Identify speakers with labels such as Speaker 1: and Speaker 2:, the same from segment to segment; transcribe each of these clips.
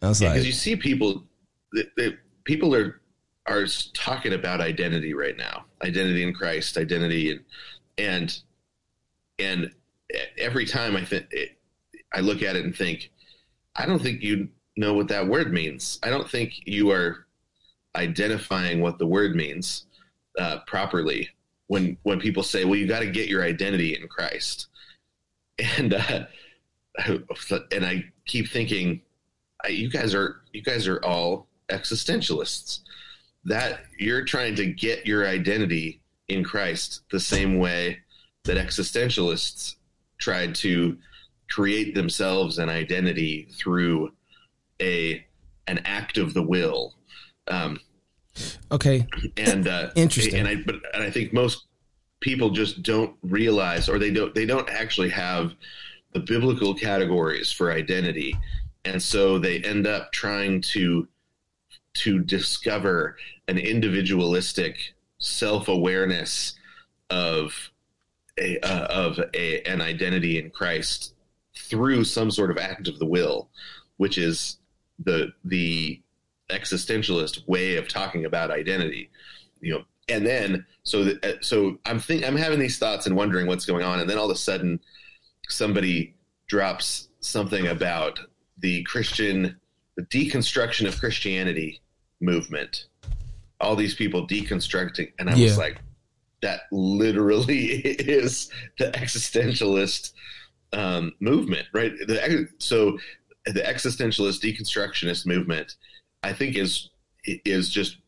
Speaker 1: Because
Speaker 2: like,
Speaker 1: you see people, the, people are are talking about identity right now, identity in Christ, identity, and and and every time I think I look at it and think, I don't think you know what that word means. I don't think you are identifying what the word means uh, properly when when people say, "Well, you got to get your identity in Christ," and uh, and I keep thinking, you guys are you guys are all existentialists. That you're trying to get your identity in Christ the same way that existentialists tried to create themselves an identity through a an act of the will. Um,
Speaker 2: okay,
Speaker 1: and uh,
Speaker 2: interesting.
Speaker 1: And I but and I think most people just don't realize, or they don't they don't actually have the biblical categories for identity, and so they end up trying to to discover an individualistic self awareness of a uh, of a, an identity in Christ through some sort of act of the will, which is the the existentialist way of talking about identity. You know, and then so that, uh, so I'm think I'm having these thoughts and wondering what's going on, and then all of a sudden somebody drops something about the Christian the deconstruction of Christianity movement. All these people deconstructing, and I yeah. was like, that literally is the existentialist um, movement, right? The, so the existentialist deconstructionist movement, I think, is is just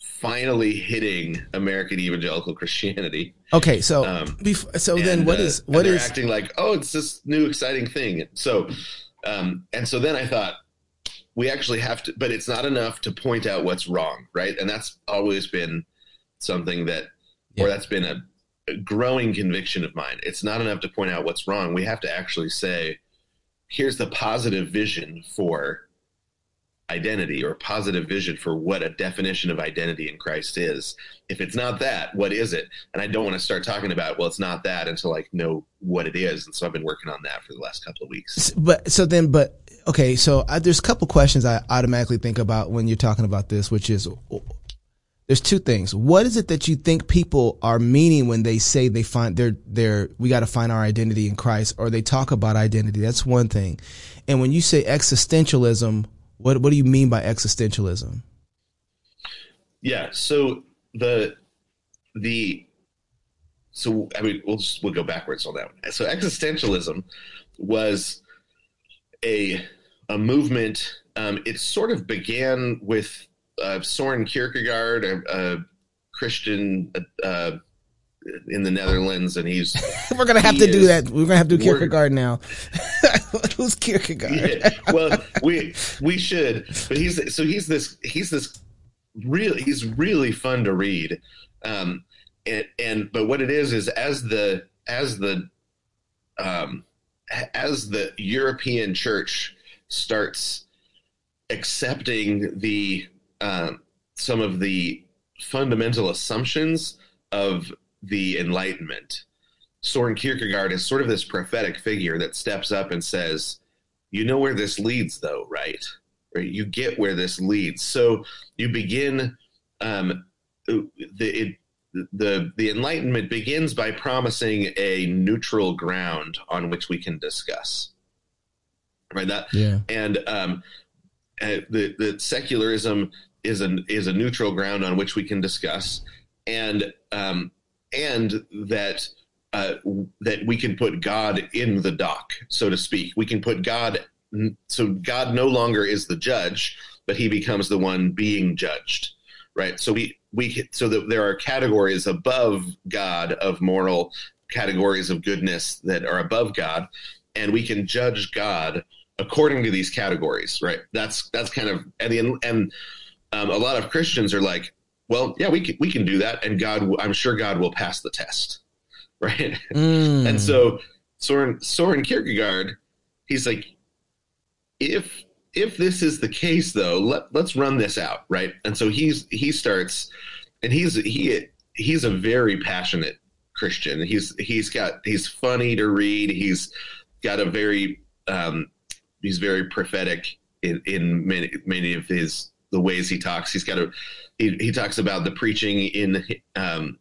Speaker 1: finally hitting American evangelical Christianity.
Speaker 2: Okay, so um, bef- so and, then what is
Speaker 1: uh,
Speaker 2: what is
Speaker 1: acting like? Oh, it's this new exciting thing. So, um, and so then I thought we actually have to, but it's not enough to point out what's wrong, right? And that's always been something that, yeah. or that's been a, a growing conviction of mine. It's not enough to point out what's wrong. We have to actually say, here's the positive vision for identity or positive vision for what a definition of identity in Christ is. If it's not that, what is it? And I don't want to start talking about, well, it's not that until I know what it is. And so I've been working on that for the last couple of weeks.
Speaker 2: But so then, but okay, so I, there's a couple questions I automatically think about when you're talking about this, which is there's two things. What is it that you think people are meaning when they say they find their their we got to find our identity in Christ or they talk about identity? That's one thing. And when you say existentialism, what what do you mean by existentialism?
Speaker 1: Yeah, so the the so I mean we'll just we'll go backwards on that one. So existentialism was a a movement. Um, it sort of began with uh, Soren Kierkegaard, a, a Christian uh, in the Netherlands, and he's.
Speaker 2: We're gonna have to do that. We're gonna have to do Kierkegaard now. Who's Kierkegaard?
Speaker 1: yeah, well, we we should, but he's so he's this he's this really he's really fun to read, um, and and but what it is is as the as the um as the European Church starts accepting the um, some of the fundamental assumptions of the Enlightenment. Soren Kierkegaard is sort of this prophetic figure that steps up and says, "You know where this leads, though, right? Right? You get where this leads. So you begin. Um, the it, the the Enlightenment begins by promising a neutral ground on which we can discuss. Right. That.
Speaker 2: Yeah.
Speaker 1: And um, uh, the the secularism is a is a neutral ground on which we can discuss, and um, and that uh, that we can put God in the dock, so to speak. We can put God, so God no longer is the judge, but he becomes the one being judged, right? So we we so that there are categories above God of moral categories of goodness that are above God, and we can judge God according to these categories, right? That's that's kind of and the, and um, a lot of Christians are like, well, yeah, we can, we can do that, and God, I'm sure God will pass the test, right? Mm. and so Soren Soren Kierkegaard, he's like, if if this is the case, though, let let's run this out, right? And so he's he starts, and he's he he's a very passionate Christian. He's he's got he's funny to read. He's got a very um, he's very prophetic in, in many many of his the ways he talks. He's got a he, he talks about the preaching in um,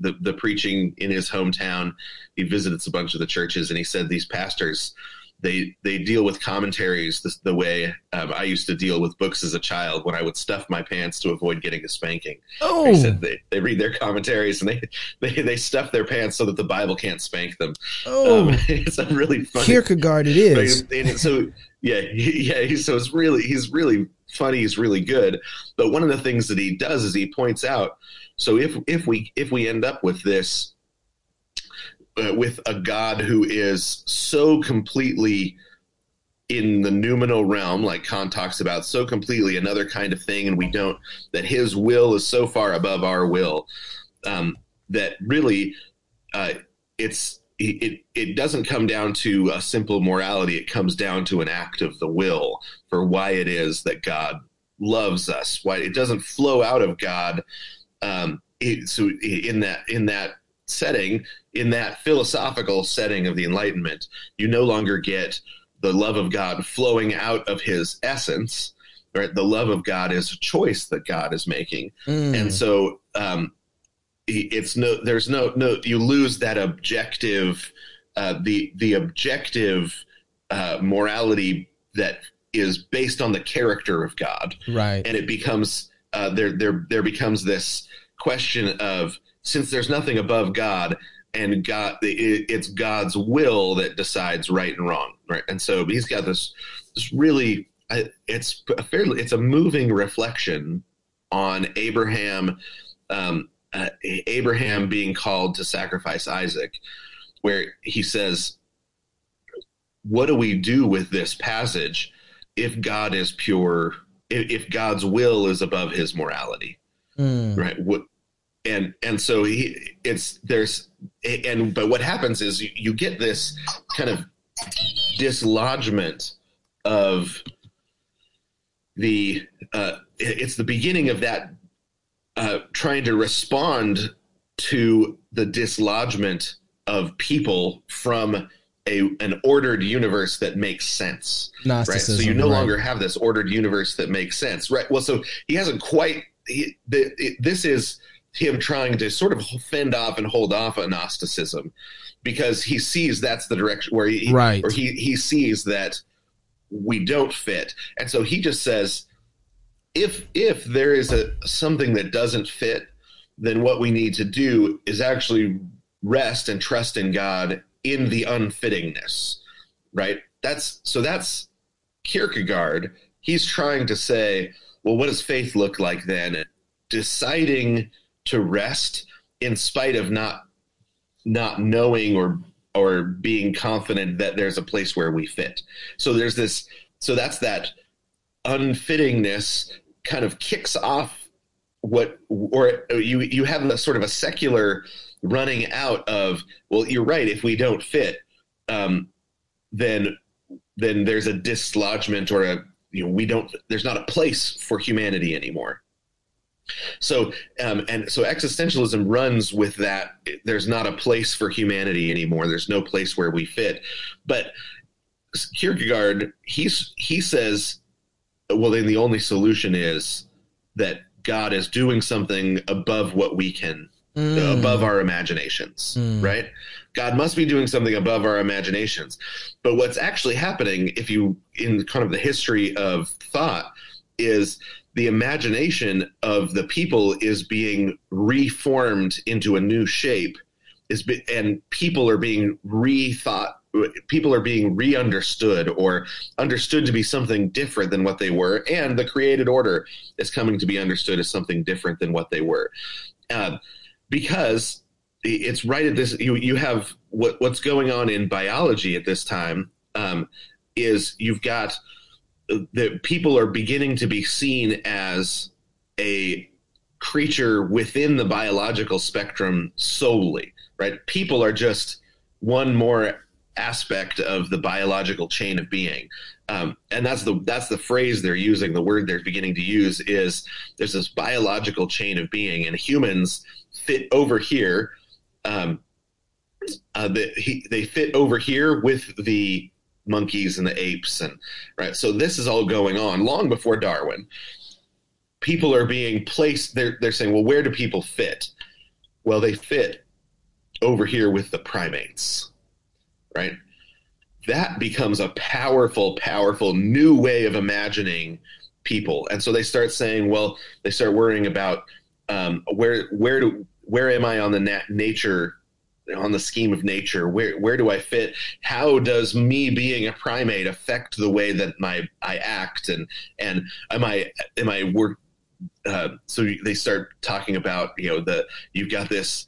Speaker 1: the the preaching in his hometown. He visits a bunch of the churches, and he said these pastors they they deal with commentaries the, the way um, I used to deal with books as a child when I would stuff my pants to avoid getting a spanking.
Speaker 2: Oh,
Speaker 1: They said they, they read their commentaries and they, they they stuff their pants so that the Bible can't spank them.
Speaker 2: oh,
Speaker 1: Um, it's a really funny.
Speaker 2: Kierkegaard it is.
Speaker 1: So yeah, he, yeah. He, so it's really he's really funny. He's really good. But one of the things that he does is he points out. So if if we if we end up with this uh, with a God who is so completely in the noumenal realm, like Kant talks about, so completely another kind of thing, and we don't that His will is so far above our will um, that really uh, it's it it doesn't come down to a simple morality. It comes down to an act of the will for why it is that God loves us. Why it doesn't flow out of God. Um, it, so in that in that setting, in that philosophical setting of the Enlightenment, you no longer get the love of God flowing out of His essence. Right, the love of God is a choice that God is making,
Speaker 2: Mm.
Speaker 1: and so um, it's no there's no no you lose that objective uh, the the objective uh, morality that is based on the character of God
Speaker 2: right.
Speaker 1: and it becomes uh, there there there becomes this question of since there's nothing above God and God it, it's God's will that decides right and wrong right? And so he's got this this really it's a fairly it's a moving reflection on Abraham um, uh, Abraham being called to sacrifice Isaac where he says what do we do with this passage if God is pure if, if God's will is above his morality?
Speaker 2: Mm.
Speaker 1: right? What and and so he it's there's and but what happens is you, you get this kind of dislodgement of the uh it's the beginning of that uh trying to respond to the dislodgement of people from a an ordered universe that makes sense right so you no
Speaker 2: right.
Speaker 1: longer have this ordered universe that makes sense right well so he hasn't quite he, the, it, this is him trying to sort of fend off and hold off on Gnosticism because he sees that's the direction where he
Speaker 2: Right.
Speaker 1: or he he sees that we don't fit. And so he just says if if there is a something that doesn't fit then what we need to do is actually rest and trust in God in the unfittingness right? That's so that's Kierkegaard. He's trying to say well what does faith look like then? Deciding to rest in spite of not not knowing or or being confident that there's a place where we fit. So there's this so that's that unfittingness kind of kicks off what or you you have a sort of a secular running out of well you're right if we don't fit um then then there's a dislodgement or a you know we don't there's not a place for humanity anymore so um, and so existentialism runs with that there's not a place for humanity anymore there's no place where we fit but kierkegaard he's he says well then the only solution is that god is doing something above what we can
Speaker 2: Mm.
Speaker 1: above our imaginations,
Speaker 2: Mm.
Speaker 1: right? God must be doing something above our imaginations. But what's actually happening, if you, in kind of the history of thought, is the imagination of the people is being reformed into a new shape, is be, and people are being rethought. People are being re-understood or understood to be something different than what they were, and the created order is coming to be understood as something different than what they were. Um, because it's right at this you you have what what's going on in biology at this time um, is you've got the people are beginning to be seen as a creature within the biological spectrum solely right? People are just one more aspect of the biological chain of being. Um, and that's the that's the phrase they're using the word they're beginning to use is there's this biological chain of being and humans fit over here um, uh, the, he, they fit over here with the monkeys and the apes and right? So this is all going on long before darwin. People are being placed they're they're saying well where do people fit? Well they fit over here with the primates right? That becomes a powerful powerful new way of imagining people. And so they start saying well they start worrying about um, where where do where am i on the nat- nature on the scheme of nature where where do i fit? How does me being a primate affect the way that my i act? And and am i am i work uh, so they start talking about you know the you've got this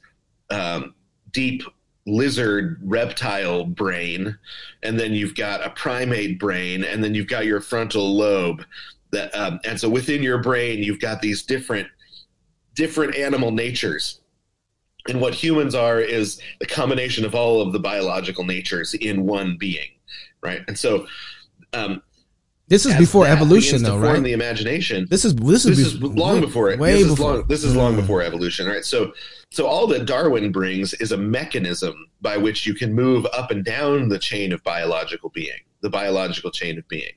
Speaker 1: um, deep lizard reptile brain and then you've got a primate brain and then you've got your frontal lobe that um, and so within your brain you've got these different different animal natures and what humans are is the combination of all of the biological natures in one being, right? And so, um,
Speaker 2: this is before evolution, though, right?
Speaker 1: The imagination.
Speaker 2: This is this is,
Speaker 1: this is long before it.
Speaker 2: Way
Speaker 1: this
Speaker 2: before.
Speaker 1: Is long, this is long before evolution, right? So, so all that Darwin brings is a mechanism by which you can move up and down the chain of biological being, the biological chain of being.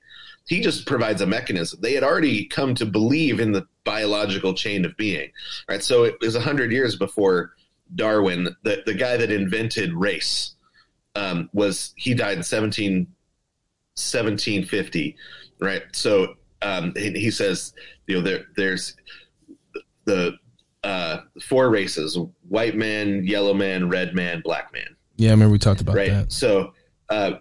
Speaker 1: He just provides a mechanism. They had already come to believe in the biological chain of being, right? So it was a hundred years before Darwin, the, the guy that invented race, um, was he died in 17, 1750, right? So um, he, he, says, you know, there, there's the uh, four races: white man, yellow man, red man, black man.
Speaker 2: Yeah, I remember we talked about
Speaker 1: right?
Speaker 2: that.
Speaker 1: So, uh,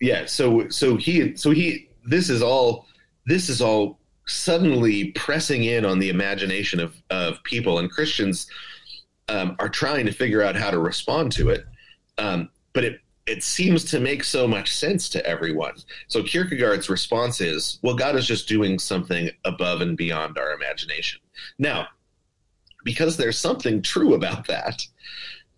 Speaker 1: yeah, so so he so he this is all this is all suddenly pressing in on the imagination of of people and Christians um, are trying to figure out how to respond to it. Um, but it it seems to make so much sense to everyone. So Kierkegaard's response is, well, God is just doing something above and beyond our imagination. Now, because there's something true about that,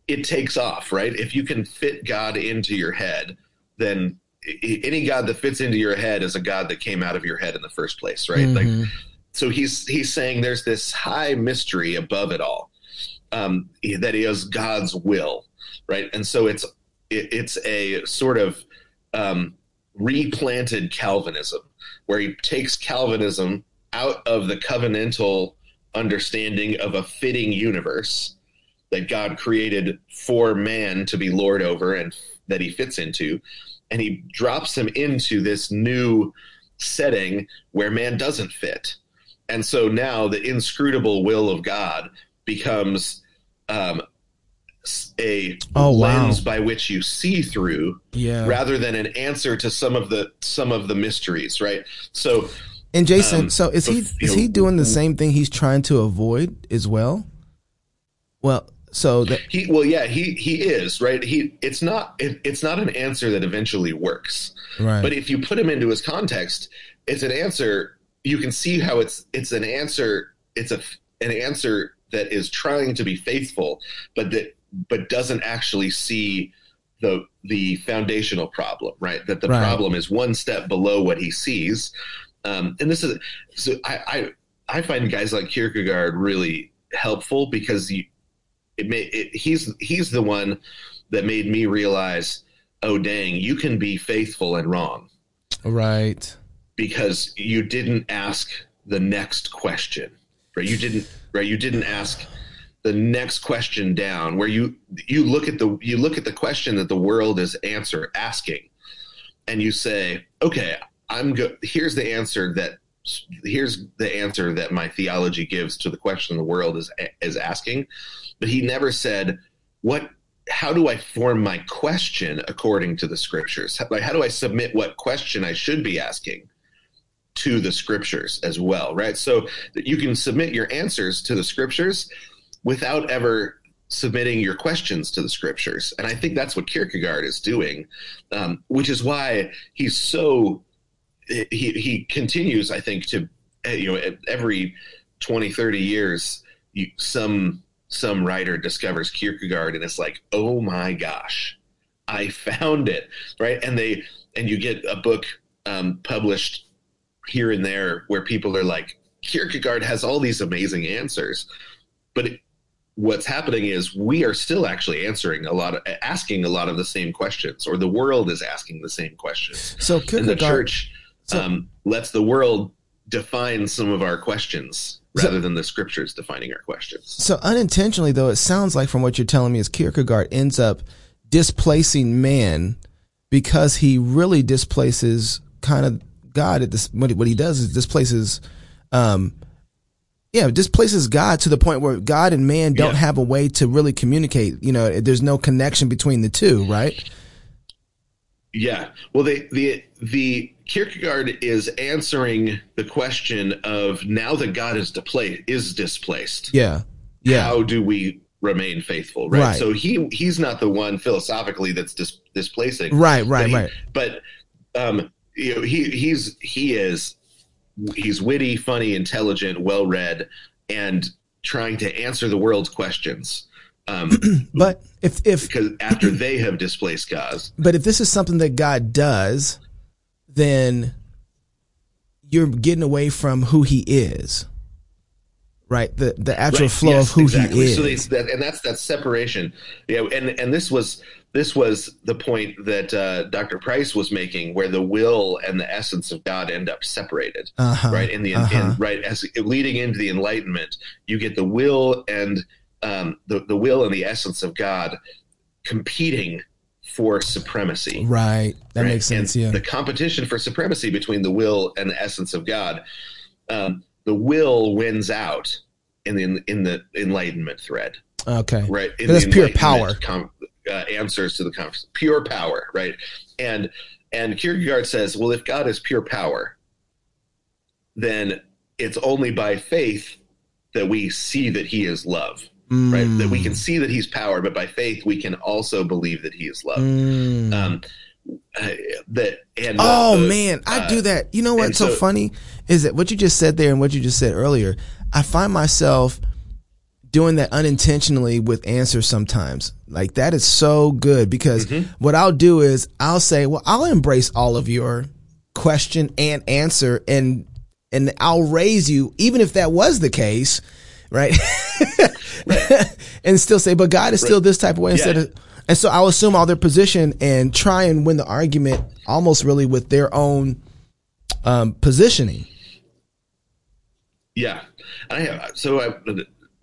Speaker 1: it takes off, right? If you can fit God into your head, then any God that fits into your head is a God that came out of your head in the first place, right? Mm-hmm. Like, so he's he's saying there's this high mystery above it all um, that is God's will, right? And so it's it, it's a sort of um, replanted Calvinism where he takes Calvinism out of the covenantal understanding of a fitting universe that God created for man to be lord over and that he fits into, and he drops him into this new setting where man doesn't fit. And so now the inscrutable will of God becomes um, a
Speaker 2: oh,
Speaker 1: lens
Speaker 2: wow.
Speaker 1: by which you see through
Speaker 2: yeah.
Speaker 1: rather than an answer to some of the some of the mysteries right? So
Speaker 2: and jason um, so is he is
Speaker 1: know,
Speaker 2: he doing the same thing he's trying to avoid as well? Well so that
Speaker 1: he well yeah he he is right? He it's not it, it's not an answer that eventually works.
Speaker 2: Right.
Speaker 1: But if you put him into his context it's an answer. You can see how it's it's an answer it's a an answer that is trying to be faithful, but that but doesn't actually see the the foundational problem, right? That the
Speaker 2: right.
Speaker 1: problem is one step below what he sees. Um, and this is so I, I I find guys like Kierkegaard really helpful because he it may it, he's he's the one that made me realize, oh dang, you can be faithful and wrong,
Speaker 2: right?
Speaker 1: Because you didn't ask the next question, right? You didn't right? You didn't ask the next question down where you you look at the you look at the question that the world is answer asking. And you say okay i'm go here's the answer that here's the answer that my theology gives to the question the world is is asking. But he never said what how do i form my question according to the scriptures? Like how do i submit what question i should be asking to the scriptures as well, right? So that you can submit your answers to the scriptures without ever submitting your questions to the scriptures. And I think that's what Kierkegaard is doing, um, which is why he's so, he, he continues, I think, to, eh, you know, every 20, 30 years, you, some, some writer discovers Kierkegaard and it's like, oh my gosh, I found it, right? And they, and you get a book um, published here and there where people are like, Kierkegaard has all these amazing answers, but it, what's happening is we are still actually answering a lot of asking a lot of the same questions or the world is asking the same questions.
Speaker 2: So
Speaker 1: and the church
Speaker 2: so-
Speaker 1: um, lets the world define some of our questions
Speaker 2: So-
Speaker 1: rather than the scriptures defining our questions.
Speaker 2: So unintentionally though, it sounds like from what you're telling me is Kierkegaard ends up displacing man because he really displaces kind of God at this. What he- what he does is displaces, um, yeah, displaces God to the point where God and man don't
Speaker 1: Yeah.
Speaker 2: have a way to really communicate. You know, there's no connection between the two, right?
Speaker 1: Yeah. Well, the the the Kierkegaard is answering the question of now that God is displaced is displaced.
Speaker 2: Yeah, yeah,
Speaker 1: How do we remain faithful? Right.
Speaker 2: Right.
Speaker 1: So he he's not the one philosophically that's dis- displacing.
Speaker 2: right, right,
Speaker 1: he-
Speaker 2: right.
Speaker 1: But um, you know, he he's he is he's witty, funny, intelligent, well read, and trying to answer the world's questions. Um,
Speaker 2: But if if
Speaker 1: because after they have displaced God,
Speaker 2: But if this is something that God does, then you're getting away from who He is, right? The the actual
Speaker 1: Right,
Speaker 2: flow
Speaker 1: yes,
Speaker 2: of who
Speaker 1: exactly.
Speaker 2: He
Speaker 1: So
Speaker 2: is.
Speaker 1: they, that, and that's that separation. Yeah, and and this was this was the point that uh, Dr. Price was making, where the will and the essence of God end up separated.
Speaker 2: uh-huh.
Speaker 1: right in the
Speaker 2: uh-huh.
Speaker 1: in, right as leading into the enlightenment you get the will and um, the, the will and the essence of god competing for supremacy
Speaker 2: Right. That
Speaker 1: right?
Speaker 2: makes sense.
Speaker 1: And
Speaker 2: Yeah.
Speaker 1: the competition for supremacy between the will and the essence of god um, the will wins out in the in the enlightenment thread
Speaker 2: Okay.
Speaker 1: right in
Speaker 2: That's
Speaker 1: the
Speaker 2: pure power.
Speaker 1: Com, uh, answers to the conference pure power right and and kierkegaard says well if god is pure power then it's only by faith that we see that he is love right that we can see that he's power but by faith we can also believe that he is love
Speaker 2: Mm.
Speaker 1: um uh, that and the-
Speaker 2: Oh
Speaker 1: the-
Speaker 2: man, I
Speaker 1: uh,
Speaker 2: do that. You know what's so,
Speaker 1: so-
Speaker 2: funny is that what you just said there and what you just said earlier. I find myself doing that unintentionally with answers sometimes. Like that is so good because
Speaker 1: Mm-hmm.
Speaker 2: what I'll do is I'll say, "Well, I'll embrace all of your question and answer and and I'll raise you even if that was the case." Right? and still say, but God is still this type of way instead of and so I'll assume all their position and try and win the argument almost really with their own um, positioning.
Speaker 1: Yeah, I have. So I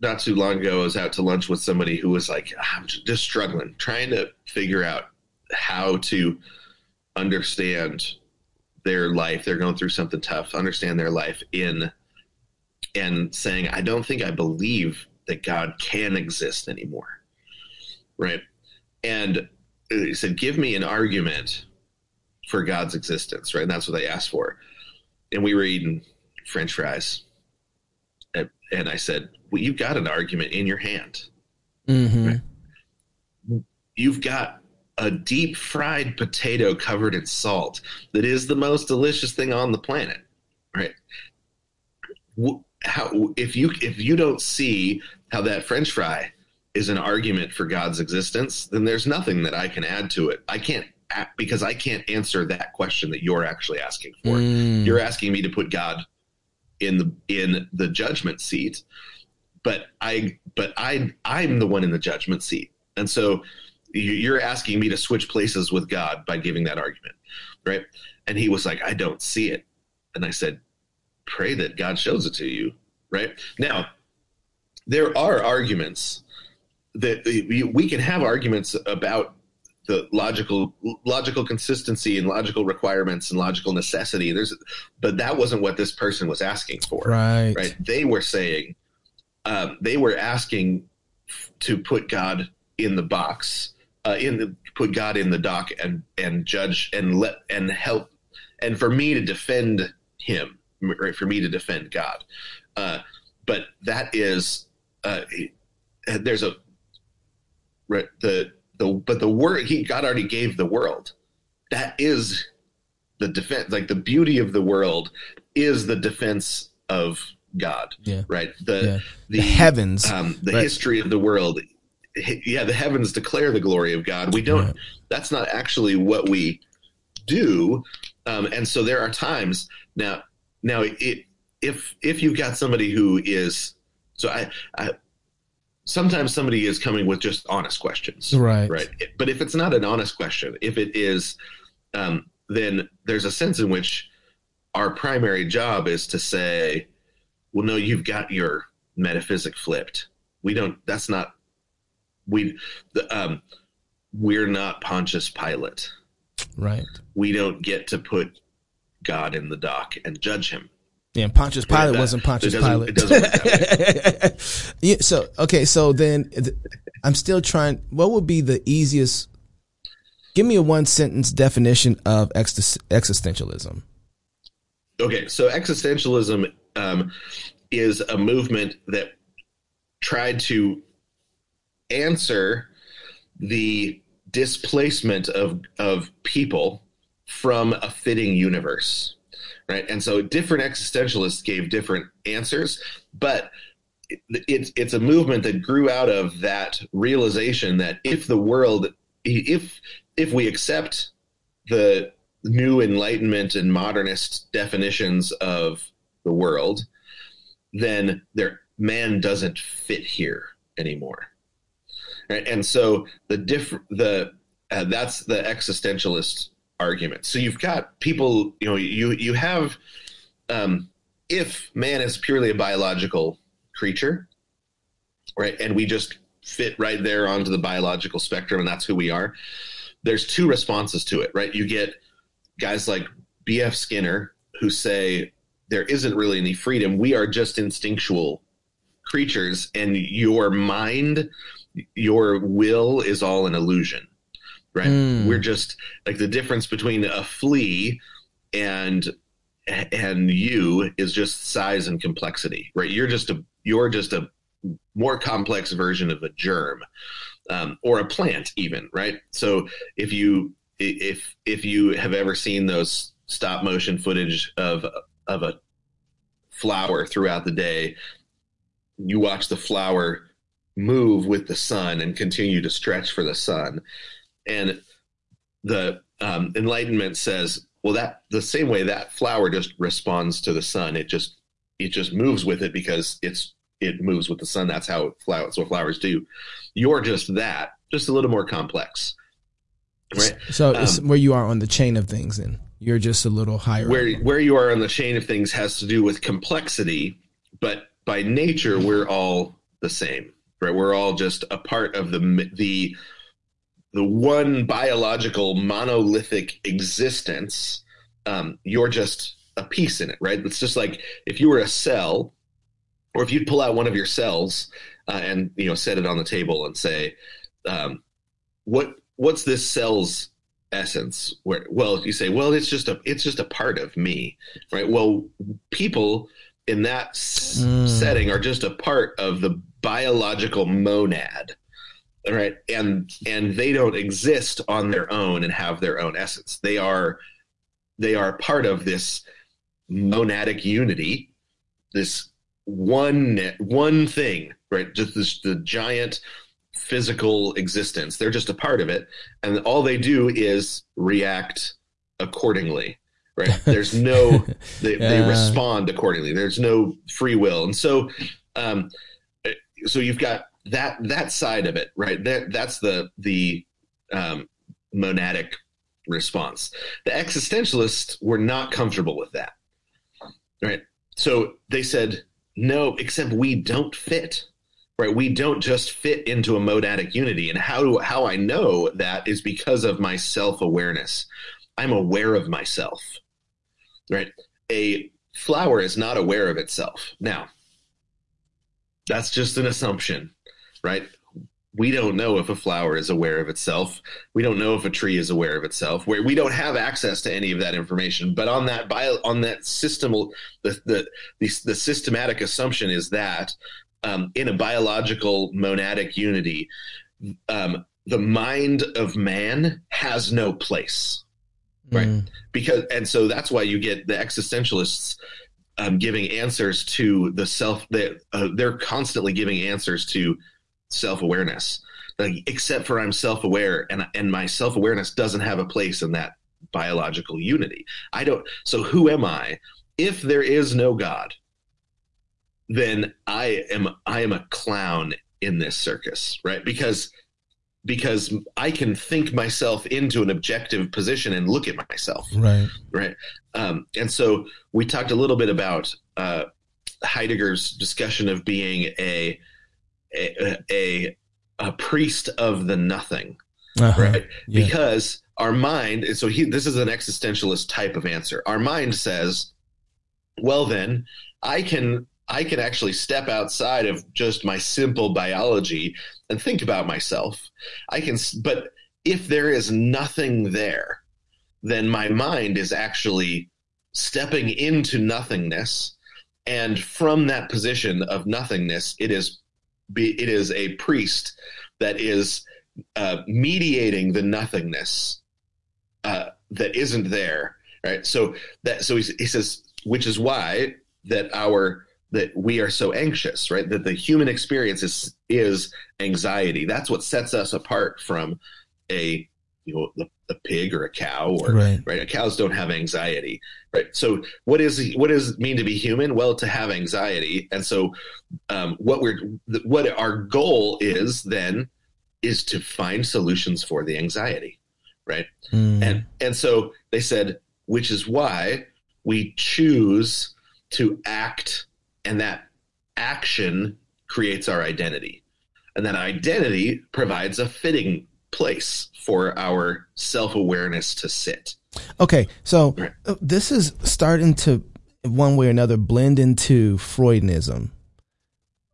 Speaker 1: not too long ago, I was out to lunch with somebody who was like, "I'm just struggling, trying to figure out how to understand their life. They're going through something tough. Understand their life in and saying, I don't think I believe that God can exist anymore, right? And he said, "Give me an argument for God's existence," right? And that's what they asked for. And we were eating French fries and, I said, "Well, you've got an argument in your hand.
Speaker 2: Mm-hmm.
Speaker 1: You've got a deep fried potato covered in salt that is the most delicious thing on the planet, right? How if you if you don't see how that French fry is an argument for God's existence, then there's nothing that I can add to it. I can't because I can't answer that question that you're actually asking for.
Speaker 2: Mm.
Speaker 1: You're asking me to put God in the in the judgment seat, but I but I I'm the one in the judgment seat, and so you- you're asking me to switch places with God by giving that argument, right? And he was like, I don't see it, and I said, pray that God shows it to you, right? Now, there are arguments that we we can have arguments about the logical logical consistency and logical requirements and logical necessity there's but that wasn't what this person was asking for
Speaker 2: Right.
Speaker 1: right they were saying um, they were asking to put god in the box uh, in the put god in the dock and and judge and let and help and for me to defend him right for me to defend god. Uh, but that is uh, there's a right the the but the word he god already gave the world. That is the defense like the beauty of the world is the defense of god
Speaker 2: Yeah.
Speaker 1: right the the,
Speaker 2: The heavens.
Speaker 1: um, the
Speaker 2: right.
Speaker 1: history of the world yeah the heavens declare the glory of god we don't
Speaker 2: Right.
Speaker 1: that's not actually what we do um, and so there are times now now it if if you've got somebody who is so i i sometimes somebody is coming with just honest questions,
Speaker 2: Right.
Speaker 1: Right. But if it's not an honest question, if it is, um, then there's a sense in which our primary job is to say, well, no, you've got your metaphysic flipped. We don't. That's not. We. The, um, we're not Pontius Pilate.
Speaker 2: Right.
Speaker 1: We don't get to put God in the dock and judge him.
Speaker 2: Yeah, and Pontius Pilate
Speaker 1: that-
Speaker 2: wasn't Pontius Pilate.
Speaker 1: it doesn't work that
Speaker 2: yeah, so okay, so then th- I'm still trying. What would be the easiest? Give me a one sentence definition of ex- existentialism.
Speaker 1: Okay, so existentialism um, is a movement that tried to answer the displacement of of people from a fitting universe, right? And so different existentialists gave different answers, but it, it's it's a movement that grew out of that realization that if the world if if we accept the new enlightenment and modernist definitions of the world then there man doesn't fit here anymore right? and so the diff the uh, that's the existentialist argument so you've got people you know you you have um if man is purely a biological creature right and we just fit right there onto the biological spectrum and that's who we are there's two responses to it right you get guys like bf skinner who say there isn't really any freedom. We are just instinctual creatures and your mind your will is all an illusion right?
Speaker 2: Mm.
Speaker 1: we're just like the difference between a flea and and you is just size and complexity right? You're just a you're just a more complex version of a germ um, or a plant even right? So if you if if you have ever seen those stop motion footage of of a flower throughout the day. You watch the flower move with the sun and continue to stretch for the sun. And the um, enlightenment says well that the same way that flower just responds to the sun it just it just moves with it because it's it moves with the sun. That's how flowers what flowers do. You're just that just a little more complex. Right?
Speaker 2: So it's
Speaker 1: Um,
Speaker 2: where you are on the chain of things, and you're just a little higher.
Speaker 1: where where you are on the chain of things has to do with complexity but by nature we're all the same right? We're all just a part of the the the one biological monolithic existence. Um, you're just a piece in it right? It's just like if you were a cell or if you'd pull out one of your cells uh, and you know set it on the table and say um, what what's this cell's essence where well you say well it's just a it's just a part of me right? Well people in that s-
Speaker 2: Mm.
Speaker 1: setting are just a part of the biological monad right? And and they don't exist on their own and have their own essence. They are they are part of this monadic unity this one one thing right? Just this the giant physical existence. They're just a part of it. And all they do is react accordingly right? There's no they, they respond accordingly. There's no free will. And so um so you've got that that side of it right? That that's the the um monadic response. The existentialists were not comfortable with that right? So they said no except we don't fit right? We don't just fit into a monadic unity. And how do how i know that is because of my self-awareness. I'm aware of myself right? A flower is not aware of itself. Now that's just an assumption right? We don't know if a flower is aware of itself. We don't know if a tree is aware of itself. Where we don't have access to any of that information. But on that bio on that system the the the, the systematic assumption is that um, in a biological monadic unity um, the mind of man has no place right.
Speaker 2: Mm.
Speaker 1: because and so that's why you get the existentialists um, giving answers to the self that uh, they're constantly giving answers to self-awareness like except for i'm self-aware and and my self-awareness doesn't have a place in that biological unity i don't so who am i if there is no god then i am i am a clown in this circus, right? Because because I can think myself into an objective position and look at myself,
Speaker 2: Right.
Speaker 1: right? Um, and so we talked a little bit about uh, Heidegger's discussion of being a a, a a priest of the nothing,
Speaker 2: Uh-huh.
Speaker 1: right?
Speaker 2: Yeah.
Speaker 1: Because our mind, and so he, this is an existentialist type of answer. Our mind says, well, then I can, I can actually step outside of just my simple biology and think about myself. I can, but if there is nothing there, then my mind is actually stepping into nothingness. And from that position of nothingness, it is it is a priest that is uh, mediating the nothingness uh, that isn't there, right? So that so he, he says, which is why that our that we are so anxious, right? That the human experience is is anxiety. That's what sets us apart from a you know the, the pig or a cow or
Speaker 2: Right.
Speaker 1: right. Cows don't have anxiety, right? So what is what does it mean to be human? Well, to have anxiety, and so um, what we're what our goal is then is to find solutions for the anxiety, right?
Speaker 2: Mm.
Speaker 1: And and so they said, which is why we choose to act, and that action creates our identity, and that identity provides a fitting place for our self awareness to sit.
Speaker 2: Okay, so
Speaker 1: Right.
Speaker 2: this is starting to, one way or another, blend into Freudianism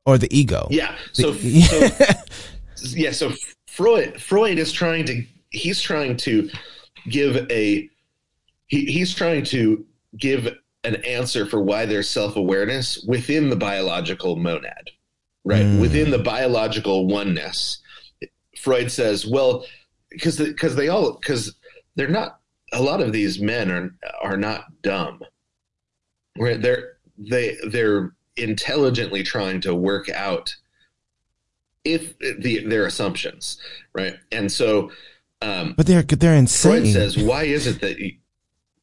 Speaker 2: or the ego.
Speaker 1: Yeah. So,
Speaker 2: The-
Speaker 1: so yeah. So Freud Freud is trying to he's trying to give a he, he's trying to give an answer for why there's self awareness within the biological monad, right?
Speaker 2: Mm.
Speaker 1: Within the biological oneness. Freud says, well, because because they all because they're not a lot of these men are are not dumb. Right? They're they they're intelligently trying to work out if the their assumptions, right? And so um,
Speaker 2: but they're they're insane.
Speaker 1: Freud says, why is it that you,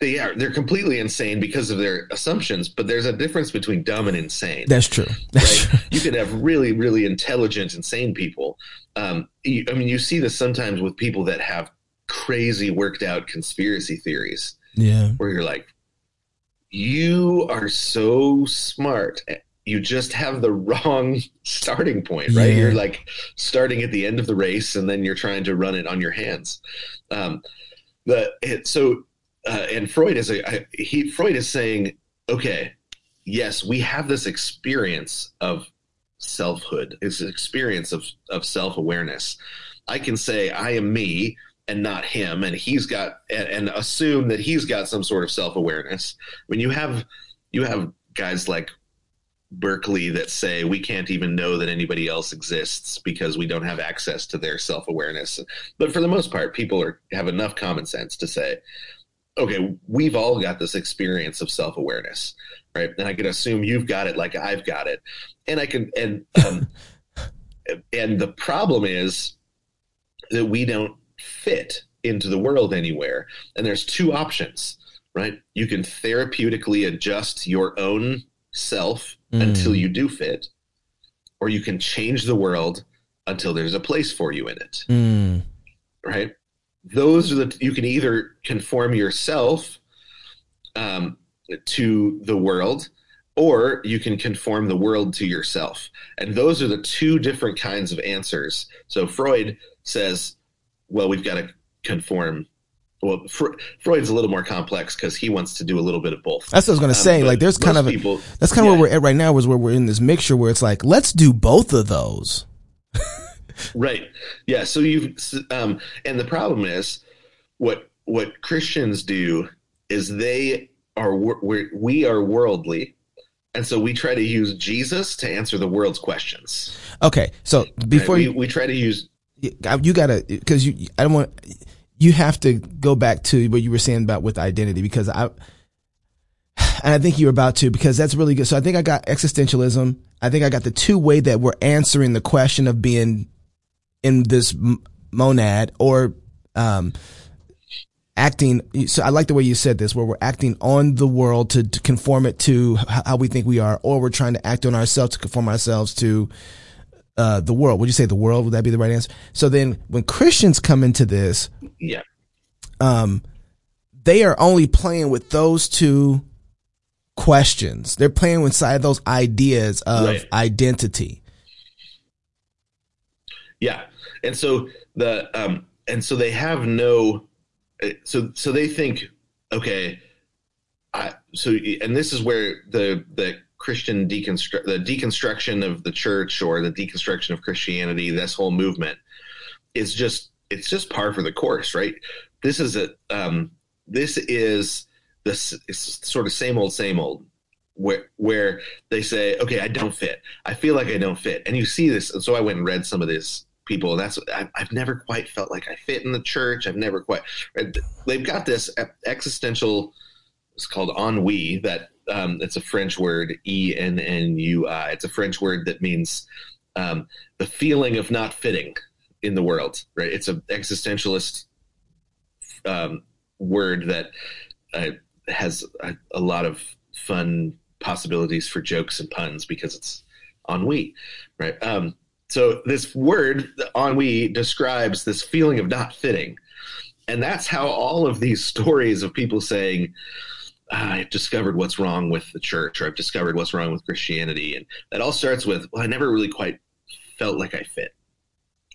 Speaker 1: they are they're completely insane because of their assumptions? But there's a difference between dumb and insane.
Speaker 2: That's true. That's
Speaker 1: right?
Speaker 2: true.
Speaker 1: You could have really, really intelligent, insane people. Um, you, I mean, you see this sometimes with people that have crazy, worked out conspiracy theories
Speaker 2: Yeah.
Speaker 1: where you're like, you are so smart. You just have the wrong starting point, right?
Speaker 2: Yeah.
Speaker 1: You're like starting at the end of the race and then you're trying to run it on your hands. Um, the it, so uh, and Freud is he Freud is saying, okay, yes, we have this experience of selfhood, this experience of of self awareness. I can say I am me and not him, and he's got and, and assume that he's got some sort of self awareness. When you have you have guys like Berkeley that say we can't even know that anybody else exists because we don't have access to their self awareness. But for the most part, people are have enough common sense to say, okay, we've all got this experience of self awareness, right? And I can assume you've got it like I've got it, and I can and um, and the problem is that we don't fit into the world anywhere. And there's two options, right? You can therapeutically adjust your own self
Speaker 2: Mm.
Speaker 1: until you do fit, or you can change the world until there's a place for you in it,
Speaker 2: Mm.
Speaker 1: right? Those are the you can either conform yourself um, to the world, or you can conform the world to yourself. And those are the two different kinds of answers. So Freud says, well, we've got to conform. Well, Fre- Freud's a little more complex because he wants to do a little bit of both.
Speaker 2: That's what I was gonna
Speaker 1: Um,
Speaker 2: say. Like, there's kind of
Speaker 1: people.
Speaker 2: that's kind of
Speaker 1: yeah.
Speaker 2: where we're at right now. Is where we're in this mixture where it's like, let's do both of those.
Speaker 1: Right. Yeah. So you've um, and the problem is what what Christians do is they are we're, we are worldly, and so we try to use Jesus to answer the world's questions.
Speaker 2: Okay, so
Speaker 1: right?
Speaker 2: before
Speaker 1: we,
Speaker 2: you
Speaker 1: we try to use
Speaker 2: you gotta because you I don't want you have to go back to what you were saying about with identity because I and I think you're about to because that's really good. So I think I got existentialism. I think I got the two way that we're answering the question of being in this m- monad or um acting so i like the way you said this where we're acting on the world to, to conform it to h- how we think we are or we're trying to act on ourselves to conform ourselves to uh, the world. Would you say the world? Would that be the right answer? So then when Christians come into this,
Speaker 1: yeah,
Speaker 2: um, they are only playing with those two questions. They're playing inside of those ideas of right. identity.
Speaker 1: Yeah. And so the, um, and so they have no, uh, so, so they think, okay, I, so, and this is where the, the Christian deconstruct, the deconstruction of the church or the deconstruction of Christianity, this whole movement is just, it's just par for the course, right? This is a, um, this is this sort of same old, same old where where they say, okay, I don't fit. I feel like I don't fit, and you see this. And so I went and read some of these people, and that's I, have never quite felt like I fit in the church. I've never quite. They've got this existential. It's called ennui. That um, it's a French word, E N N U I. It's a French word that means um, the feeling of not fitting in the world. Right? It's an existentialist um, word that uh, has a, a lot of fun possibilities for jokes and puns because it's ennui, right? Um, so this word ennui describes this feeling of not fitting, and that's how all of these stories of people saying. Ah, I've discovered what's wrong with the church, or I've discovered what's wrong with Christianity, and that all starts with, well, I never really quite felt like I fit.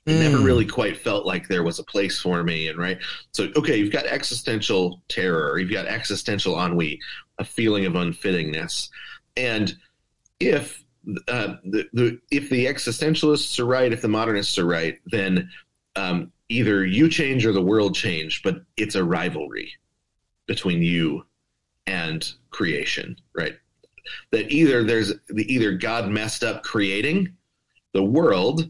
Speaker 1: It mm. never really quite felt like there was a place for me. And right. So, okay, you've got existential terror, you've got existential ennui, a feeling of unfittingness. And if uh, the, the if the existentialists are right, if the modernists are right, then um, either you change or the world change, but it's a rivalry between you and creation, right? That either there's the either God messed up creating the world,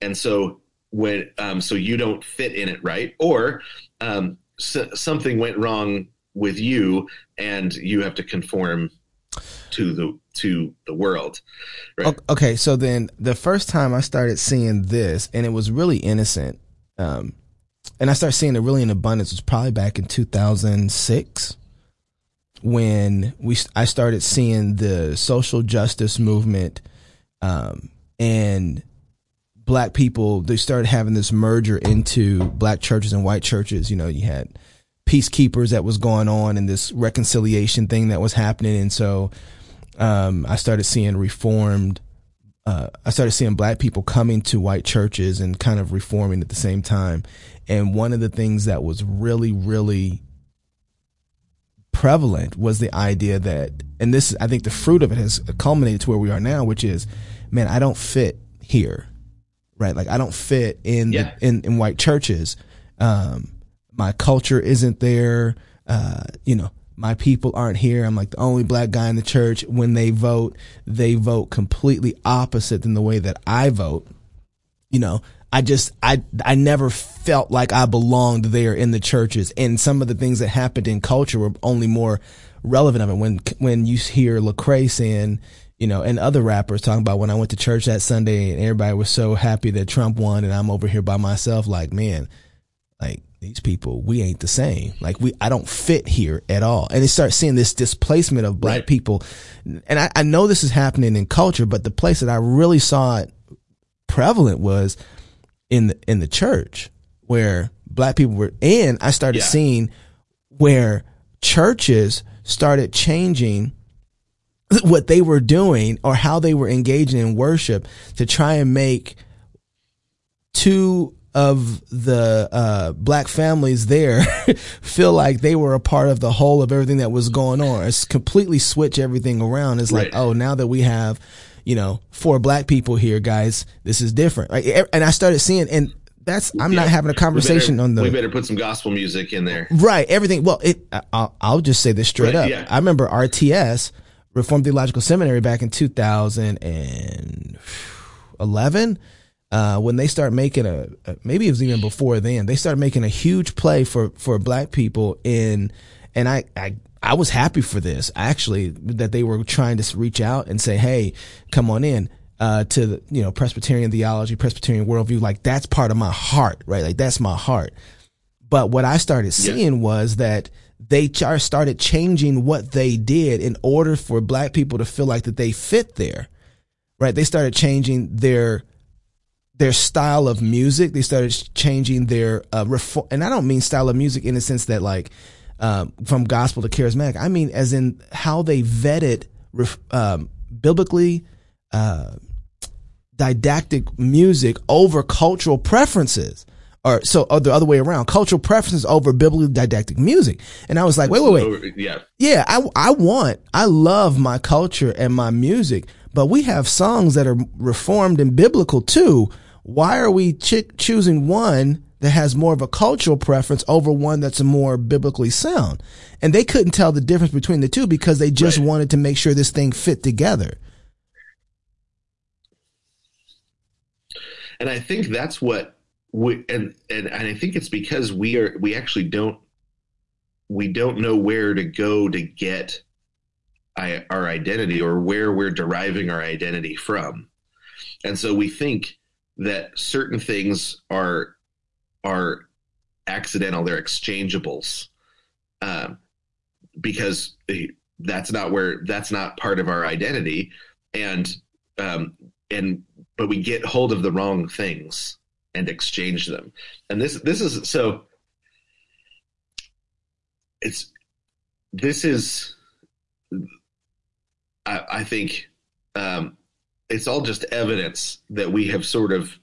Speaker 1: and so when um, so you don't fit in it right, or um, so, something went wrong with you, and you have to conform to the to the world.
Speaker 2: Right? Okay, so then the first time I started seeing this, and it was really innocent, um, and I started seeing it really in abundance was probably back in 2006 when we I started seeing the social justice movement um, and black people they started having this merger into black churches and white churches you know you had peacekeepers that was going on and this reconciliation thing that was happening and so um, i started seeing reformed uh, i started seeing black people coming to white churches and kind of reforming at the same time and one of the things that was really really prevalent was the idea that and this i think the fruit of it has culminated to where we are now which is man i don't fit here right? Like I don't fit in yeah. the, in in white churches. Um, my culture isn't there. Uh, you know, my people aren't here. I'm like the only black guy in the church. When they vote, they vote completely opposite than the way that I vote. You know, I just I I never felt like I belonged there in the churches, and some of the things that happened in culture were only more relevant of it. When when you hear Lecrae saying, you know, and other rappers talking about when I went to church that Sunday and everybody was so happy that Trump won and I'm over here by myself. Like, man, like these people, we ain't the same. Like we, I don't fit here at all. And they start seeing this displacement of black right. people. And I, I know this is happening in culture, but the place that I really saw it prevalent was in the, in the church where black people were, and I started yeah. seeing where churches started changing what they were doing or how they were engaging in worship to try and make two of the uh, black families there feel like they were a part of the whole of everything that was going on. It's completely switch everything around. It's right. like, oh, now that we have, you know, four black people here, guys, this is different. Right? And I started seeing, and that's I'm yeah. not having a conversation
Speaker 1: better,
Speaker 2: on the.
Speaker 1: We better put some gospel music in there,
Speaker 2: right? Everything. Well, it. I'll, I'll just say this straight right, up. Yeah. I remember RTS Reformed Theological Seminary back in 2011 uh, when they start making a, a, maybe it was even before then they started making a huge play for for black people in and I, I I was happy for this actually that they were trying to reach out and say hey come on in uh, to the, you know Presbyterian theology Presbyterian worldview like that's part of my heart right? Like that's my heart. But what I started seeing yeah. was that they started changing what they did in order for black people to feel like that they fit there right? They started changing their their style of music. They started changing their uh, reform, and I don't mean style of music in the sense that like um, from gospel to charismatic. I mean as in how they vetted um, biblically uh, didactic music over cultural preferences. Or so, or the other way around, cultural preferences over biblically didactic music. And I was like, wait, wait, wait.
Speaker 1: Yeah.
Speaker 2: Yeah. I, I want, I love my culture and my music, but we have songs that are reformed and biblical too why are we ch- choosing one that has more of a cultural preference over one that's more biblically sound? And they couldn't tell the difference between the two because they just right. wanted to make sure this thing fit together.
Speaker 1: And I think that's what we, and, and, and I think it's because we are, we actually don't, we don't know where to go to get our identity or where we're deriving our identity from. And so we think that certain things are are accidental they're exchangeables um, because that's not where that's not part of our identity. And um, and but we get hold of the wrong things and exchange them. And this this is so it's this is I, I think um, it's all just evidence that we have sort of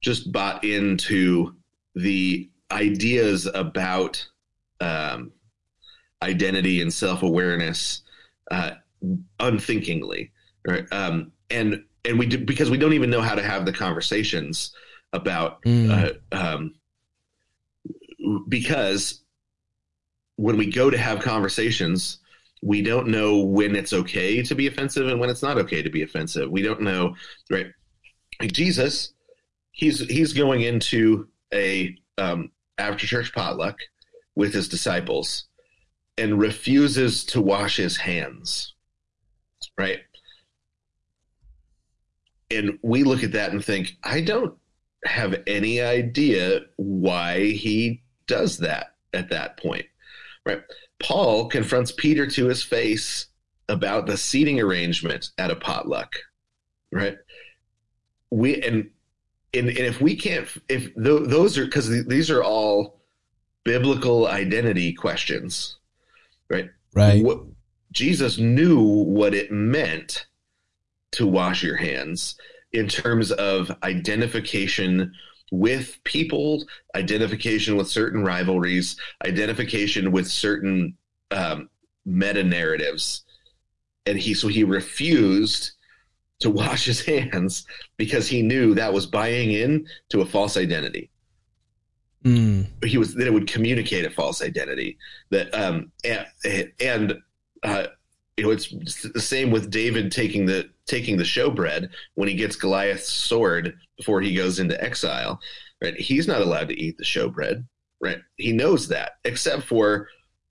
Speaker 1: just bought into the ideas about um, identity and self awareness uh, unthinkingly, right? Um, and and we do, because we don't even know how to have the conversations about mm. uh, um, because when we go to have conversations we don't know when it's okay to be offensive and when it's not okay to be offensive. We don't know, right? Like Jesus, he's he's going into a um, after church potluck with his disciples and refuses to wash his hands, right? And we look at that and think, I don't have any idea why he does that at that point, right? Paul confronts Peter to his face about the seating arrangement at a potluck, right? We and and, and if we can't, if th- those are because th- these are all biblical identity questions, right?
Speaker 2: Right.
Speaker 1: What, Jesus knew what it meant to wash your hands in terms of identification with people, identification with certain rivalries, identification with certain um, meta narratives, and he so he refused to wash his hands because he knew that was buying in to a false identity. Mm. He was that it would communicate a false identity that um and, and uh, you know it's the same with David taking the taking the showbread when he gets Goliath's sword before he goes into exile, right? He's not allowed to eat the showbread, right? He knows that, except for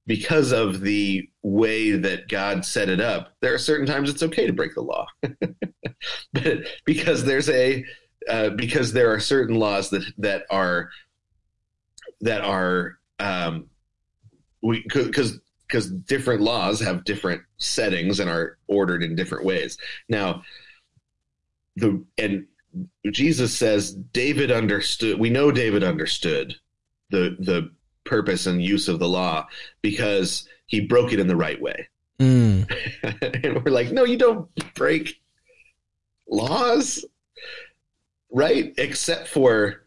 Speaker 1: because of the way that God set it up, there are certain times it's okay to break the law, but because there's a uh, because there are certain laws that that are that are um, we because because different laws have different settings and are ordered in different ways. Now, the and Jesus says David understood. We know David understood the the purpose and use of the law because he broke it in the right way. Mm. and we're like, no, you don't break laws, right? Except for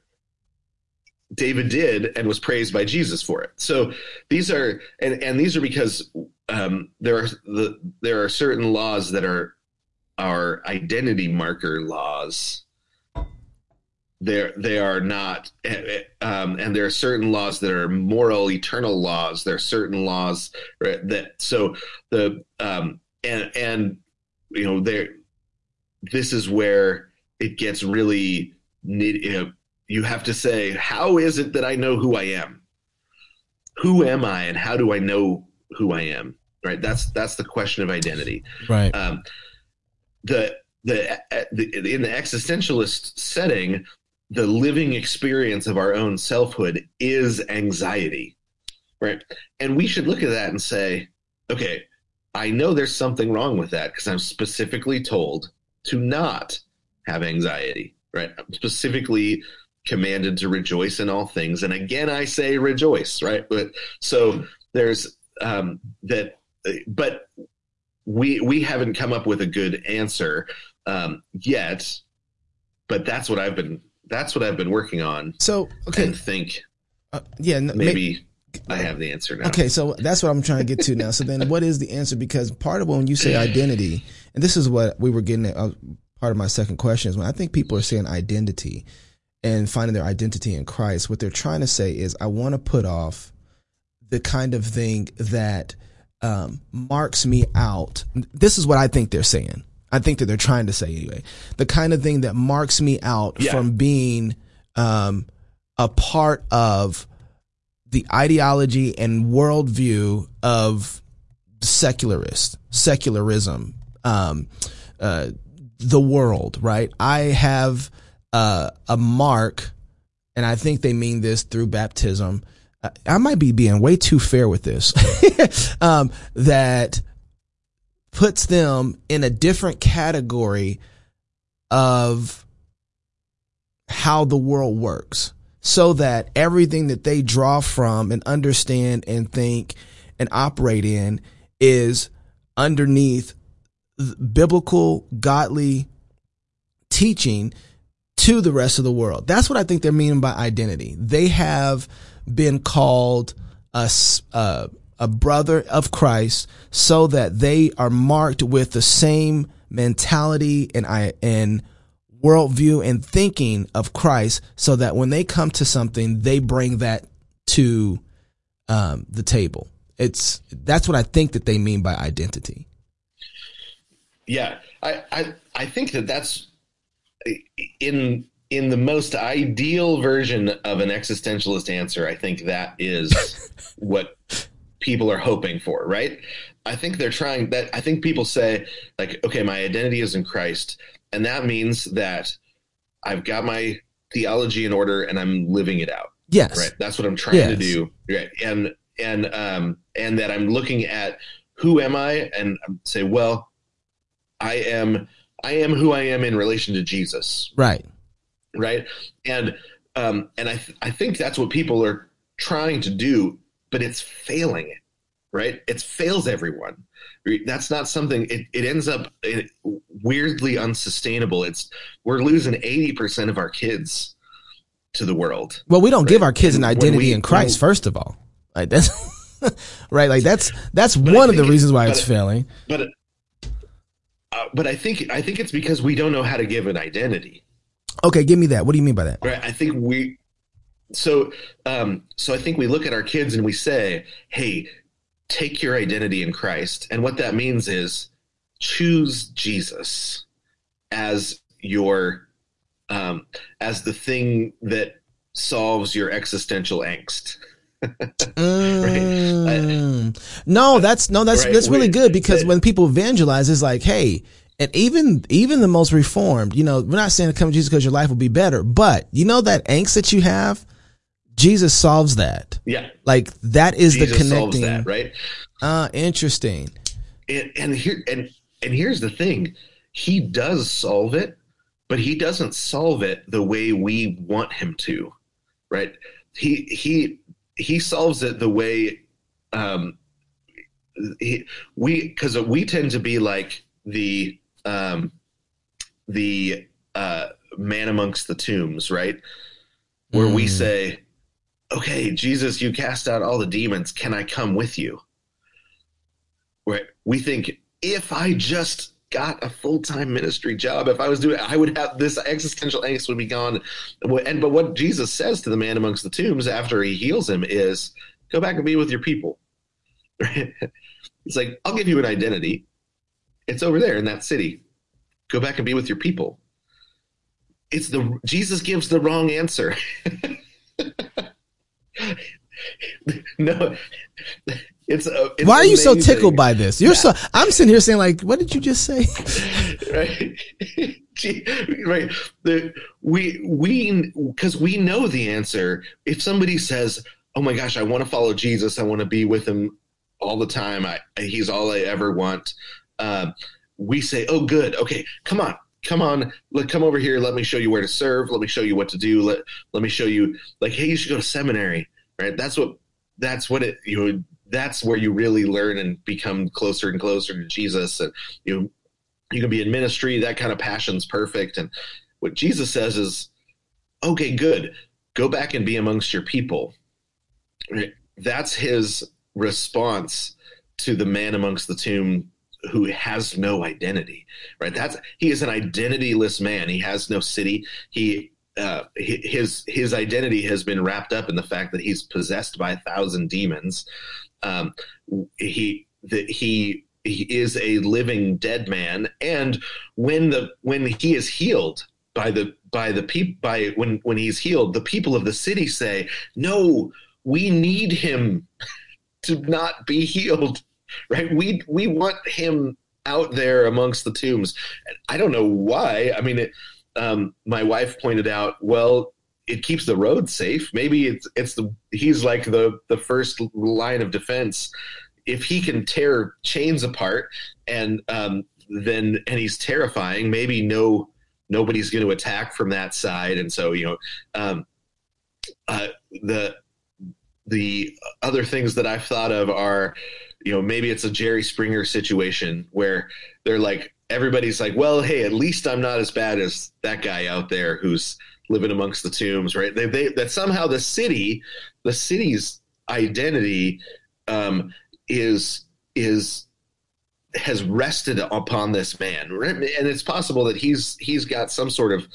Speaker 1: David did and was praised by Jesus for it. So these are and and these are because um, there are the there are certain laws that are our identity marker laws. There they are not, um, and there are certain laws that are moral, eternal laws. There are certain laws right, that so the um, and and you know there. This is where it gets really know, you have to say, how is it that I know who I am? Who am I, and how do I know who I am? Right. That's that's the question of identity.
Speaker 2: Right.
Speaker 1: Um, the, the the in the existentialist setting, the living experience of our own selfhood is anxiety, right? And we should look at that and say, okay, I know there's something wrong with that because I'm specifically told to not have anxiety right? I'm specifically commanded to rejoice in all things. And again, I say rejoice, right? But so there's um, that, but we we haven't come up with a good answer um, yet. But that's what I've been that's what I've been working on.
Speaker 2: So okay,
Speaker 1: and think
Speaker 2: uh, yeah,
Speaker 1: maybe. I have the answer now.
Speaker 2: Okay, so that's what I'm trying to get to now. So then, what is the answer? Because part of when you say identity, and this is what we were getting at. Uh, part of my second question is when I think people are saying identity and finding their identity in Christ, what they're trying to say is, I want to put off the kind of thing that um, marks me out. This is what I think they're saying. I think that they're trying to say anyway. The kind of thing that marks me out yeah. from being um, a part of the ideology and worldview of secularists, secularism, um, uh, the world, right? I have uh, a mark, and I think they mean this through baptism. Uh, I might be being way too fair with this, um, that puts them in a different category of how the world works so that everything that they draw from and understand and think and operate in is underneath biblical, godly teaching to the rest of the world. That's what I think they're meaning by identity. They have been called a, uh, a brother of Christ so that they are marked with the same mentality and I, and worldview and thinking of Christ so that when they come to something, they bring that to um, the table. It's that's what I think that they mean by identity.
Speaker 1: Yeah, I, I I think that that's in in the most ideal version of an existentialist answer, I think that is what people are hoping for, right? I think they're trying that. I think people say, like, okay, my identity is in Christ, and that means that I've got my theology in order and I'm living it out.
Speaker 2: Yes,
Speaker 1: right. That's what I'm trying yes. to do. Right, and and um and that I'm looking at who am I, and say, well, I am I am who I am in relation to Jesus.
Speaker 2: Right.
Speaker 1: Right. And um, and I th- I think that's what people are trying to do, but it's failing. Right. It fails everyone. That's not something. It, it ends up weirdly unsustainable. It's we're losing eighty percent of our kids to the world.
Speaker 2: Well, we don't right? give our kids and an identity we, in Christ. First of all, like that's right. Like that's that's one of the reasons why it's failing.
Speaker 1: But uh, but I think I think it's because we don't know how to give an identity.
Speaker 2: Okay, give me that. What do you mean by that?
Speaker 1: Right. I think we. So, um, so I think we look at our kids and we say, "Hey, take your identity in Christ," and what that means is choose Jesus as your um, as the thing that solves your existential angst.
Speaker 2: Mm. No, that's no, that's right. that's really good because when people evangelize, it's like, hey, and even even the most reformed, you know, we're not saying to come to Jesus because your life will be better, but you know that angst that you have, Jesus solves that.
Speaker 1: Yeah,
Speaker 2: like that is Jesus the connecting.
Speaker 1: That, right?
Speaker 2: Uh, interesting.
Speaker 1: And, and here and and here's the thing, he does solve it, but he doesn't solve it the way we want him to, right? He he he solves it the way um, he, we because we tend to be like the um, the uh, man amongst the tombs, right? Where mm. we say, "Okay, Jesus, you cast out all the demons. Can I come with you?" Where we think, if I just got a full time ministry job, if I was doing, I would have this existential angst would be gone. And but what Jesus says to the man amongst the tombs after he heals him is, "Go back and be with your people." It's like, "I'll give you an identity. It's over there in that city. Go back and be with your people." It's the Jesus gives the wrong answer. no, it's, uh, it's
Speaker 2: why are you so tickled by this? You're so. I'm sitting here saying like, what did you just say?
Speaker 1: right, right. The, we we because we know the answer. If somebody says, "Oh my gosh, I want to follow Jesus. I want to be with him all the time. I he's all I ever want." Uh, we say, "Oh, good. Okay, come on, come on, let come over here. Let me show you where to serve. Let me show you what to do. Let let me show you like, hey, you should go to seminary, right? That's what that's what it you know. That's where you really learn and become closer and closer to Jesus, and you you can be in ministry. That kind of passion's perfect. And what Jesus says is, okay, good. Go back and be amongst your people. That's his response to the man amongst the tomb who has no identity, right? That's he is an identityless man. He has no city. He uh, his his identity has been wrapped up in the fact that he's possessed by a thousand demons. Um, he he he is a living dead man, and when the when he is healed by the by the people by when when he's healed, the people of the city say, "No, we need him to not be healed." right? We we want him out there amongst the tombs. I don't know why. I mean, it, um, my wife pointed out, well, it keeps the road safe. Maybe it's it's the he's like the the first line of defense. If he can tear chains apart and um, then and he's terrifying, maybe no nobody's going to attack from that side. And so you know, um, uh, the the other things that I've thought of are you know, maybe it's a Jerry Springer situation where they're like, everybody's like, well, hey, at least I'm not as bad as that guy out there who's living amongst the tombs, right? They, they that somehow the city, the city's identity, um, is is has rested upon this man, right? and it's possible that he's he's got some sort of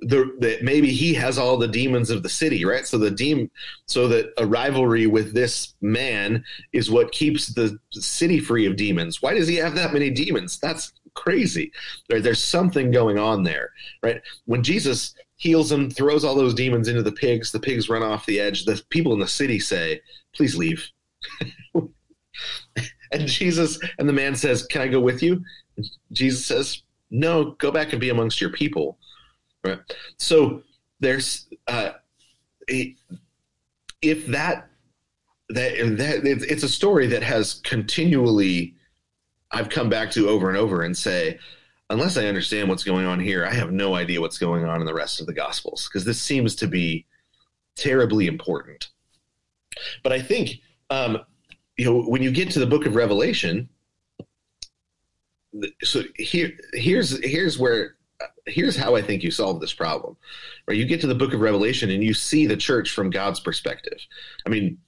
Speaker 1: the, that maybe he has all the demons of the city, right? So the demon, so that a rivalry with this man is what keeps the city free of demons. Why does he have that many demons? That's crazy. Right? There's something going on there, right? When Jesus heals him, throws all those demons into the pigs, the pigs run off the edge. The people in the city say, "Please leave." and Jesus and the man says, "Can I go with you?" And Jesus says, "No, go back and be amongst your people." Right. So there's uh, if that that that it's a story that has continually I've come back to over and over and say unless I understand what's going on here, I have no idea what's going on in the rest of the Gospels because this seems to be terribly important. But I think um, you know when you get to the Book of Revelation, so here here's here's where here's how I think you solve this problem. Right? You get to the book of Revelation and you see the church from God's perspective. I mean,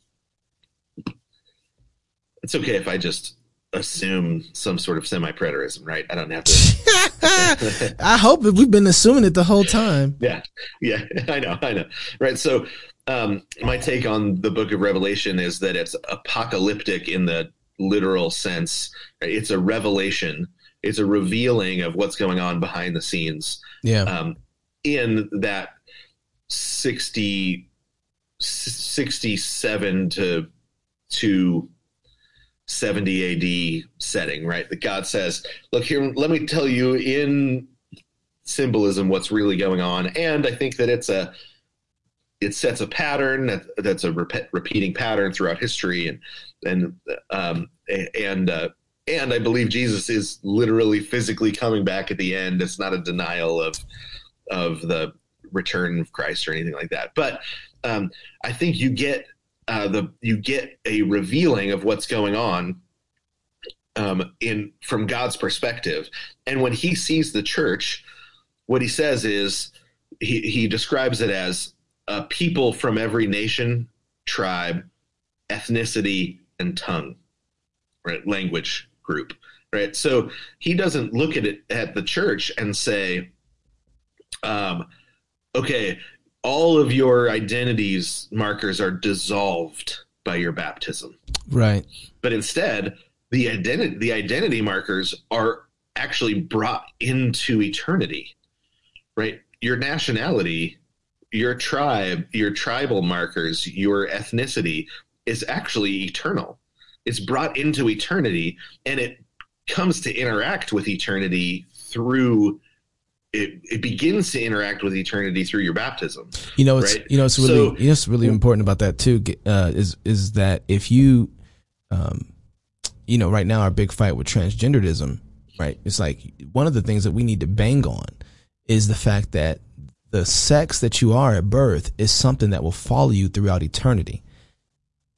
Speaker 1: it's okay if I just assume some sort of semi preterism, right? I don't have
Speaker 2: to. I hope we've been assuming it the whole time.
Speaker 1: Yeah. Yeah. I know. I know. Right. So, um, my take on the book of Revelation is that it's apocalyptic in the literal sense. Right? It's a revelation it's a revealing of what's going on behind the scenes.
Speaker 2: Yeah. Um,
Speaker 1: in that 60, 67 to, to 70 AD setting, right? That God says, look here, let me tell you in symbolism what's really going on. And I think that it's a, it sets a pattern that, that's a rep- repeating pattern throughout history and, and, um, and, uh, and I believe Jesus is literally physically coming back at the end. It's not a denial of of the return of Christ or anything like that. But um, I think you get uh, the you get a revealing of what's going on um, in from God's perspective. And when He sees the church, what He says is he, he describes it as a people from every nation, tribe, ethnicity, and tongue, right? Language group, right? So he doesn't look at it at the church and say, um, okay, all of your identities markers are dissolved by your baptism.
Speaker 2: Right.
Speaker 1: But instead, the identity the identity markers are actually brought into eternity. Right? Your nationality, your tribe, your tribal markers, your ethnicity is actually eternal it's brought into eternity and it comes to interact with eternity through it, it begins to interact with eternity through your baptism.
Speaker 2: You know, it's right? you know it's really so, you know it's really important about that too. Uh, is is that if you, um, you know, right now our big fight with transgenderism right? It's like one of the things that we need to bang on is the fact that the sex that you are at birth is something that will follow you throughout eternity.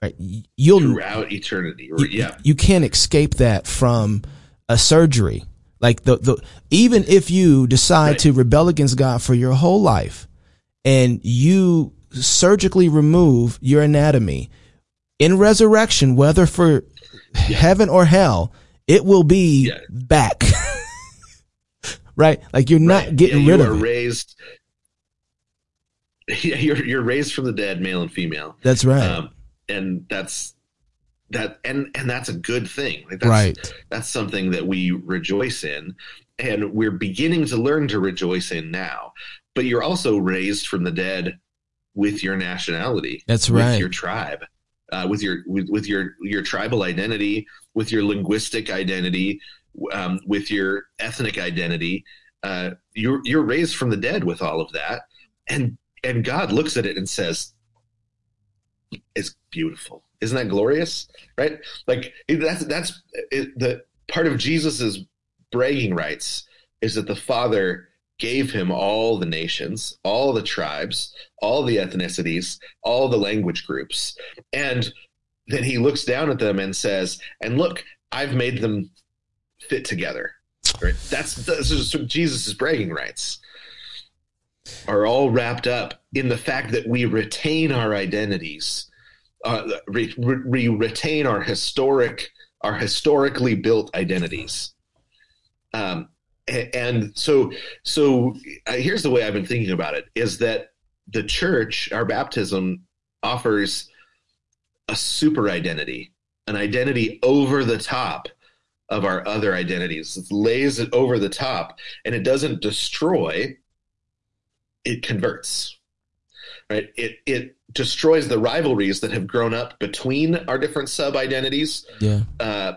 Speaker 2: Right? You'll
Speaker 1: throughout eternity.
Speaker 2: You,
Speaker 1: yeah.
Speaker 2: You can't escape that from a surgery. Like the, the even if you decide right. to rebel against God for your whole life and you surgically remove your anatomy in resurrection, whether for yeah. heaven or hell, it will be yeah. back. right? Like you're not right. getting
Speaker 1: yeah,
Speaker 2: rid
Speaker 1: of
Speaker 2: it.
Speaker 1: Raised, yeah, you're you're raised from the dead, male and female.
Speaker 2: That's right. Um,
Speaker 1: and that's that and and that's a good thing. Like that's,
Speaker 2: right.
Speaker 1: that's something that we rejoice in and we're beginning to learn to rejoice in now. But you're also raised from the dead with your nationality
Speaker 2: that's right.
Speaker 1: with your tribe uh, with your with, with your your tribal identity with your linguistic identity um, with your ethnic identity. Uh, you're you're raised from the dead with all of that and and god looks at it and says it's beautiful. Isn't that glorious? Right? Like that's that's it, the part of Jesus's bragging rights is that the Father gave him all the nations, all the tribes, all the ethnicities, all the language groups. And then he looks down at them and says, "And look, I've made them fit together." Right? That's, that's Jesus' bragging rights are all wrapped up in the fact that we retain our identities, uh, we, we retain our historic, our historically built identities. Um, and, and so, so uh, here's the way I've been thinking about it: is that the church, our baptism, offers a super identity, an identity over the top of our other identities. It lays it over the top, and it doesn't destroy it converts right it it destroys the rivalries that have grown up between our different sub identities
Speaker 2: yeah.
Speaker 1: Uh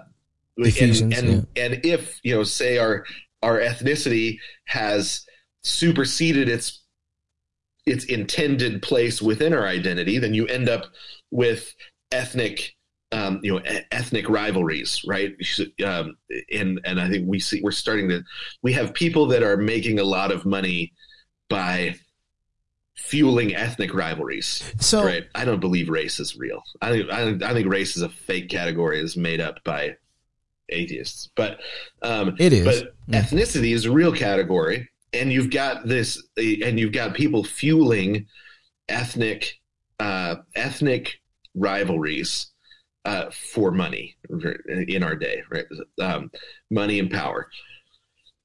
Speaker 1: and and, yeah. and if you know say our our ethnicity has superseded its its intended place within our identity then you end up with ethnic um, you know ethnic rivalries right? Um, and and i think we see we're starting to we have people that are making a lot of money by fueling ethnic rivalries. So right? I don't believe race is real. I think I, I think race is a fake category is made up by atheists. But um,
Speaker 2: it is.
Speaker 1: But yeah. ethnicity is a real category, and you've got this, and you've got people fueling ethnic uh, ethnic rivalries uh, for money in our day, right? Um, money and power.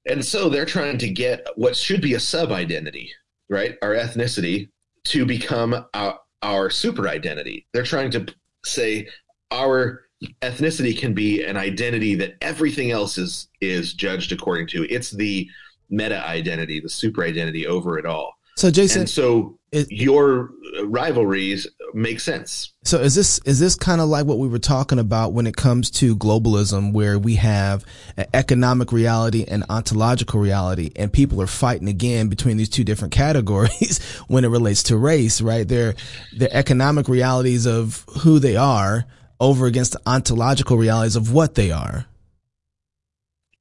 Speaker 1: And so they're trying to get what should be a sub identity, right? Our ethnicity to become our, our super identity. They're trying to say our ethnicity can be an identity that everything else is is judged according to. It's the meta identity, the super identity over it all.
Speaker 2: So Jason,
Speaker 1: and so it, your rivalries make sense.
Speaker 2: So is this is this kind of like what we were talking about when it comes to globalism, where we have an economic reality and ontological reality, and people are fighting again between these two different categories when it relates to race, right? Their their economic realities of who they are over against the ontological realities of what they are.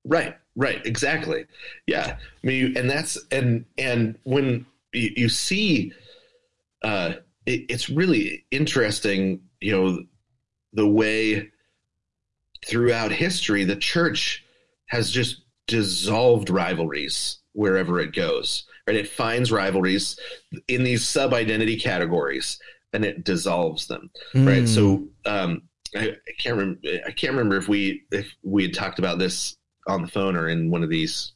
Speaker 1: Right, right, exactly. Yeah, I mean, and that's and and when you, you see, uh, it, it's really interesting, you know, the way throughout history the church has just dissolved rivalries wherever it goes. Right, it finds rivalries in these sub identity categories and it dissolves them. Mm. Right, so um, I, I can't remember. I can't remember if we if we had talked about this on the phone or in one of these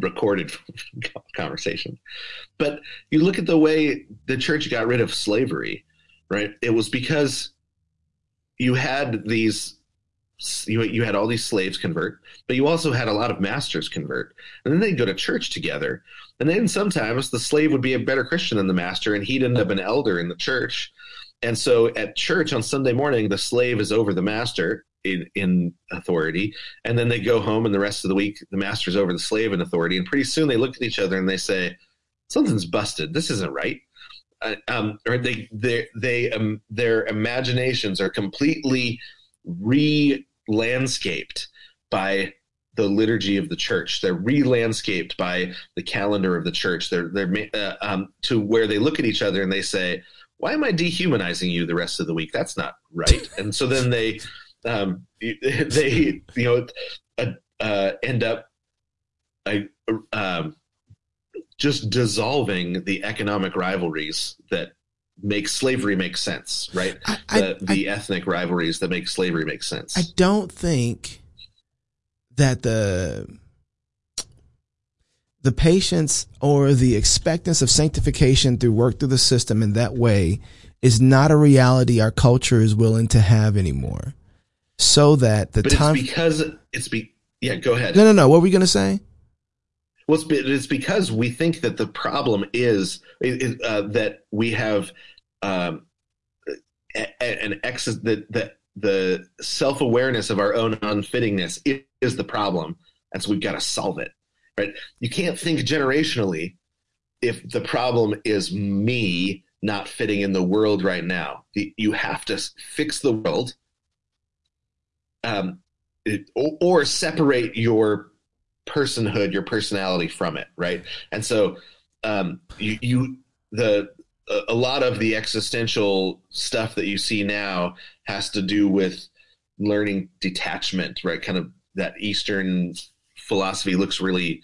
Speaker 1: recorded conversation. But you look at the way the church got rid of slavery, right? It was because you had these you you had all these slaves convert, but you also had a lot of masters convert, and then they'd go to church together. And then sometimes the slave would be a better Christian than the master, and he'd end up an elder in the church. And so at church on Sunday morning, the slave is over the master, in, in authority, and then they go home, and the rest of the week the master's over the slave in authority, and pretty soon they look at each other and they say, "Something's busted. This isn't right." Uh, um, or they they they um, their imaginations are completely re-landscaped by the liturgy of the church. They're re-landscaped by the calendar of the church. They're they're uh, um, to where they look at each other and they say, "Why am I dehumanizing you the rest of the week? That's not right." and so then they um, they you know uh, uh, end up um, just dissolving the economic rivalries that make slavery make sense, right? I, I, the, ethnic rivalries that make slavery make sense.
Speaker 2: I don't think that the the patience or the expectance of sanctification through work through the system in that way is not a reality our culture is willing to have anymore. So that the
Speaker 1: but
Speaker 2: time
Speaker 1: it's because it's be yeah, go ahead.
Speaker 2: No, no, no. What were we going to say?
Speaker 1: Well, it's, it's, because we think that the problem is uh, that we have um, an excess that the self awareness of our own unfittingness is the problem, and so we've got to solve it. Right? You can't think generationally if the problem is me not fitting in the world right now. You have to fix the world, um, or, or separate your personhood, your personality from it, right? And so um, you, you the a lot of the existential stuff that you see now has to do with learning detachment, right? Kind of that Eastern philosophy looks really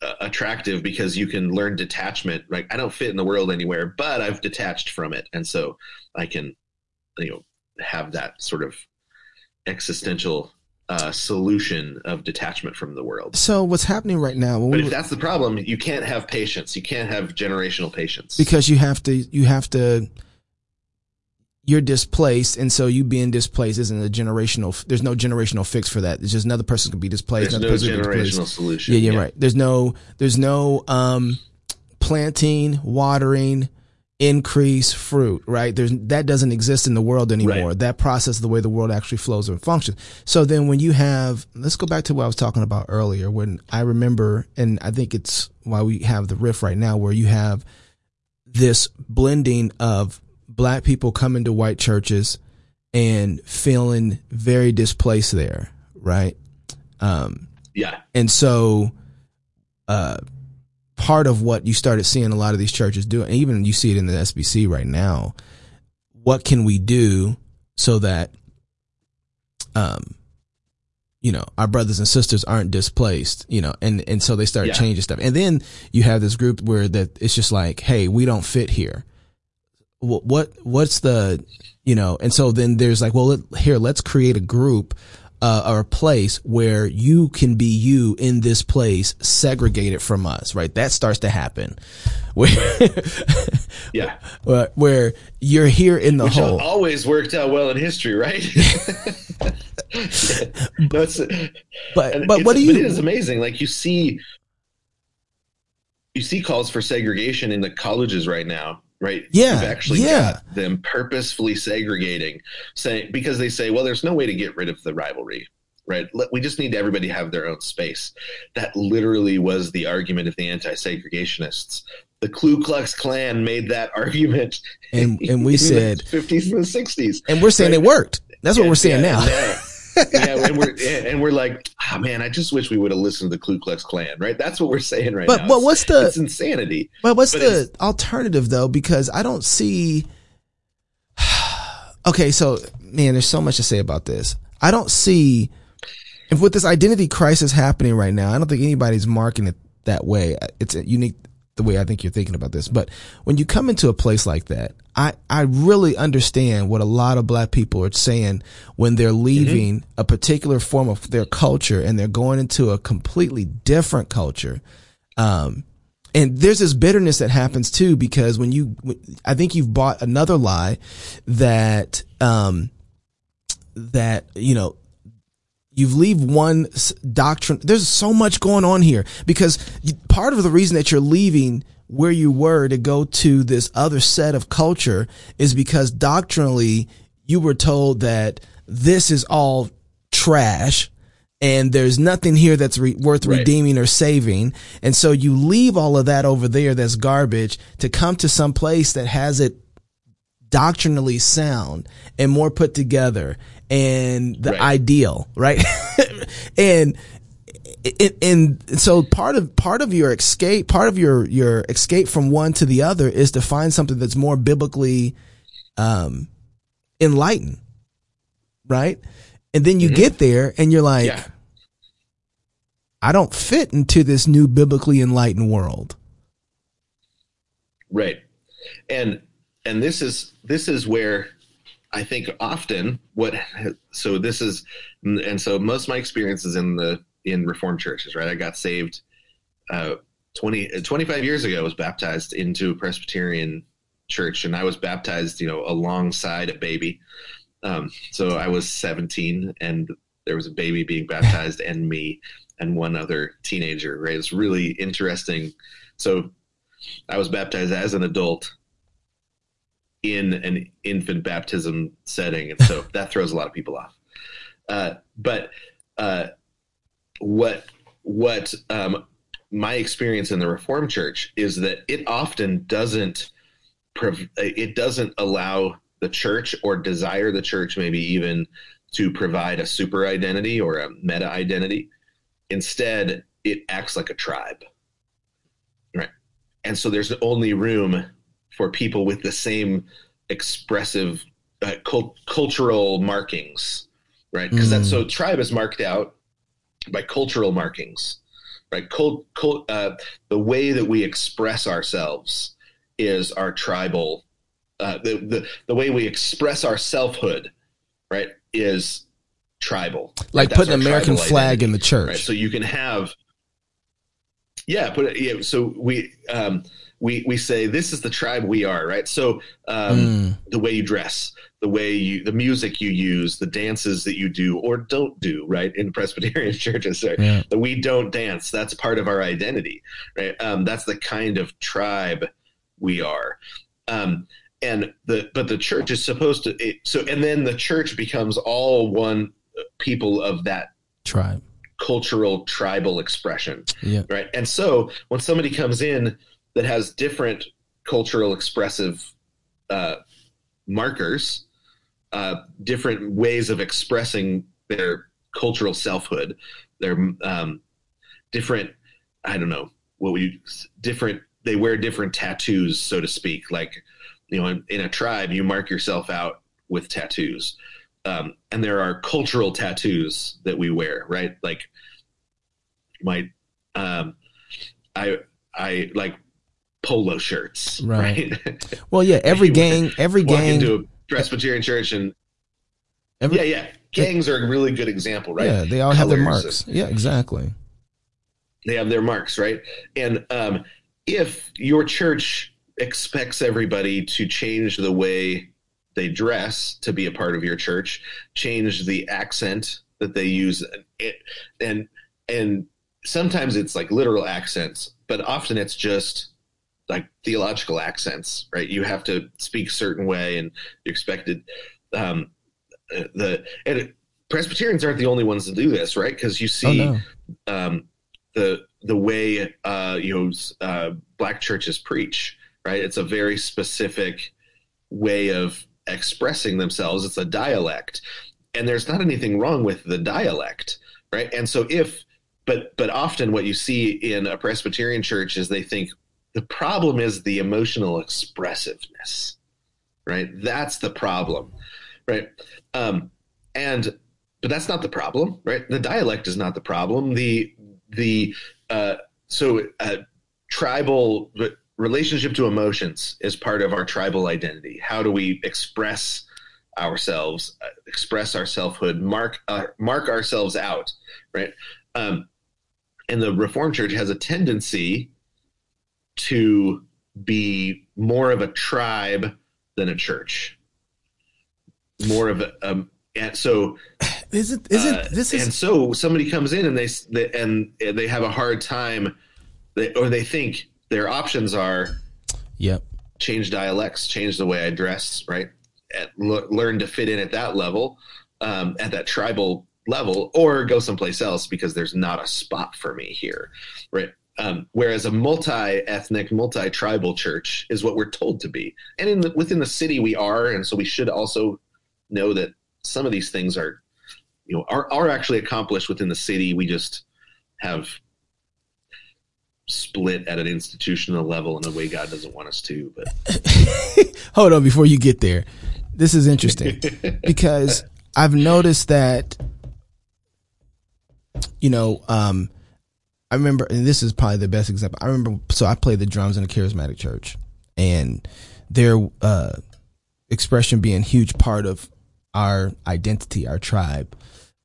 Speaker 1: uh, attractive because you can learn detachment. Right? I don't fit in the world anywhere, but I've detached from it, and so I can, you know, have that sort of existential uh, solution of detachment from the world.
Speaker 2: So what's happening right now?
Speaker 1: But if that's the problem, you can't have patience. You can't have generational patience
Speaker 2: because you have to. You have to. You're displaced, and so you being displaced isn't a generational. There's no generational fix for that. It's just another person can be displaced.
Speaker 1: There's no generational solution.
Speaker 2: Yeah, you're yeah, right. There's no. There's no um, planting, watering, increase fruit, right? There's that doesn't exist in the world anymore. Right. That process, the way the world actually flows and functions. So then when you have, let's go back to what I was talking about earlier when I remember, and I think it's why we have the riff right now where you have this blending of black people coming to white churches and feeling very displaced there, right?
Speaker 1: Um, yeah.
Speaker 2: And so, uh, part of what you started seeing a lot of these churches do, and even you see it in the SBC right now. What can we do so that, um, you know, our brothers and sisters aren't displaced, you know, and, and so they start yeah. changing stuff. And then you have this group where that it's just like, Hey, we don't fit here. What, what, what's the, you know, and so then there's like, well, here, let's create a group uh, or a place where you can be you in this place segregated from us, right? That starts to happen.
Speaker 1: Where, yeah.
Speaker 2: Where, where you're here in the
Speaker 1: Which
Speaker 2: whole.
Speaker 1: always worked out well in history, right?
Speaker 2: but, but, but what do you.
Speaker 1: But it is amazing. Like you see, you see calls for segregation in the colleges right now right?
Speaker 2: Yeah,
Speaker 1: You've actually
Speaker 2: yeah.
Speaker 1: them purposefully segregating, saying because they say, well, there's no way to get rid of the rivalry, right? We just need everybody to have their own space. That literally was the argument of the anti-segregationists. The Ku Klux Klan made that argument,
Speaker 2: and and we said
Speaker 1: fifties and the sixties,
Speaker 2: and we're saying right? it worked. That's what we're saying yeah, now
Speaker 1: yeah, and we're and we're like, oh, man, I just wish we would have listened to the Ku Klux Klan, right? That's what we're saying right
Speaker 2: but,
Speaker 1: now.
Speaker 2: But what's the
Speaker 1: it's insanity?
Speaker 2: But what's but the alternative though? Because I don't see. okay, so man, there's so much to say about this. I don't see if with this identity crisis happening right now. I don't think anybody's marking it that way. It's a unique the way I think you're thinking about this. But when you come into a place like that, I, I really understand what a lot of black people are saying when they're leaving mm-hmm. a particular form of their culture and they're going into a completely different culture. Um, and there's this bitterness that happens too because when you, I think you've bought another lie that, um, that, you know, you leave one doctrine. There's so much going on here because part of the reason that you're leaving where you were to go to this other set of culture is because doctrinally you were told that this is all trash and there's nothing here that's re- worth right. redeeming or saving. And so you leave all of that over there that's garbage to come to some place that has it doctrinally sound and more put together and the right. ideal, right? and it, and so part of part of your escape, part of your your escape from one to the other is to find something that's more biblically um, enlightened, right? And then you mm-hmm. get there and you're like, yeah. I don't fit into this new biblically enlightened world.
Speaker 1: Right. And and this is this is where I think often what so this is and so most of my experiences in the in reformed churches right? I got saved uh 20 25 years ago I was baptized into a Presbyterian church and I was baptized you know alongside a baby. Um so I was 17 and there was a baby being baptized and me and one other teenager right? It's really interesting. So I was baptized as an adult in an infant baptism setting, and so that throws a lot of people off. Uh, but uh, what what um, my experience in the Reformed Church is that it often doesn't it doesn't allow the church or desire the church maybe even to provide a super identity or a meta identity. Instead, it acts like a tribe. Right. And so there's only room for people with the same expressive uh, cult- cultural markings, right? Because mm. that's so tribe is marked out by cultural markings, right? Cult, cult, uh, the way that we express ourselves is our tribal. Uh, the, the the way we express our selfhood, right, is tribal.
Speaker 2: Like right? putting an American flag in the church. Right?
Speaker 1: So you can have, yeah, put it. Yeah, so we. Um, we we say this is the tribe we are, right? So um, mm. the way you dress, the way you, the music you use, the dances that you do or don't do, right? In Presbyterian churches, right? Yeah. That we don't dance. That's part of our identity, right? Um, that's the kind of tribe we are. Um, and the but the church is supposed to it, so and then the church becomes all one people of that
Speaker 2: tribe
Speaker 1: cultural tribal expression yeah. right and so when somebody comes in that has different cultural expressive uh, markers, uh, different ways of expressing their cultural selfhood, their um, different, I don't know, what we different. They wear different tattoos, so to speak. Like, you know, in, in a tribe, you mark yourself out with tattoos, um, and there are cultural tattoos that we wear, right? Like, my, um, I, I like polo shirts, right?
Speaker 2: right? Well, yeah, every gang, every gang
Speaker 1: into a Presbyterian church and every, yeah, yeah, gangs are a really good example, right?
Speaker 2: Yeah, they all Colors have their marks. yeah, exactly.
Speaker 1: They have their marks, right? And um, if your church expects everybody to change the way they dress to be a part of your church, change the accent that they use, and and, and sometimes it's like literal accents, but often it's just like theological accents, right? You have to speak a certain way, and you're expected. Um, the and it, Presbyterians aren't the only ones to do this, right? Because you see oh, no. um, the the way uh, you know uh, black churches preach, right? It's a very specific way of expressing themselves. It's a dialect, and there's not anything wrong with the dialect, right? And so if but but often what you see in a Presbyterian church is they think the problem is the emotional expressiveness, right? That's the problem, right? Um, and but that's not the problem, right? The dialect is not the problem. The the uh, so uh, tribal relationship to emotions is part of our tribal identity. How do we express ourselves, uh, express our selfhood, mark uh, mark ourselves out, right? Um, and the Reformed Church has a tendency to be more of a tribe than a church. More of a, um, and so
Speaker 2: isn't isn't uh, this is
Speaker 1: and so somebody comes in and they, they and they have a hard time, they, or they think their options are,
Speaker 2: yep,
Speaker 1: change dialects, change the way I dress, right, at, learn to fit in at that level, um, at that tribal level, or go someplace else because there's not a spot for me here, right? Um, whereas a multi-ethnic, multi-tribal church is what we're told to be, and in the, within the city we are, and so we should also know that some of these things are, you know, are are actually accomplished within the city. We just have split at an institutional level in a way God doesn't want us to. But
Speaker 2: hold on before you get there. This is interesting because I've noticed that you know, um, I remember, and this is probably the best example. I remember, so I played the drums in a charismatic church, and their uh, expression being huge part of our identity, our tribe.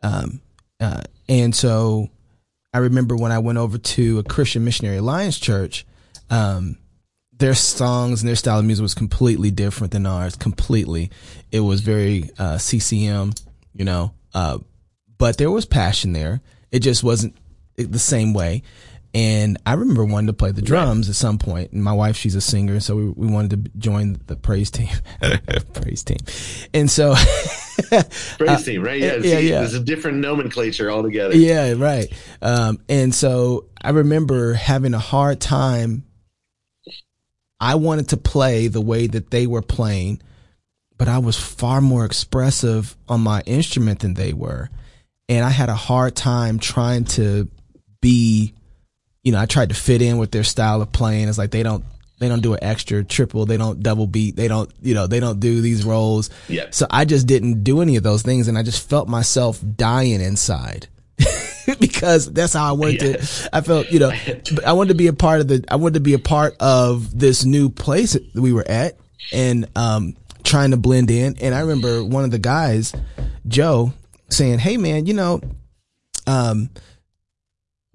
Speaker 2: Um, uh, and so I remember when I went over to a Christian Missionary Alliance church, um, their songs and their style of music was completely different than ours. Completely, it was very uh, CCM, you know. Uh, but there was passion there. It just wasn't the same way. And I remember wanting to play the drums right. at some point. And my wife, she's a singer, so we, we wanted to join the praise team. praise team. And so
Speaker 1: praise uh, team, right? Yeah, yeah, yeah. There's a different nomenclature altogether.
Speaker 2: Yeah, right. Um, and so I remember having a hard time. I wanted to play the way that they were playing, but I was far more expressive on my instrument than they were. And I had a hard time trying to be, you know, I tried to fit in with their style of playing. It's like they don't they don't do an extra triple. They don't double beat. They don't, you know, they don't do these rolls.
Speaker 1: Yeah.
Speaker 2: So I just didn't do any of those things. And I just felt myself dying inside because that's how I wanted yeah. to, I felt, you know, I wanted to be a part of the, I wanted to be a part of this new place that we were at and, um, trying to blend in. And I remember one of the guys, Joe, saying, Hey man, you know, um,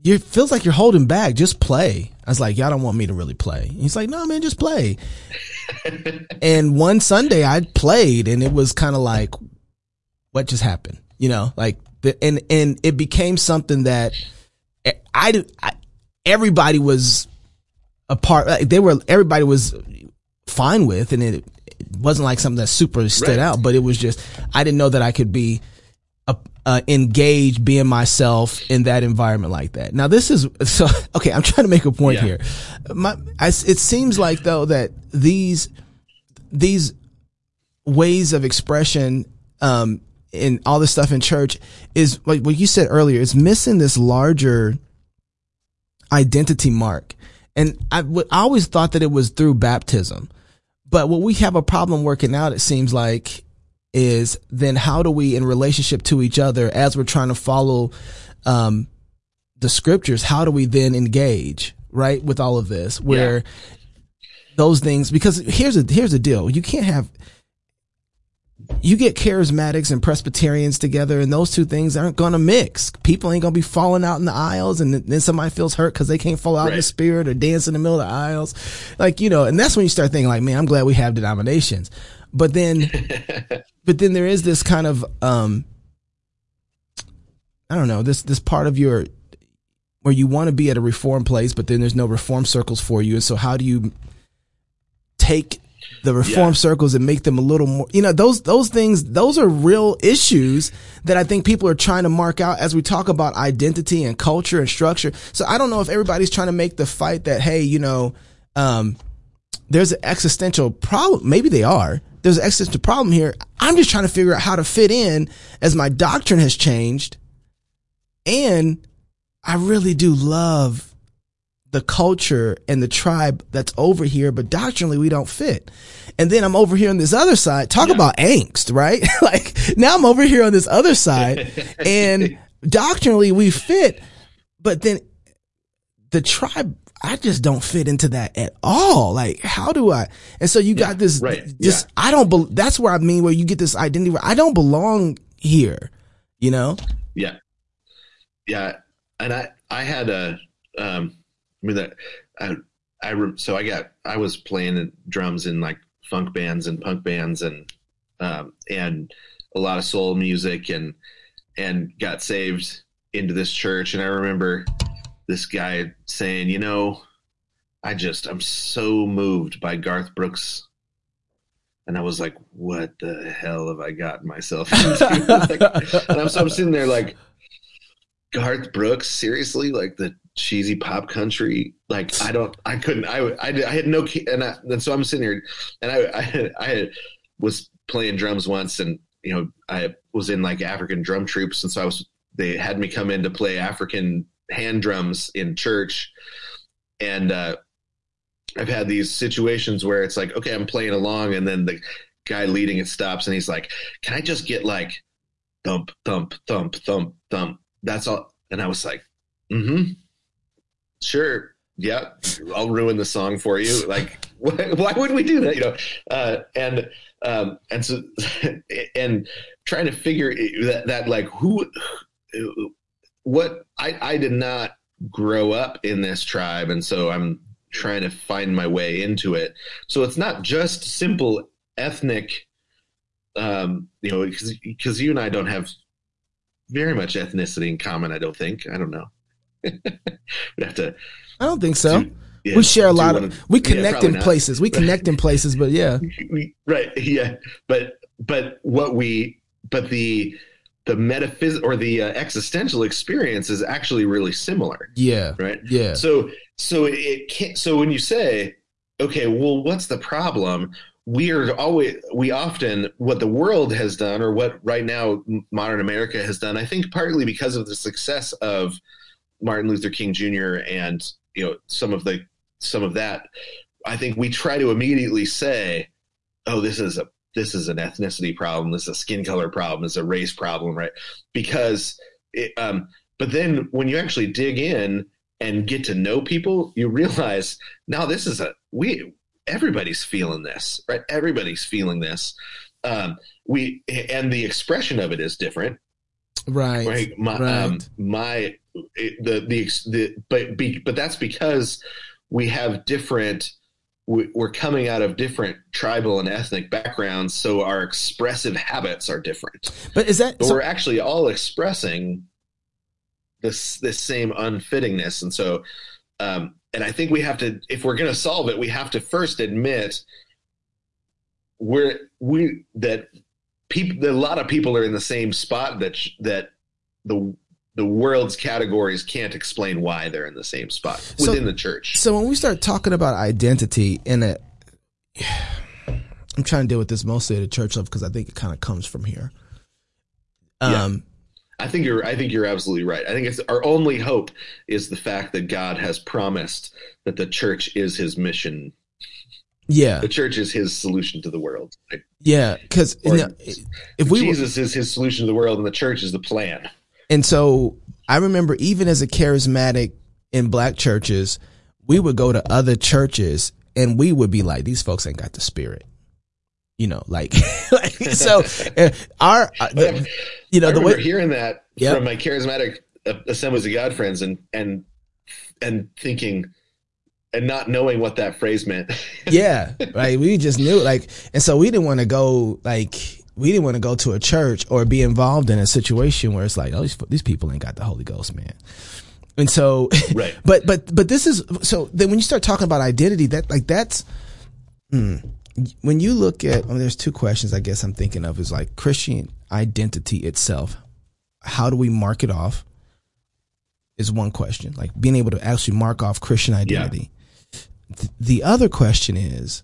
Speaker 2: you feels like you're holding back. Just play. I was like, y'all don't want me to really play. He's like, no, man, just play. and one Sunday I played and it was kind of like, what just happened? You know, like the, and, and it became something that I, I everybody was a part, like they were, everybody was fine with. And it, it wasn't like something that super stood right. out, but it was just, I didn't know that I could be, uh, engage being myself in that environment like that. Now this is so okay. I'm trying to make a point yeah. here. My, I, it seems like though that these these ways of expression um, and all this stuff in church is like what you said earlier. It's missing this larger identity mark, and I, I always thought that it was through baptism. But what we have a problem working out, it seems like, is then how do we in relationship to each other as we're trying to follow um, the scriptures how do we then engage right with all of this where yeah. those things because here's a here's the deal you can't have you get charismatics and Presbyterians together, and those two things aren't going to mix. People ain't going to be falling out in the aisles, and then somebody feels hurt because they can't fall out right. in the spirit or dance in the middle of the aisles. Like, you know, and that's when you start thinking, like, man, I'm glad we have denominations. But then but then there is this kind of um I don't know, this this part of your where you want to be at a reform place, but then there's no reform circles for you. And so how do you take the reform yeah. circles and make them a little more you know those those things those are real issues that i think people are trying to mark out as we talk about identity and culture and structure so i don't know if everybody's trying to make the fight that hey you know um, there's an existential problem maybe they are there's an existential problem here. I'm just trying to figure out how to fit in as my doctrine has changed. And I really do love the culture and the tribe that's over here, but doctrinally we don't fit. And then I'm over here on this other side. Talk yeah. about angst, right? like now I'm over here on this other side and doctrinally we fit, but then the tribe I just don't fit into that at all. Like, how do I? And so you got this, right. this, yeah. I don't, be, that's where I mean, where you get this identity where I don't belong here, you know?
Speaker 1: Yeah. Yeah. And I, I had a, um, I mean, that, I, I, so I got, I was playing drums in like funk bands and punk bands and, um, and a lot of soul music and, and got saved into this church. And I remember, this guy saying, you know, I just I'm so moved by Garth Brooks. And I was like, what the hell have I gotten myself into? like, and I'm so I'm sitting there like, Garth Brooks, seriously? Like the cheesy pop country? Like I don't, I couldn't, I, I, I had no, and, I, and so I'm sitting here and I, I, I was playing drums once and, you know, I was in like African drum troupes. And so I was, they had me come in to play African hand drums in church, and uh, I've had these situations where it's like, okay, I'm playing along, and then the guy leading it stops, and he's like, "Can I just get like thump, thump, thump, thump, thump?" That's all. And I was like, "Mm-hmm, sure, yeah, I'll ruin the song for you." Like, why, why would we do that? You know, uh, and um, and so and trying to figure that that like who what I I did not grow up in this tribe, and so I'm trying to find my way into it. So it's not just simple ethnic, um, you know, because you and I don't have very much ethnicity in common. I don't think. I don't know. we have to.
Speaker 2: I don't think so. Do, yeah, we share a lot of. We connect yeah, in not. places. We connect in places, but yeah.
Speaker 1: We, right. Yeah. But but what we but the the metaphysical or the uh, existential experience is actually really similar.
Speaker 2: Yeah.
Speaker 1: Right.
Speaker 2: Yeah.
Speaker 1: So so it can't. So when you say, okay, well, what's the problem? We are always we often what the world has done or what right now modern America has done. I think partly because of the success of Martin Luther King Jr. and you know some of the some of that. I think we try to immediately say, "Oh, this is a this is an ethnicity problem. This is a skin color problem. This is a race problem, right?" Because, it, um, but then when you actually dig in and get to know people, you realize now this is a we everybody's feeling this, right? Everybody's feeling this. Um, we and the expression of it is different,
Speaker 2: right?
Speaker 1: Right. My right. Um, my the the the but be, but that's because we have different we're coming out of different tribal and ethnic backgrounds, so our expressive habits are different.
Speaker 2: But is that
Speaker 1: but so, we're actually all expressing this this same unfittingness, and so um, and I think we have to, if we're going to solve it, we have to first admit we're we that people a lot of people are in the same spot that that the the world's categories can't explain why they're in the same spot within so, the church.
Speaker 2: So when we start talking about identity in a I'm trying to deal with this mostly at a church level because I think it kind of comes from here.
Speaker 1: Um, yeah. I think you're I think you're absolutely right. I think it's our only hope is the fact that God has promised that the church is his mission.
Speaker 2: Yeah.
Speaker 1: The church is his solution to the world.
Speaker 2: Right? Yeah, cuz
Speaker 1: if we Jesus is his solution to the world and the church is the plan.
Speaker 2: And so I remember even as a charismatic in black churches, we would go to other churches and we would be like, these folks ain't got the spirit. You know, like, like so uh, our, uh, the, you know,
Speaker 1: I
Speaker 2: the way
Speaker 1: hearing that yep. from my charismatic uh, assemblies of God friends and, and, and thinking, and not knowing what that phrase meant.
Speaker 2: yeah, right. We just knew like, and so we didn't want to go like we didn't want to go to a church or be involved in a situation where it's like, oh, these, these people ain't got the Holy Ghost, man. And so,
Speaker 1: right.
Speaker 2: but, but, but this is, so then when you start talking about identity, that like, that's, hmm, when you look at, well, there's two questions I guess I'm thinking of is like Christian identity itself. How do we mark it off? Is one question, like being able to actually mark off Christian identity. Yeah. Th- the other question is,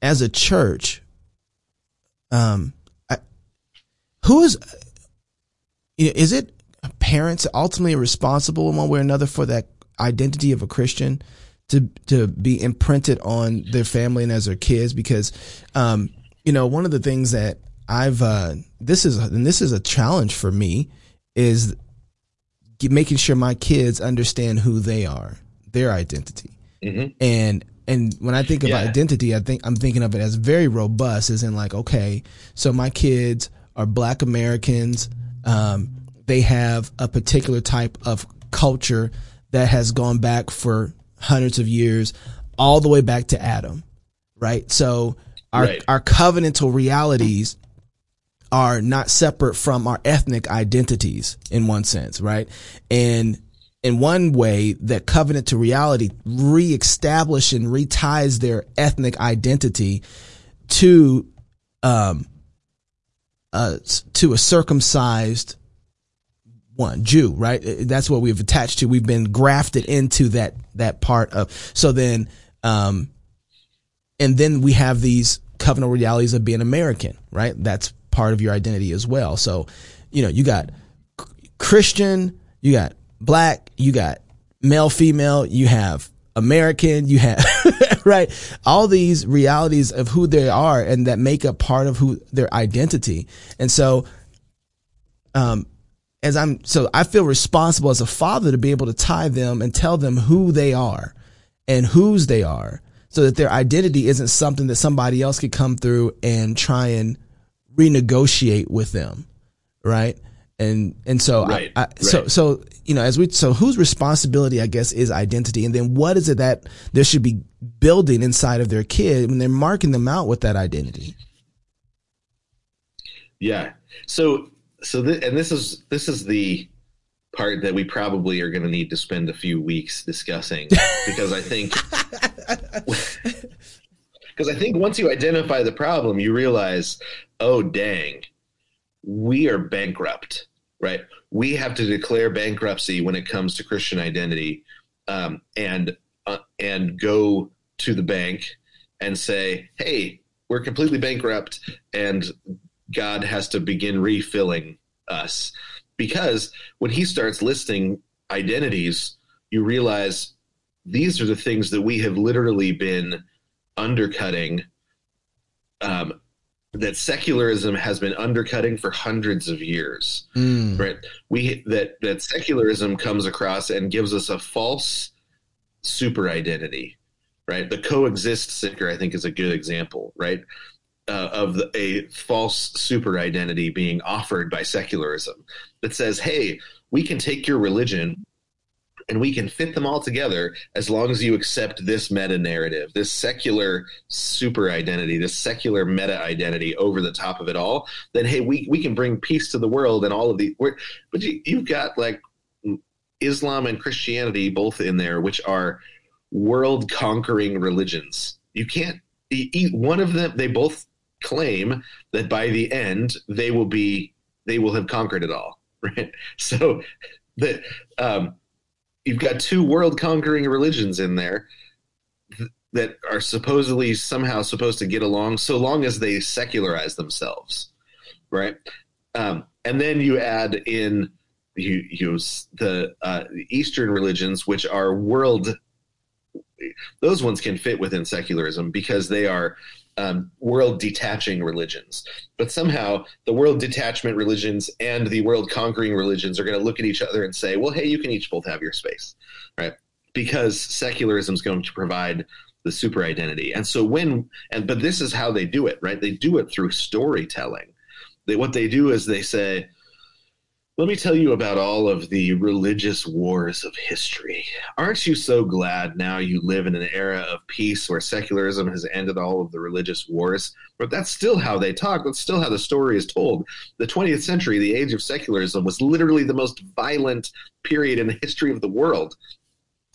Speaker 2: as a church, um, I, who is, is it parents ultimately responsible in one way or another for that identity of a Christian to, to be imprinted on their family and as their kids? Because, um, you know, one of the things that I've, uh, this is, and this is a challenge for me is making sure my kids understand who they are, their identity. Mm-hmm. And and when I think of yeah. identity, I think I'm thinking of it as very robust, as in like, okay, so my kids are Black Americans. Um, they have a particular type of culture that has gone back for hundreds of years, all the way back to Adam, right? So our right. our covenantal realities are not separate from our ethnic identities in one sense, right? And in one way that covenant to reality reestablish and reties their ethnic identity to um uh to a circumcised one Jew, right? That's what we've attached to. We've been grafted into that that part of. So then, um, and then we have these covenant realities of being American, right? That's part of your identity as well. So, you know, you got Christian you got black, you got male, female, you have American, you have, right? All these realities of who they are and that make up part of who their identity. And so, um, as I'm, so I feel responsible as a father to be able to tie them and tell them who they are and whose they are so that their identity isn't something that somebody else could come through and try and renegotiate with them. Right. And, and so, right, I, I, right. so, so, you know, as we, so whose responsibility, I guess, is identity? And then what is it that there should be building inside of their kid when they're marking them out with that identity?
Speaker 1: Yeah. So, so, th- and this is, this is the, part that we probably are going to need to spend a few weeks discussing because I think because I think once you identify the problem, you realize, oh dang, we are bankrupt, right? We have to declare bankruptcy when it comes to Christian identity, um, and uh, and go to the bank and say, hey, we're completely bankrupt, and God has to begin refilling us because when he starts listing identities, you realize these are the things that we have literally been undercutting um, that secularism has been undercutting for hundreds of years mm. right? We that that secularism comes across and gives us a false super identity right? The coexist seeker i think is a good example right? Uh, of the, a false super identity being offered by secularism that says hey we can take your religion and we can fit them all together as long as you accept this meta narrative, this secular super identity, this secular meta identity over the top of it all. Then hey, we we can bring peace to the world and all of the. But you, you've got like Islam and Christianity both in there, which are world conquering religions. You can't eat one of them. They both claim that by the end they will be they will have conquered it all. Right. So that um, you've got two world conquering religions in there th- that are supposedly somehow supposed to get along so long as they secularize themselves right? Um, and then you add in you use the uh, eastern religions which are world those ones can fit within secularism because they are um, world detaching religions. But somehow the world detachment religions and the world conquering religions are going to look at each other and say, well, hey, you can each both have your space, right? Because secularism is going to provide the super identity. And so when, and, but this is how they do it, right? They do it through storytelling. They, what they do is they say, let me tell you about all of the religious wars of history. Aren't you so glad now you live in an era of peace where secularism has ended all of the religious wars? But that's still how they talk. That's still how the story is told. The 20th century, the age of secularism, was literally the most violent period in the history of the world.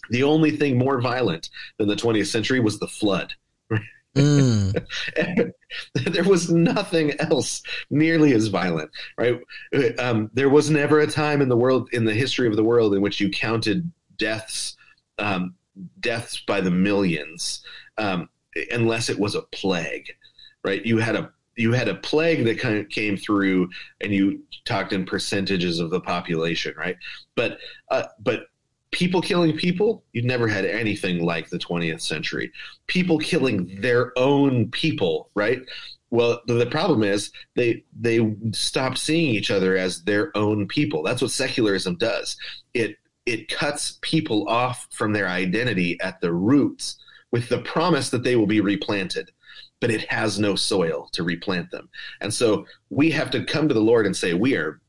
Speaker 1: The only thing more violent than the 20th century was the flood. Mm. there was nothing else nearly as violent, right? Um, there was never a time in the world, in the history of the world, in which you counted deaths, um, deaths by the millions, um, unless it was a plague, right? You had a you had a plague that kind of came through, and you talked in percentages of the population, right? But uh, but people killing people—you've never had anything like the 20th century. People killing their own people, right? Well, the problem is they they stop seeing each other as their own people. That's what secularism does. It it cuts people off from their identity at the roots with the promise that they will be replanted but it has no soil to replant them. And so we have to come to the Lord and say, We are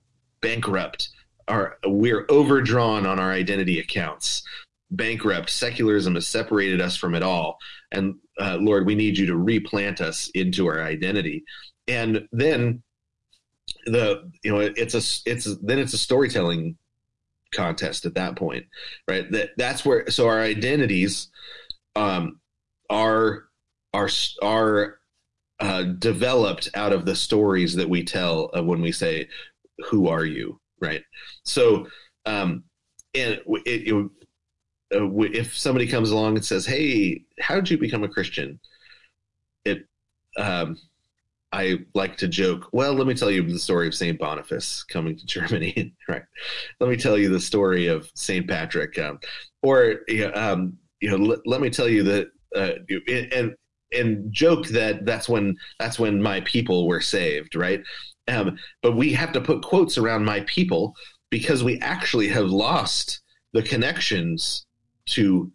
Speaker 1: bankrupt our we're overdrawn on our identity accounts bankrupt secularism has separated us from it all. And uh, lord we need you to replant us into our identity. And then the you know it's a it's then it's a storytelling contest at that point right? That that's where so our identities um are are are uh, developed out of the stories that we tell of when we say who are you right? So, um, and it, it, uh, if somebody comes along and says, "Hey, how did you become a Christian?" It, um, I like to joke. Well, let me tell you the story of Saint Boniface coming to Germany. right. Let me tell you the story of Saint Patrick, um, or um, you know, let, let, me tell you that, uh, and and joke that that's when that's when my people were saved, right? Um, but we have to put quotes around my people because we actually have lost the connections to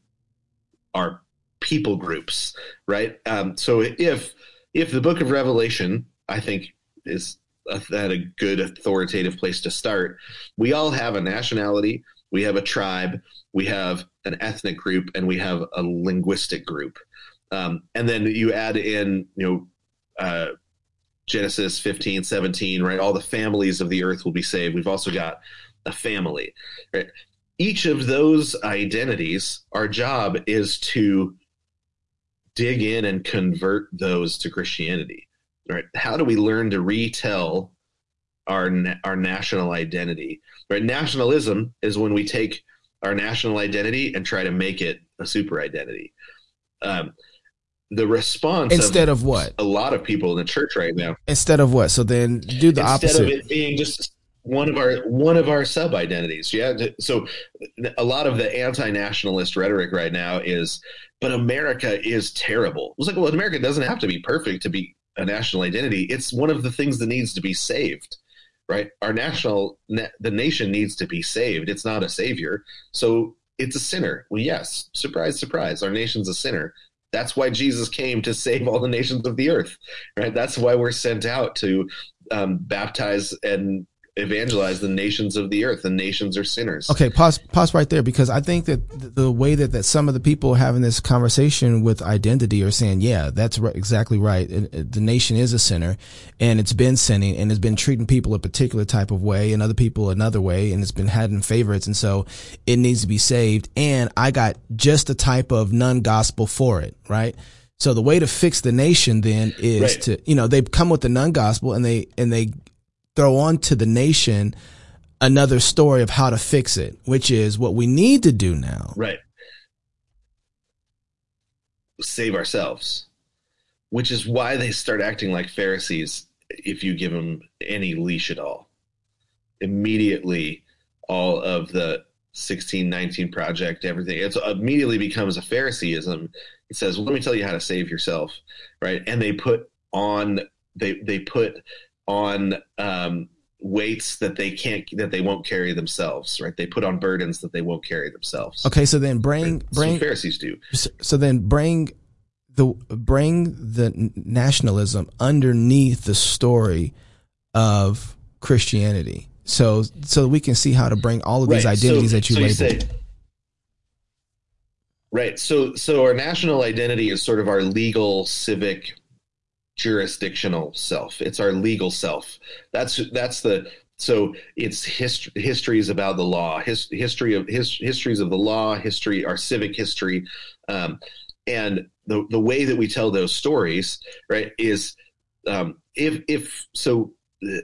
Speaker 1: our people groups, right? Um, so if if the Book of Revelation, I think, is a, at a good authoritative place to start, we all have a nationality, we have a tribe, we have an ethnic group, and we have a linguistic group. Um, and then you add in, you know, uh, Genesis 15, 17, right? All the families of the earth will be saved. We've also got a family, right? Each of those identities, our job is to dig in and convert those to Christianity, right? How do we learn to retell our our national identity? Right? Nationalism is when we take our national identity and try to make it a super identity. Um, the response
Speaker 2: instead of, of, what?
Speaker 1: a lot of people in the church right now.
Speaker 2: Instead of what? So then do the opposite.
Speaker 1: instead
Speaker 2: opposite.
Speaker 1: of it being just one of our one of our sub identities. Yeah. So a lot of the anti-nationalist rhetoric right now is but america is terrible. It's like well america doesn't have to be perfect to be a national identity. It's one of the things that needs to be saved right? Our national the nation needs to be saved. It's not a savior. So it's a sinner. Well yes. Surprise surprise. Our nation's a sinner that's why Jesus came to save all the nations of the earth, right? That's why we're sent out to um, baptize and evangelize the nations of the earth. The nations are sinners.
Speaker 2: Okay, pause pause right there because I think that the way that, that some of the people having this conversation with identity are saying, yeah, that's right, exactly right. It, it, the nation is a sinner and it's been sinning and it's been treating people a particular type of way and other people another way and it's been having favorites and so it needs to be saved. And I got just the type of non-gospel for it, right? So the way to fix the nation then is right. to, you know, they come with the non-gospel and they, and they throw onto the nation another story of how to fix it, which is what we need to do now.
Speaker 1: Right. Save ourselves, which is why they start acting like Pharisees if you give them any leash at all. Immediately, all of the 1619 project, everything, it immediately becomes a Phariseeism. It says, well, let me tell you how to save yourself, right? And they put on, they, they put on um, weights that they can't that they won't carry themselves right? They put on burdens that they won't carry themselves.
Speaker 2: Okay so then bring bring
Speaker 1: pharisees do.
Speaker 2: So, so then bring the bring the nationalism underneath the story of christianity. So so we can see how to bring all of these identities so, that you so labeled. you say,
Speaker 1: right. So so our national identity is sort of our legal civic jurisdictional self. It's our legal self. That's that's the so it's history histories about the law his, history of his, histories of the law history our civic history um, and the the way that we tell those stories right is um, if if so uh,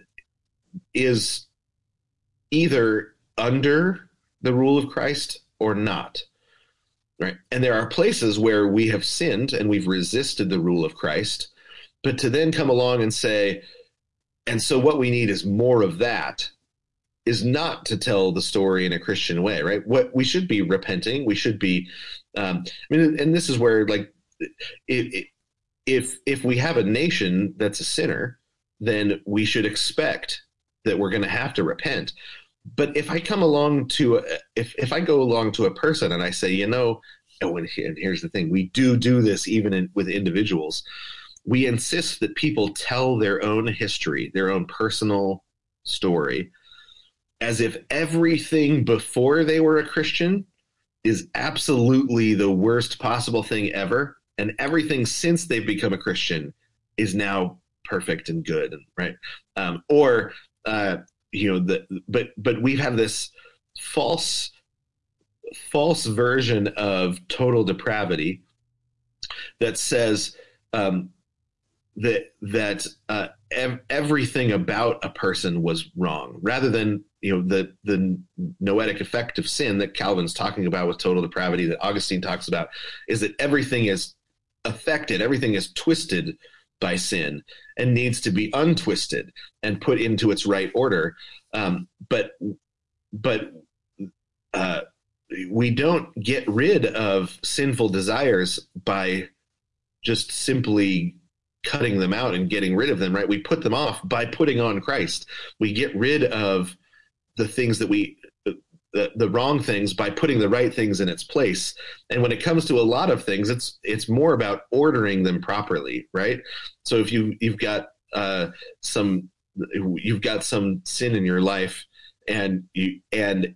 Speaker 1: is either under the rule of Christ or not right and there are places where we have sinned and we've resisted the rule of Christ but to then come along and say, and so what we need is more of that is not to tell the story in a Christian way, right? What we should be repenting, we should be, um, I mean, and this is where like, if if we have a nation that's a sinner, then we should expect that we're going to have to repent. But if I come along to a, if if I go along to a person and I say, you know, oh, and here's the thing, we do do this even in, with individuals we insist that people tell their own history, their own personal story, as if everything before they were a Christian is absolutely the worst possible thing ever, and everything since they've become a Christian is now perfect and good, right? Um, or uh, you know, the, but but we have this false false version of total depravity that says um, that that uh, ev- everything about a person was wrong, rather than you know the the noetic effect of sin that Calvin's talking about with total depravity, that Augustine talks about, is that everything is affected, everything is twisted by sin and needs to be untwisted and put into its right order. Um, but but uh, we don't get rid of sinful desires by just simply cutting them out and getting rid of them, right? We put them off by putting on Christ. We get rid of the things that we the, the wrong things by putting the right things in its place. And when it comes to a lot of things, it's it's more about ordering them properly, right? So if you you've got uh, some you've got some sin in your life, and you and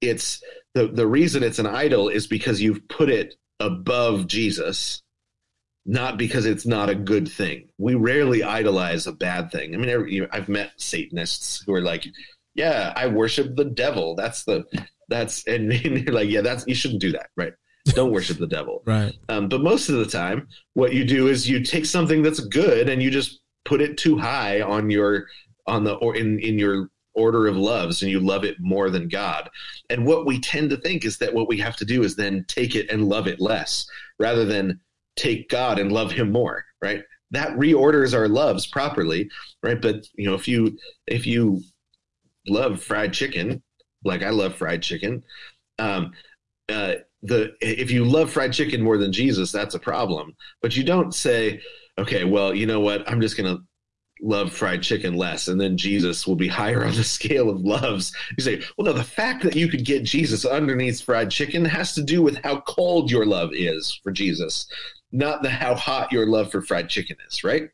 Speaker 1: it's the the reason it's an idol is because you've put it above Jesus, not because it's not a good thing. We rarely idolize a bad thing. I mean, I've met Satanists who are like, yeah, I worship the devil. That's the that's and, you're like, yeah, that's you shouldn't do that, right? Don't worship the devil,
Speaker 2: right?
Speaker 1: Um, but most of the time, what you do is you take something that's good and you just put it too high on your on the or in in your order of loves and you love it more than God. And what we tend to think is that what we have to do is then take it and love it less rather than take God and love him more, right? That reorders our loves properly, right? But you know, if you if you love fried chicken, like I love fried chicken. Um, uh, the if you love fried chicken more than Jesus, that's a problem. But you don't say, okay, well, you know what? I'm just gonna love fried chicken less, and then Jesus will be higher on the scale of loves. You say, well, no, the fact that you could get Jesus underneath fried chicken has to do with how cold your love is for Jesus, not the how hot your love for fried chicken is, right?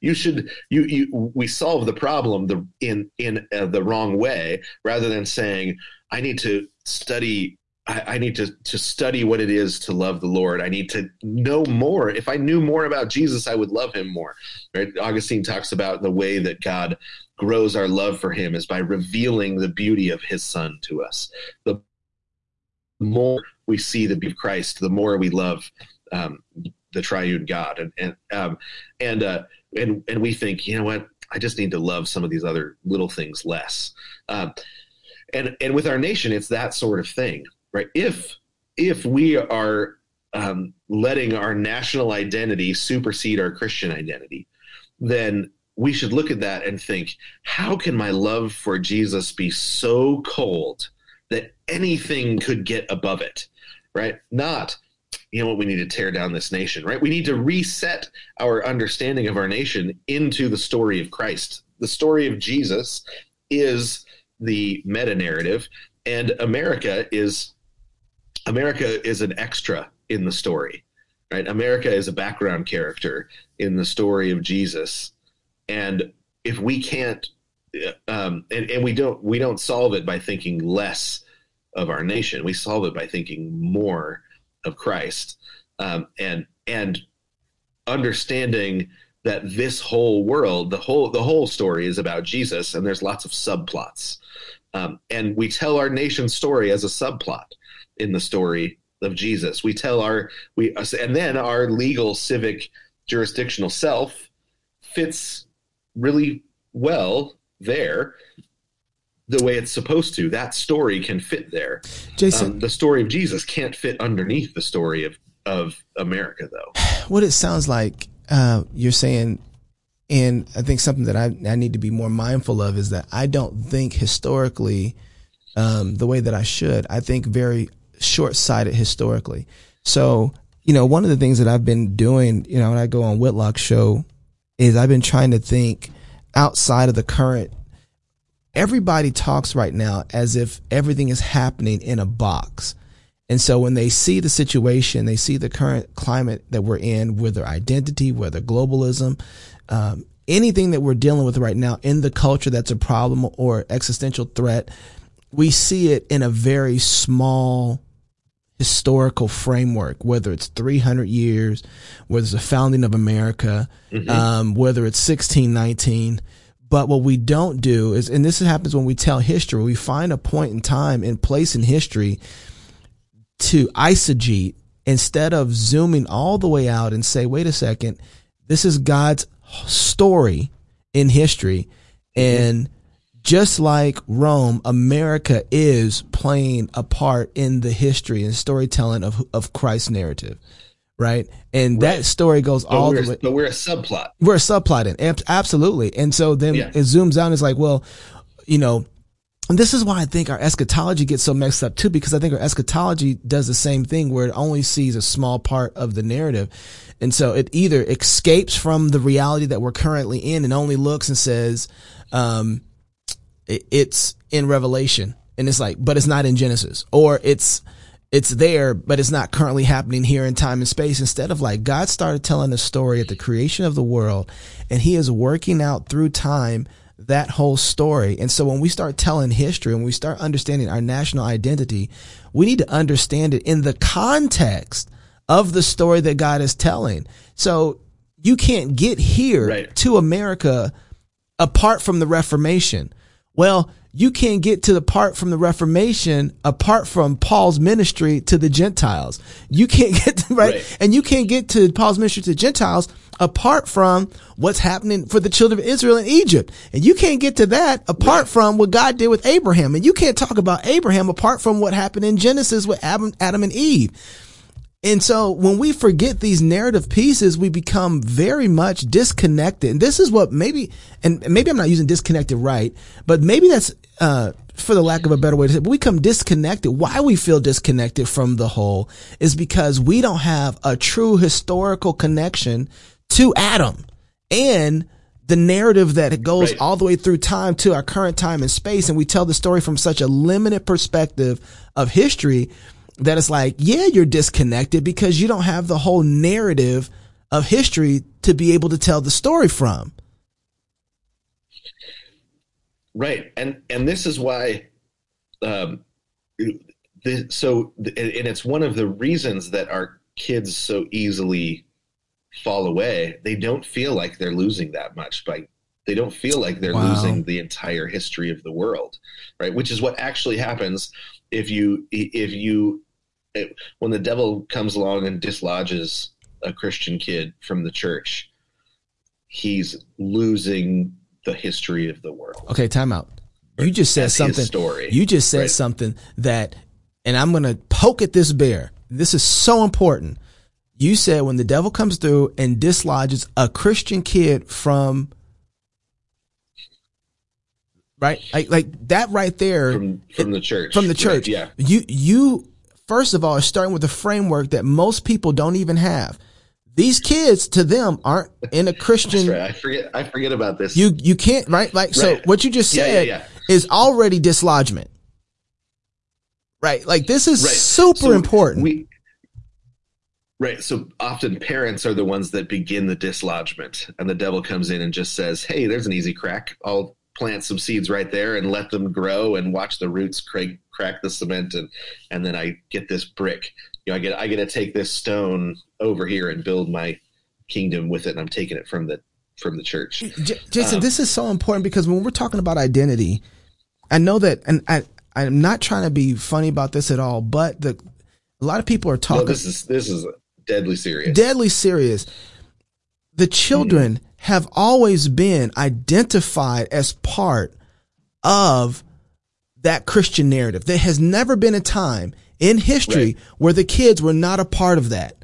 Speaker 1: you should you you we solve the problem the in in uh, the wrong way rather than saying i need to study I, I need to to study what it is to love the lord. I need to know more. If i knew more about jesus i would love him more. Right? Augustine talks about the way that god grows our love for him is by revealing the beauty of his son to us. The more we see the beauty of christ the more we love um, the triune God, and and um, and uh, and and we think, you know what, I just need to love some of these other little things less. Um, and and with our nation, it's that sort of thing, right? If if we are um, letting our national identity supersede our Christian identity, then we should look at that and think, how can my love for Jesus be so cold that anything could get above it? Right? Not you know what we need to tear down this nation right? We need to reset our understanding of our nation into the story of christ. The story of jesus is the meta narrative and america is america is an extra in the story right? America is a background character in the story of jesus. And if we can't um, and, and we don't we don't solve it by thinking less of our nation. We solve it by thinking more of Christ, um, and and understanding that this whole world, the whole the whole story is about Jesus, and there's lots of subplots, um, and we tell our nation's story as a subplot in the story of Jesus. We tell our we and then our legal civic jurisdictional self fits really well there the way it's supposed to. That story can fit there.
Speaker 2: Jason,
Speaker 1: um, the story of Jesus can't fit underneath the story of of America, though.
Speaker 2: What it sounds like uh, you're saying, and I think something that I, I need to be more mindful of is that I don't think historically um, the way that I should. I think very short sighted historically. So, you know, one of the things that I've been doing, you know, when I go on Whitlock's show, is I've been trying to think outside of the current everybody talks right now as if everything is happening in a box. And so when they see the situation, they see the current climate that we're in, whether identity, whether globalism, um, anything that we're dealing with right now in the culture that's a problem or existential threat, we see it in a very small historical framework, whether it's 300 years, whether it's the founding of America, mm-hmm. um, whether it's 1619 but what we don't do is, and this happens when we tell history, we find a point in time and place in history to eisegete instead of zooming all the way out and say, wait a second, this is God's story in history. And just like Rome, America is playing a part in the history and storytelling of, of Christ's narrative right? And right. that story goes all the way.
Speaker 1: But we're a subplot.
Speaker 2: We're a subplot in absolutely. And so then yeah. it zooms out and it's like, well, you know, and this is why I think our eschatology gets so messed up too, because I think our eschatology does the same thing where it only sees a small part of the narrative. And so it either escapes from the reality that we're currently in and only looks and says, um, it's in Revelation. And it's like, but it's not in Genesis. Or it's, it's there, but it's not currently happening here in time and space. Instead of like God started telling a story at the creation of the world and he is working out through time that whole story. And so when we start telling history and we start understanding our national identity, we need to understand it in the context of the story that God is telling. So you can't get here right. to America apart from the Reformation. Well, you can't get to the part from the Reformation apart from Paul's ministry to the Gentiles. You can't get to, right? right? And you can't get to Paul's ministry to the Gentiles apart from what's happening for the children of Israel in Egypt. And you can't get to that apart right. from what God did with Abraham. And you can't talk about Abraham apart from what happened in Genesis with Adam, Adam and Eve. And so when we forget these narrative pieces, we become very much disconnected. And this is what maybe, and maybe I'm not using disconnected right, but maybe that's, uh, for the lack of a better way to say, it, but we become disconnected. Why we feel disconnected from the whole is because we don't have a true historical connection to Adam and the narrative that goes right. all the way through time to our current time and space. And we tell the story from such a limited perspective of history that it's like, yeah, you're disconnected because you don't have the whole narrative of history to be able to tell the story from.
Speaker 1: Right. And, and this is why, um, the, so, and it's one of the reasons that our kids so easily fall away. They don't feel like they're losing that much by they don't feel like they're wow. losing the entire history of the world right which is what actually happens if you if you it, when the devil comes along and dislodges a Christian kid from the church, he's losing the history of the world.
Speaker 2: Okay, time out. You just said That's something.
Speaker 1: Story,
Speaker 2: you just said right? something that, and I'm going to poke at this bear. This is so important. You said when the devil comes through and dislodges a Christian kid from right like like that right there
Speaker 1: from, from the church
Speaker 2: from the church
Speaker 1: right, yeah
Speaker 2: you you first of all, is starting with a framework that most people don't even have. These kids to them aren't in a Christian.
Speaker 1: Right. I forget. I forget about this.
Speaker 2: You you can't right like right. so. What you just said yeah, yeah, yeah. is already dislodgement. Right. Like this is right. super so important.
Speaker 1: We, Right. So often parents are the ones that begin the dislodgement, and the devil comes in and just says, "Hey, there's an easy crack. I'll plant some seeds right there and let them grow and watch the roots crack, crack the cement and and then I get this brick. You know, I get I get to take this stone over here and build my kingdom with it, and I'm taking it from the from the church.
Speaker 2: J- Jason, um, this is so important because when we're talking about identity, I know that, and I I'm not trying to be funny about this at all, but the a lot of people are talking. No,
Speaker 1: this is this is deadly serious.
Speaker 2: Deadly serious. The children. Mm-hmm have always been identified as part of that Christian narrative. There has never been a time in history right. where the kids were not a part of that.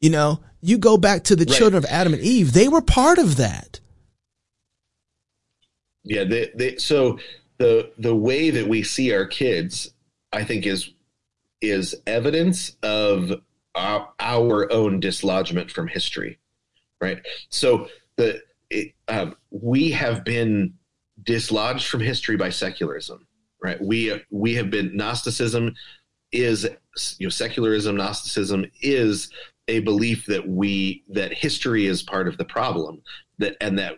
Speaker 2: You know, you go back to the right. children of Adam and Eve, they were part of that.
Speaker 1: Yeah, they, they, so the the way that we see our kids, I think, is is evidence of our, our own dislodgement from history, right? So the it, um, we have been dislodged from history by secularism, right? We we have been Gnosticism is you know secularism Gnosticism is a belief that we that history is part of the problem that and that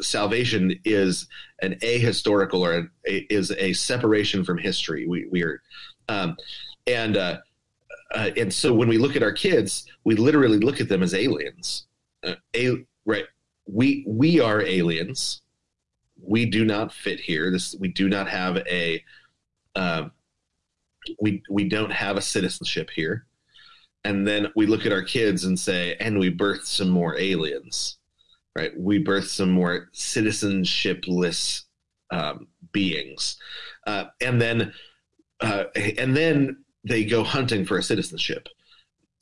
Speaker 1: salvation is an ahistorical or a, is a separation from history. We we are um, and uh, uh, and so when we look at our kids, we literally look at them as aliens. Uh, a, right we we are aliens. We do not fit here. This we do not have a uh, we we don't have a citizenship here. And then we look at our kids and say, and we birth some more aliens, right? We birth some more citizenshipless um, beings, uh, and then uh, and then they go hunting for a citizenship,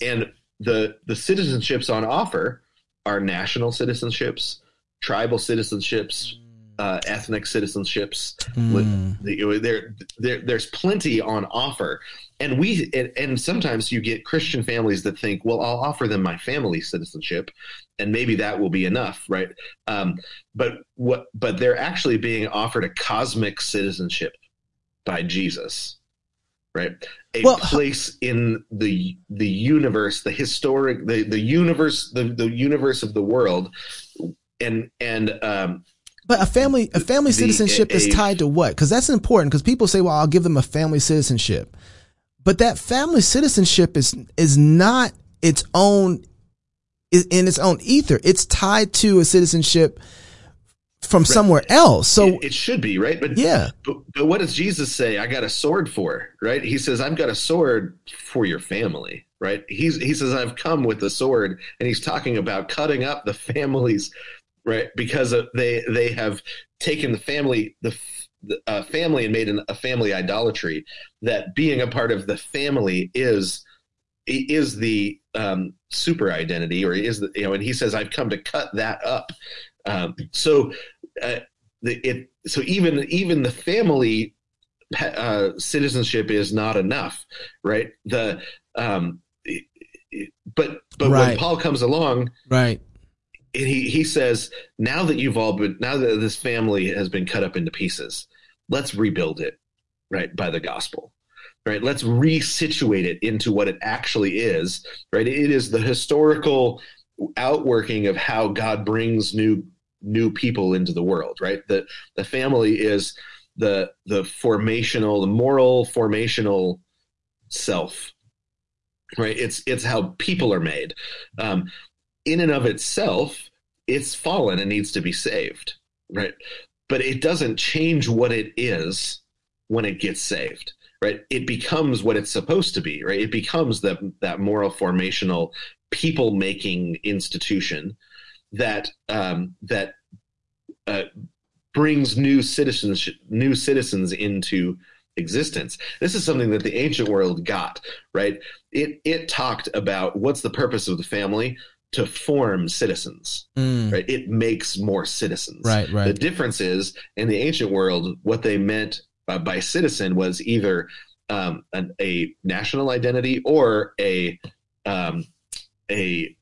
Speaker 1: and the the citizenships on offer are national citizenships, tribal citizenships, uh, ethnic citizenships.
Speaker 2: Mm.
Speaker 1: There, there, there's plenty on offer, and we and, and sometimes you get Christian families that think, well, I'll offer them my family citizenship, and maybe that will be enough, right? Um, but what? But they're actually being offered a cosmic citizenship by Jesus, right? A
Speaker 2: Well,
Speaker 1: place in the the universe, the historic, the the universe, the the universe of the world, and and um,
Speaker 2: But a family a family
Speaker 1: The-
Speaker 2: citizenship is
Speaker 1: a-
Speaker 2: tied to what? Because that's important. Because people say, "Well, I'll give them a family citizenship," but that family citizenship is is not its own is in its own ether. It's tied to a citizenship from somewhere else. So
Speaker 1: it, it should be right, but
Speaker 2: yeah,
Speaker 1: But, but what does Jesus say? I got a sword for right. He says, "I've got a sword for your family." Right. He's he says, "I've come with the sword," and he's talking about cutting up the families, right? Because they they have taken the family the, the uh, family and made an, a family idolatry. That being a part of the family is is the um, super identity, or is the you know? And he says, "I've come to cut that up." Um, so uh, the, it so even even the family uh, citizenship is not enough, right? The um, it- it- but but when Paul comes along,
Speaker 2: right.
Speaker 1: and he he says, now that you've all been now that this family has been cut up into pieces, let's rebuild it, right? By the gospel. Right, let's resituate it into what it actually is. Right, it is the historical outworking of how God brings new new people into the world. Right, the the family is the the formational, the moral formational self. Right, it's it's how people are made. Um, in and of itself, it's fallen and needs to be saved. Right, but it doesn't change what it is when it gets saved. Right, it becomes what it's supposed to be. Right, it becomes that that moral formational people making institution that um, that uh, brings new citizens new citizens into existence. This is something that the ancient world got, right? It it talked about what's the purpose of the family to form citizens,
Speaker 2: Mm,
Speaker 1: right? It makes more citizens.
Speaker 2: right, right.
Speaker 1: The difference is in the ancient world, what they meant by, by citizen was either um, an, a national identity or a um, a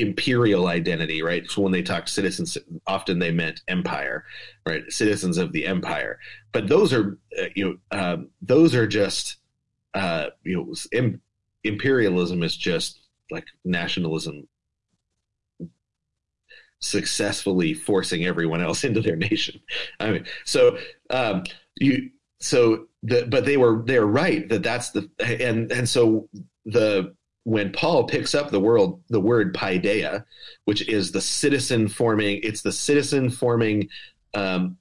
Speaker 1: imperial identity, right? So when they talk citizens, often they meant empire, right? Citizens of the empire. But those are uh, you know um, those are just uh, you know im- imperialism is just like nationalism successfully forcing everyone else into their nation. I mean, so um, you so the but they were they're right that that's the and and so the when Paul picks up the world the word paideia, which is the citizen forming, it's the citizen forming um,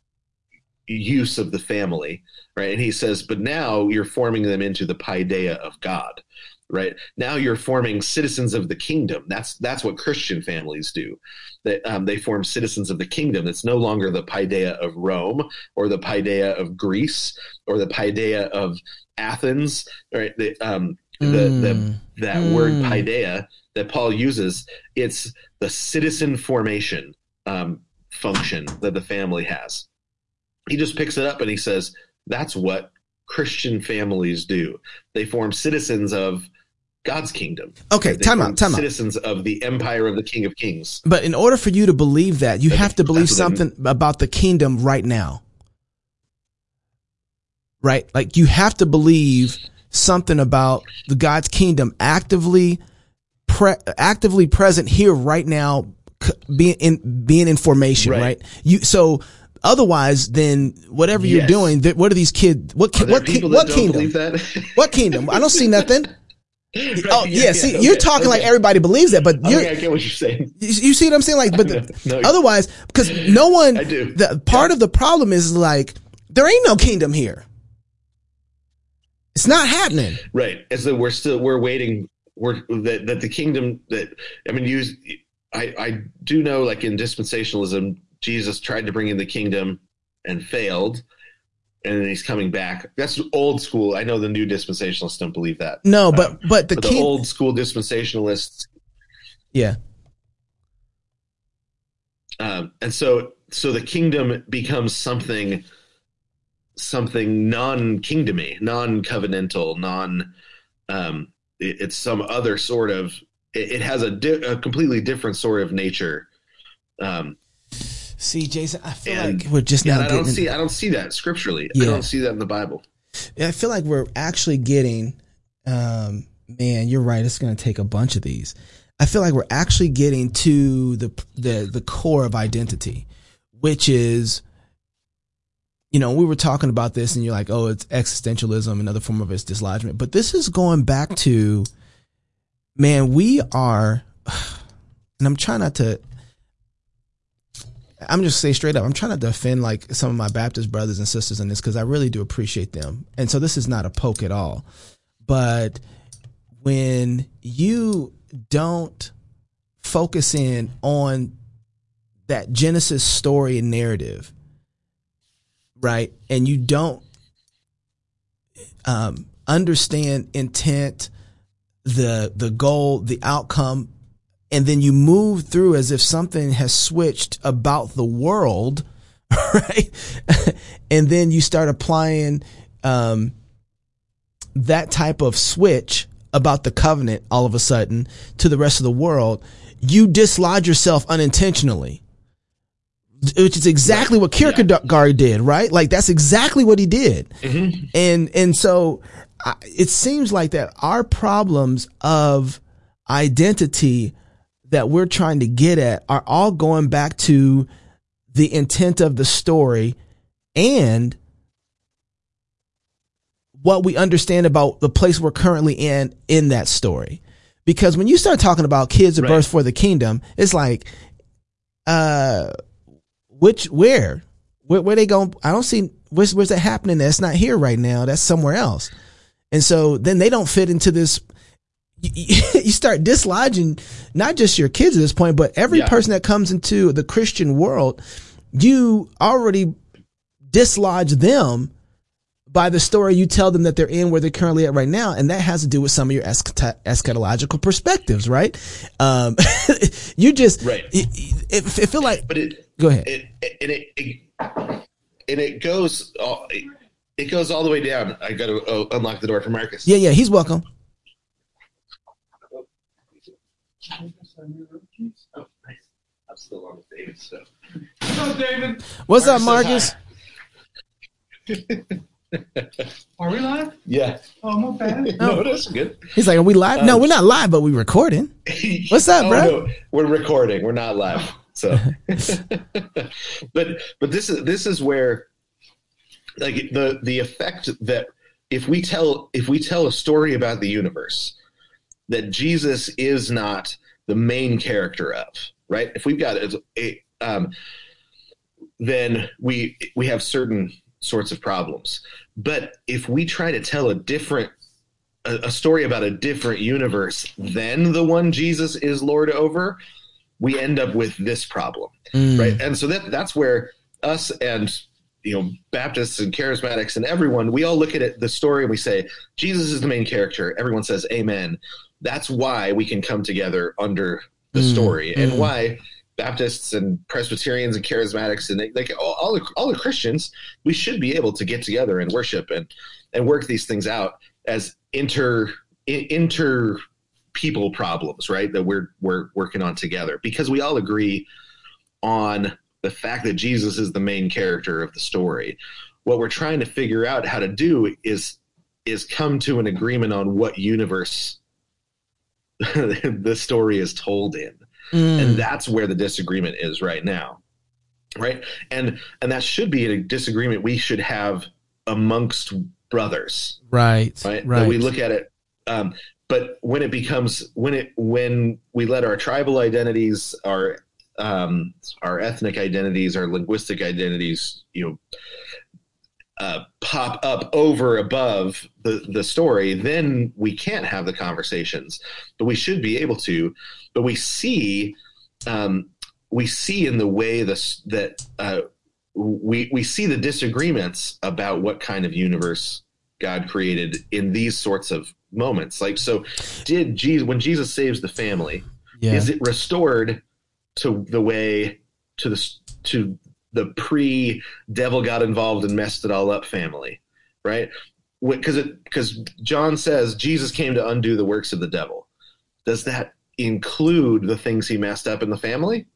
Speaker 1: use of the family, right? And he says, but now you're forming them into the paideia of God right? Now you're forming citizens of the kingdom. That's that's what christian families do. They, um, they form citizens of the kingdom. It's no longer the paideia of rome or the paideia of greece or the paideia of athens right? The, um, the, the
Speaker 2: Mm,
Speaker 1: that
Speaker 2: Mm.
Speaker 1: word paideia that paul uses it's the citizen formation um, function that the family has he just picks it up and he says that's what christian families do they form citizens of God's kingdom.
Speaker 2: Okay,
Speaker 1: They
Speaker 2: time out, time out.
Speaker 1: Citizens of the empire of the King of Kings.
Speaker 2: But in order for you to believe that, you
Speaker 1: That's-
Speaker 2: have to believe something about the kingdom right now. Right? Like you have to believe something about the God's kingdom actively pre- actively present here right now being in being in formation, right?
Speaker 1: Right.
Speaker 2: You so otherwise then whatever you're doing, th- what are these kids what ki- what ki- what kingdom?
Speaker 1: that?
Speaker 2: What kingdom? I don't see nothing.
Speaker 1: Right,
Speaker 2: Oh yeah, see, you're
Speaker 1: okay,
Speaker 2: talking like everybody believes that, but you're,
Speaker 1: I get what you're saying.
Speaker 2: you you see what I'm saying? Like, but the,
Speaker 1: No,
Speaker 2: otherwise, because no one,
Speaker 1: I do.
Speaker 2: the part of the problem is like, there ain't no kingdom here. It's not happening.
Speaker 1: Right. As though we're still we're waiting. We're that that the kingdom that I mean, you. I I do know like in dispensationalism, Jesus tried to bring in the kingdom and failed, and then he's coming back. That's old school. I know the new dispensationalists don't believe that.
Speaker 2: No, but, but the
Speaker 1: but the
Speaker 2: king,
Speaker 1: old school dispensationalists
Speaker 2: Yeah.
Speaker 1: Um, and so so the kingdom becomes something something non-kingdomy, non-covenantal, non um, it, it's some other sort of it, it has a, di- a completely different sort of nature. Um,
Speaker 2: See, Jason, I feel
Speaker 1: And-
Speaker 2: like we're just
Speaker 1: yeah,
Speaker 2: now
Speaker 1: I don't see I don't see that scripturally.
Speaker 2: Yeah.
Speaker 1: I don't see that in the Bible.
Speaker 2: I feel like we're actually getting. Um, man, you're right. It's going to take a bunch of these. I feel like we're actually getting to the the the core of identity, which is, you know, we were talking about this, and you're like, oh, it's existentialism, another form of its dislodgement. But this is going back to, man, we are, and I'm trying not to. I'm just say straight up. I'm trying to defend like some of my Baptist brothers and sisters in this because I really do appreciate them. And so this is not a poke at all. But when you don't focus in on that Genesis story and narrative, right? And you don't um, understand intent, the the goal, the outcome, and then you move through as if something has switched about the world, right? and then you start applying um, that type of switch about the covenant all of a sudden to the rest of the world, you dislodge yourself unintentionally. Which is exactly what Kierkegaard did, right? Like that's exactly what he did. And and so I, it seems like that our problems of identity that we're trying to get at are all going back to the intent of the story and what we understand about the place we're currently in in that story. Because when you start talking about kids at
Speaker 1: Right.
Speaker 2: birth for the kingdom, it's like, uh, which where, where, where they going? I don't see where's where's that happening. That's not here right now. That's somewhere else. And so then they don't fit into this. You, you start dislodging not just your kids at this point, but every
Speaker 1: Yeah.
Speaker 2: person that comes into the Christian world. You already dislodge them by the story you tell them that they're in where they're currently at right now. And that has to do with some of your eschat- eschatological perspectives, right? Um, you just,
Speaker 1: Right.
Speaker 2: It, it, it feel like,
Speaker 1: But it
Speaker 2: go ahead.
Speaker 1: it, it, and it, it and it goes all, it goes all the way down. I got to uh, unlock the door for Marcus.
Speaker 2: yeah, yeah, he's welcome.
Speaker 1: Oh, nice. I'm still on the David, so
Speaker 3: Hello, David.
Speaker 2: What's up,
Speaker 1: Marcus
Speaker 2: Marcus?
Speaker 1: says
Speaker 3: Are we live?
Speaker 1: yeah.
Speaker 3: Oh, my bad.
Speaker 1: No, that's good.
Speaker 2: He's like, are we live? no, we're not live, but we're recording. What's up,
Speaker 1: oh,
Speaker 2: bro?
Speaker 1: No, we're recording. We're not live. So, but but this is this is where like the the effect that if we tell if we tell a story about the universe that Jesus is not the main character of right if we've got a, a um, then we we have certain sorts of problems but if we try to tell a different a, a story about a different universe than the one Jesus is Lord over, we end up with this problem,
Speaker 2: Mm.
Speaker 1: right? And so that that's where us and you know Baptists and charismatics and everyone we all look at it the story and we say Jesus is the main character. Everyone says Amen. That's why we can come together under the
Speaker 2: Mm,
Speaker 1: story and
Speaker 2: mm.
Speaker 1: why Baptists and Presbyterians and charismatics and they, like all, all the all the Christians we should be able to get together and worship and and work these things out as inter inter people problems, right? That we're we're working on together because we all agree on the fact that Jesus is the main character of the story. What we're trying to figure out how to do is is come to an agreement on what universe the story is told in
Speaker 2: Mm.
Speaker 1: and that's where the disagreement is right now right and and that should be a disagreement we should have amongst brothers
Speaker 2: right,
Speaker 1: right,
Speaker 2: right.
Speaker 1: That we look at it um but when it becomes when it when we let our tribal identities our um our ethnic identities our linguistic identities you know uh, pop up over above the the story, then we can't have the conversations. But we should be able to. But we see, um, we see in the way this that uh, we we see the disagreements about what kind of universe God created in these sorts of moments. Like, so did Jesus when Jesus saves the family?
Speaker 2: Yeah.
Speaker 1: Is it restored to the way to the to the pre devil got involved and messed it all up family, right? Because it because John says Jesus came to undo the works of the devil. Does that include the things he messed up in the family?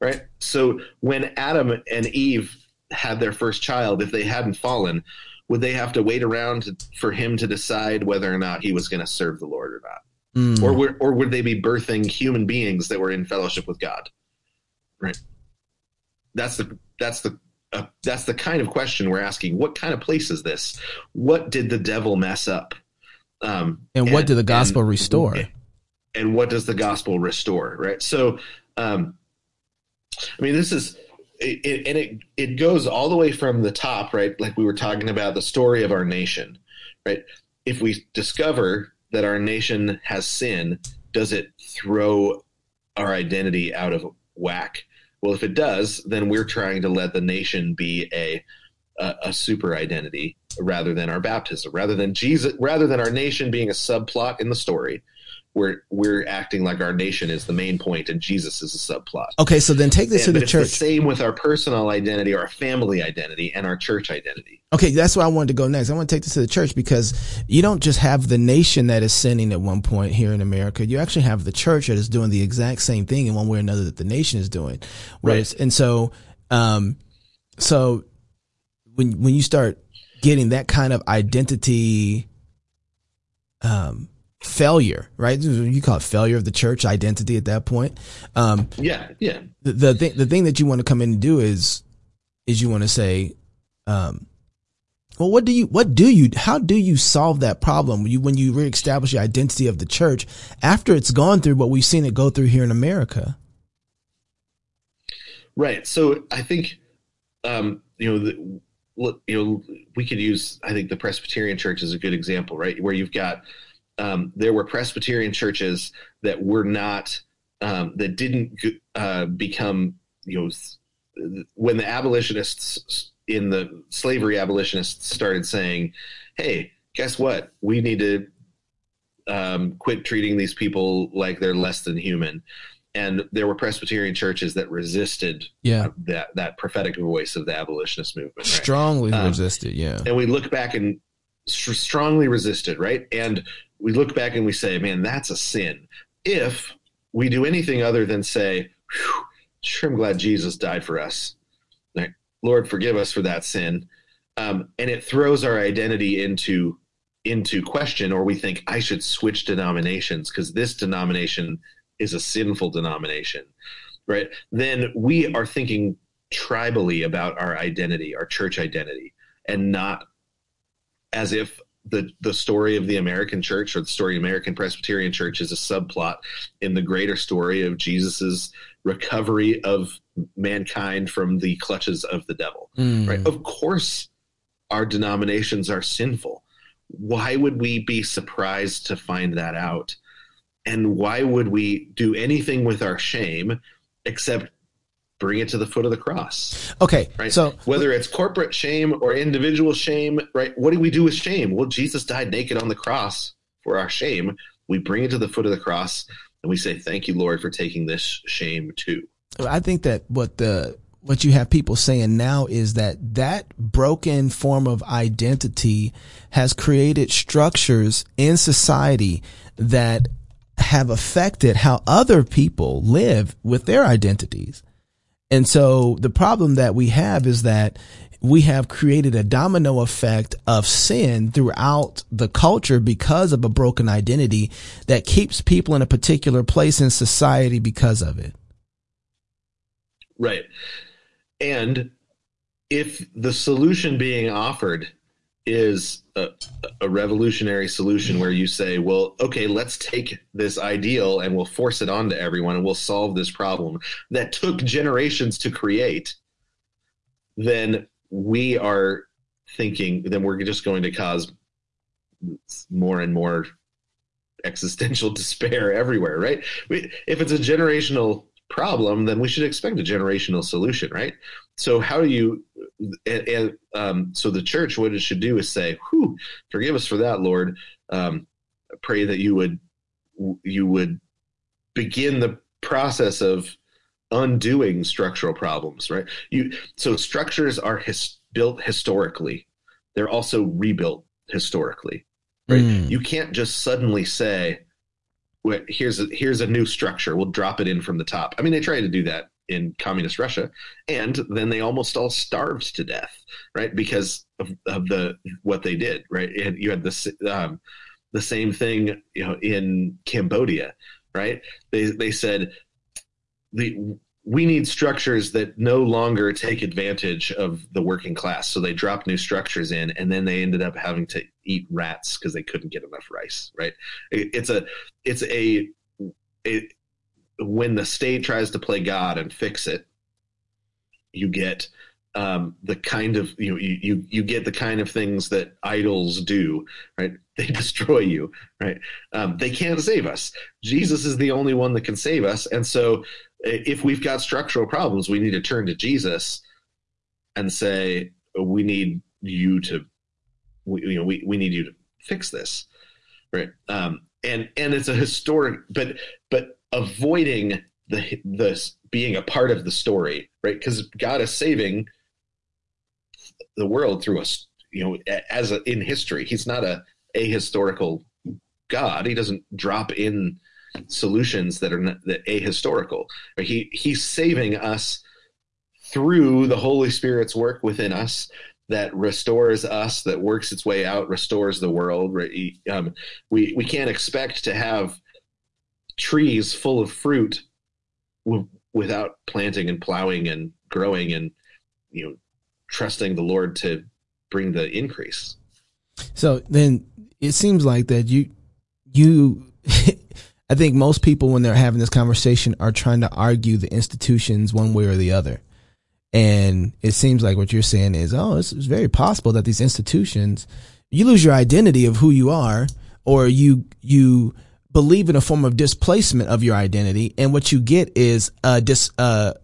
Speaker 1: Right. So when Adam and Eve had their first child, if they hadn't fallen, would they have to wait around to, for him to decide whether or not he was going to serve the Lord or not?
Speaker 2: Mm.
Speaker 1: or would, or would they be birthing human beings that were in fellowship with God? Right. That's the that's the uh, that's the kind of question we're asking. What kind of place is this? What did the devil mess up? Um,
Speaker 2: and what did the gospel
Speaker 1: and-
Speaker 2: restore?
Speaker 1: And what does the gospel restore? Right. So, um, I mean, this is. It, it, and it it goes all the way from the top, right? Like we were talking about the story of our nation, right? If we discover that our nation has sin, does it throw our identity out of whack? Well, if it does, then we're trying to let the nation be a a, a super identity rather than our baptism, rather than Jesus, rather than our nation being a subplot in the story. We're we're acting like our nation is the main point and Jesus is a subplot.
Speaker 2: Okay, so then take this
Speaker 1: And-
Speaker 2: to the
Speaker 1: it's
Speaker 2: church.
Speaker 1: the same with our personal identity, our family identity, and our church identity.
Speaker 2: Okay, that's why I wanted to go next. I want to take this to the church because you don't just have the nation that is sinning at one point here in America. You actually have the church that is doing the exact same thing in one way or another that the nation is doing. Right. and so, um, so when when you start getting that kind of identity, um, failure, right? You call it failure of the church identity at that point. Um,
Speaker 1: Yeah, yeah.
Speaker 2: the the thing the thing that you want to come in and do is is you want to say um well what do you what do you how do you solve that problem when you when you reestablish the identity of the church after it's gone through what we've seen it go through here in America
Speaker 1: Right. So I think, um, you know, the, you know, we could use. I think the Presbyterian Church is a good example, right? Where you've got um, there were Presbyterian churches that were not um, that didn't uh, become, you know, when the abolitionists in the slavery abolitionists started saying, "Hey, guess what? We need to um, quit treating these people like they're less than human." And there were Presbyterian churches that resisted
Speaker 2: yeah
Speaker 1: that that prophetic voice of the abolitionist movement. Right?
Speaker 2: strongly
Speaker 1: Um,
Speaker 2: resisted yeah
Speaker 1: And we look back and str- strongly resisted, right? And we look back and we say, man, that's a sin. If we do anything other than say, sure, I'm glad Jesus died for us. Lord, forgive us for that sin. Um, and it throws our identity into into question, or we think I should switch denominations because this denomination is a sinful denomination, right? Then we are thinking tribally about our identity, our church identity, and not as if the the story of the American church or the story of American Presbyterian Church is a subplot in the greater story of Jesus's recovery of mankind from the clutches of the devil.
Speaker 2: Mm.
Speaker 1: Right? Of course our denominations are sinful. Why would we be surprised to find that out? And why would we do anything with our shame except bring it to the foot of the cross?
Speaker 2: okay
Speaker 1: right?
Speaker 2: so
Speaker 1: whether it's corporate shame or individual shame, right? What do we do with shame? Well, Jesus died naked on the cross for our shame. We bring it to the foot of the cross and we say, "Thank you, Lord, for taking this shame too."
Speaker 2: I think that what the what you have people saying now is that that broken form of identity has created structures in society that have affected how other people live with their identities. And so the problem that we have is that we have created a domino effect of sin throughout the culture because of a broken identity that keeps people in a particular place in society because of it.
Speaker 1: Right. And if the solution being offered is a, a revolutionary solution where you say, well, okay, let's take this ideal and we'll force it onto everyone and we'll solve this problem that took generations to create, then we are thinking, then we're just going to cause more and more existential despair everywhere, right? If it's a generational problem, then we should expect a generational solution, right? So how do you? And, and um, so the church, what it should do is say, "Whew, forgive us for that, Lord. Um, pray that you would you would begin the process of undoing structural problems, right? You so structures are his, built historically. They're also rebuilt historically. Right?
Speaker 2: Mm.
Speaker 1: You can't just suddenly say "Well, here's a here's a new structure. We'll drop it in from the top. I mean, they tried to do that in communist Russia, and then they almost all starved to death, right? Because of, of the what they did, right? And you had the um, the same thing, you know, in Cambodia, right? They they said the we need structures that no longer take advantage of the working class. So they dropped new structures in, and then they ended up having to eat rats because they couldn't get enough rice. Right? It, it's a it's a it, when the state tries to play God and fix it, you get um, the kind of you know you, you you get the kind of things that idols do. Right? They destroy you. Right? Um, they can't save us. Jesus is the only one that can save us, and so if we've got structural problems, we need to turn to Jesus and say, we need you to, we, you know, we, we need you to fix this. Right. Um, and, and it's a historic, but, but avoiding the, the being a part of the story, right. Cause God is saving the world through us, you know, as a, in history, he's not a ahistorical God. He doesn't drop in, solutions that are not, that ahistorical. He he's saving us through the Holy Spirit's work within us that restores us, that works its way out, restores the world. Um, we we can't expect to have trees full of fruit w- without planting and plowing and growing and you know trusting the Lord to bring the increase.
Speaker 2: So then it seems like that you you I think most people, when they're having this conversation, are trying to argue the institutions one way or the other. And it seems like what you're saying is, oh, it's, it's very possible that these institutions, you lose your identity of who you are, or you you believe in a form of displacement of your identity, and what you get is uh, dis, uh,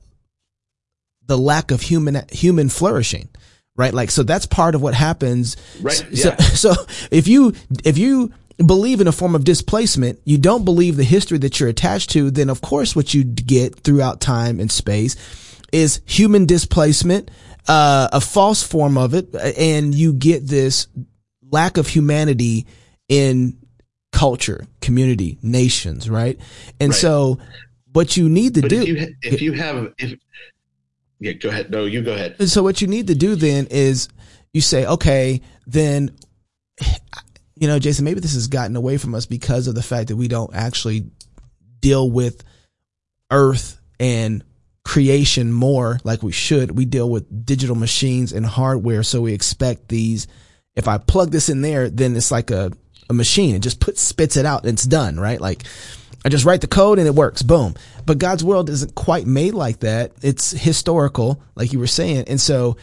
Speaker 2: the lack of human human flourishing right like so that's part of what happens
Speaker 1: right
Speaker 2: so,
Speaker 1: yeah.
Speaker 2: so if you if you believe in a form of displacement, you don't believe the history that you're attached to, then of course what you get throughout time and space is human displacement, uh, a false form of it, and you get this lack of humanity in culture, community, nations, right? And
Speaker 1: Right.
Speaker 2: so what you need to
Speaker 1: But
Speaker 2: do
Speaker 1: if you if you have if yeah, go ahead. No, you go ahead.
Speaker 2: And so what you need to do then is you say, okay, then, you know, Jason, maybe this has gotten away from us because of the fact that we don't actually deal with earth and creation more like we should. We deal with digital machines and hardware. So we expect these, if I plug this in there, then it's like a, a machine. It just puts, spits it out and it's done, right? Like I just write the code and it works. Boom. But God's world isn't quite made like that. It's historical, like you were saying. And so,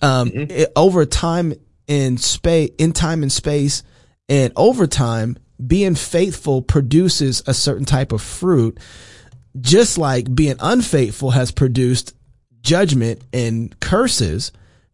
Speaker 2: um, it, over time in space, in time and space and over time, being faithful produces a certain type of fruit, just like being unfaithful has produced judgment and curses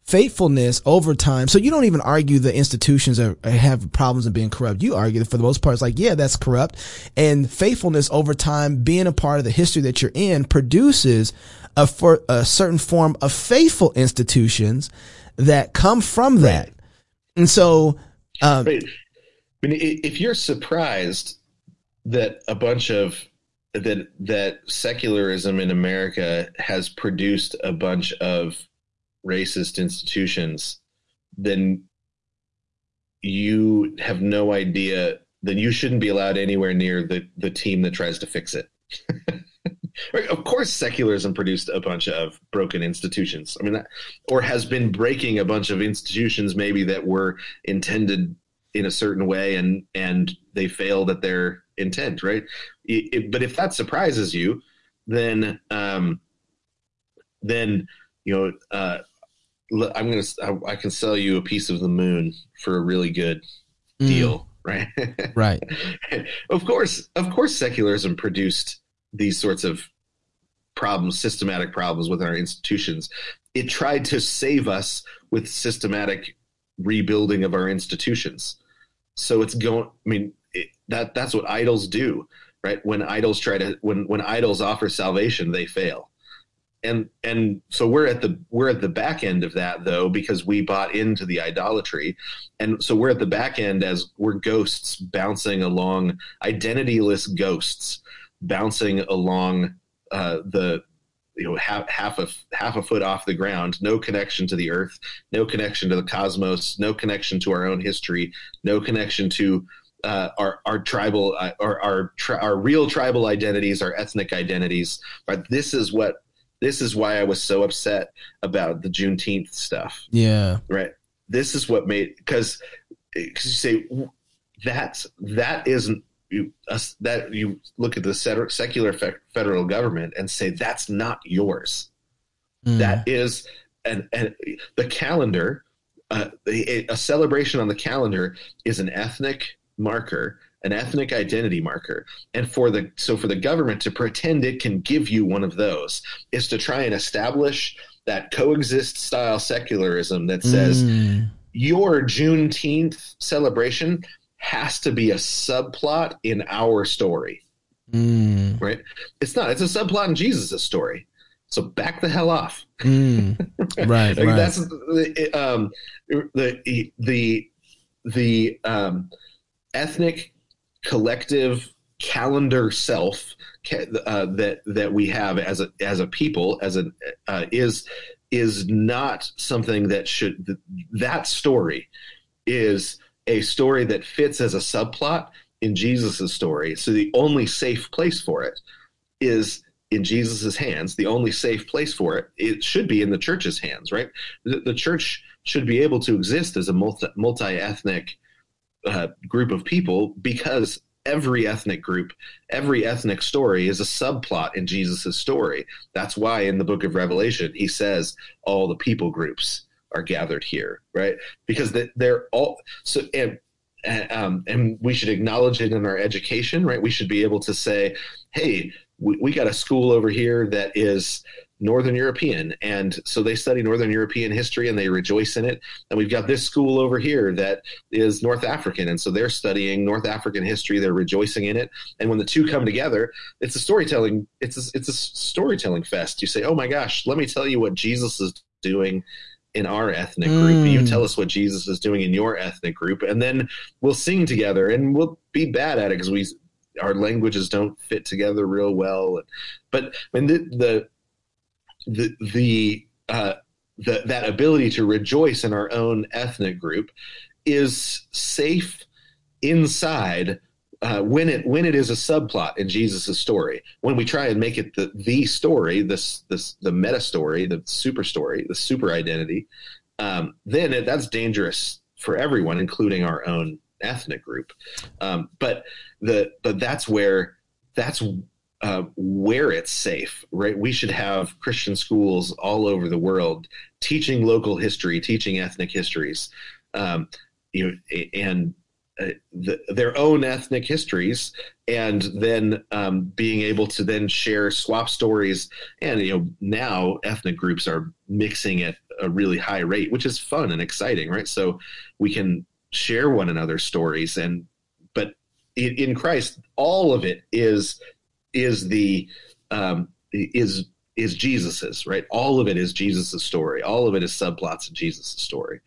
Speaker 2: faithfulness over time. So you don't even argue the institutions are, have problems of being corrupt. You argue that for the most part, it's like, yeah, that's corrupt. And faithfulness over time, being a part of the history that you're in produces a, for, a certain form of faithful institutions that come from that. And so, um,
Speaker 1: Right. I mean, if you're surprised that a bunch of that that secularism in America has produced a bunch of racist institutions, then you have no idea. Then you shouldn't be allowed anywhere near the the team that tries to fix it. Of course, secularism produced a bunch of broken institutions. I mean, that, or has been breaking a bunch of institutions maybe that were intended in a certain way, and and they failed at their intent. Right. It- it- but if that surprises you, then um, then you know uh, I'm gonna I, I can sell you a piece of the moon for a really good
Speaker 2: mm,
Speaker 1: deal. Right.
Speaker 2: right.
Speaker 1: of course, of course, secularism produced these sorts of problems, systematic problems with our institutions. It tried to save us with systematic rebuilding of our institutions. So it's going. I mean, it, that that's what idols do. right? When idols try to when when idols offer salvation, they fail. And and so we're at the we're at the back end of that though because we bought into the idolatry. And so we're at the back end as we're ghosts bouncing along identityless ghosts bouncing along uh, the you know half half a half a foot off the ground, no connection to the earth, no connection to the cosmos, no connection to our own history, no connection to uh, our our tribal uh, our our, tri- our real tribal identities, our ethnic identities. But this is what this is why I was so upset about the Juneteenth stuff.
Speaker 2: Yeah.
Speaker 1: Right. This is what made because because you say that's that isn't you uh, that you look at the secular federal government and say that's not yours. Mm. That is and and the calendar. Uh, a, a celebration on the calendar is an ethnic marker an ethnic identity marker and for the so for the government to pretend it can give you one of those is to try and establish that coexist style secularism that says mm. your juneteenth celebration has to be a subplot in our story mm. right it's not it's a subplot in jesus' story so back the hell off
Speaker 2: mm. right, like
Speaker 1: right that's the um the the the um ethnic collective calendar self uh, that that we have as a as a people as a uh, is is not something that should that story is a story that fits as a subplot in Jesus's story. So the only safe place for it is in Jesus's hands. The only safe place for it it should be in the church's hands, right? The, the church should be able to exist as a multi ethnic uh, group of people because every ethnic group, every ethnic story is a subplot in Jesus' story. That's why in the book of Revelation, he says all the people groups are gathered here, right? Because they're all so, and, um, and we should acknowledge it in our education, right? We should be able to say, hey, we, we got a school over here that is Northern European. And so they study Northern European history and they rejoice in it. And we've got this school over here that is North African. And so they're studying North African history. They're rejoicing in it. And when the two come together, it's a storytelling, it's a, it's a storytelling fest. You say, oh my gosh, let me tell you what Jesus is doing in our ethnic group. Mm. You tell us what Jesus is doing in your ethnic group. And then we'll sing together and we'll be bad at it because we, our languages don't fit together real well. But I mean, the, the the the uh, the, that ability to rejoice in our own ethnic group is safe inside uh, when it when it is a subplot in Jesus' story. When we try and make it the the story, this this the meta story, the super story, the super identity, um, then it, that's dangerous for everyone, including our own ethnic group. Um, but the but that's where that's uh, where it's safe, right? We should have Christian schools all over the world teaching local history, teaching ethnic histories, um, you know, and uh, the, their own ethnic histories, and then um, being able to then share swap stories. And you know, now ethnic groups are mixing at a really high rate, which is fun and exciting, right? So we can share one another's stories, and but in, in Christ, all of it is is the um, is is Jesus's right. All of it is Jesus's story. All of it is subplots of Jesus's story,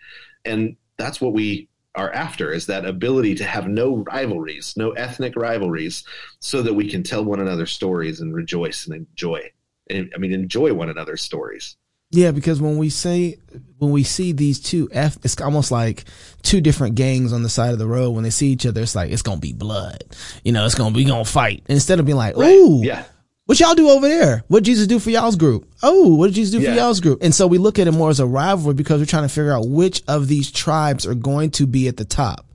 Speaker 1: and that's what we are after is that ability to have no rivalries, no ethnic rivalries, so that we can tell one another stories and rejoice and enjoy. And, I mean, enjoy one another's stories.
Speaker 2: Yeah, because when we say when we see these two F, it's almost like two different gangs on the side of the road. When they see each other, it's like it's gonna be blood. You know, it's gonna be gonna fight. Instead of being like, "Ooh, right. yeah, what y'all do over there? What Jesus do for y'all's group? Oh, what did Jesus do yeah. for y'all's group?" And so we look at it more as a rivalry because we're trying to figure out which of these tribes are going to be at the top,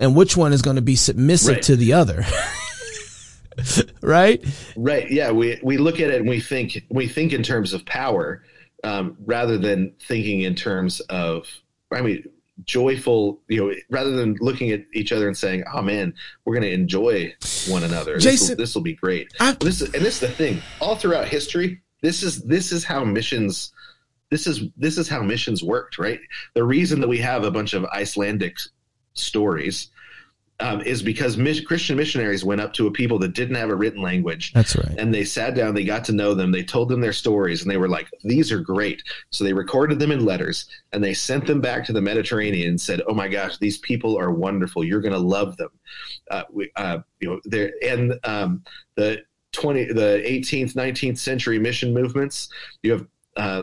Speaker 2: and which one is going to be submissive right. to the other. right?
Speaker 1: Right. Yeah. We we look at it and we think we think in terms of power um, rather than thinking in terms of, I mean, joyful, you know, rather than looking at each other and saying, "Oh man, we're going to enjoy one another. Jason, this will be great." I, this is, and this is the thing. All throughout history, this is this is how missions. This is this is how missions worked, right? The reason that we have a bunch of Icelandic stories um, is because mis- Christian missionaries went up to a people that didn't have a written language.
Speaker 2: That's right.
Speaker 1: And they sat down, they got to know them, they told them their stories, and they were like, These are great. So they recorded them in letters and they sent them back to the Mediterranean and said, Oh my gosh, these people are wonderful. You're going to love them. Uh, we, uh, you know, there and um, the 20, the 18th, 19th century mission movements, you have uh,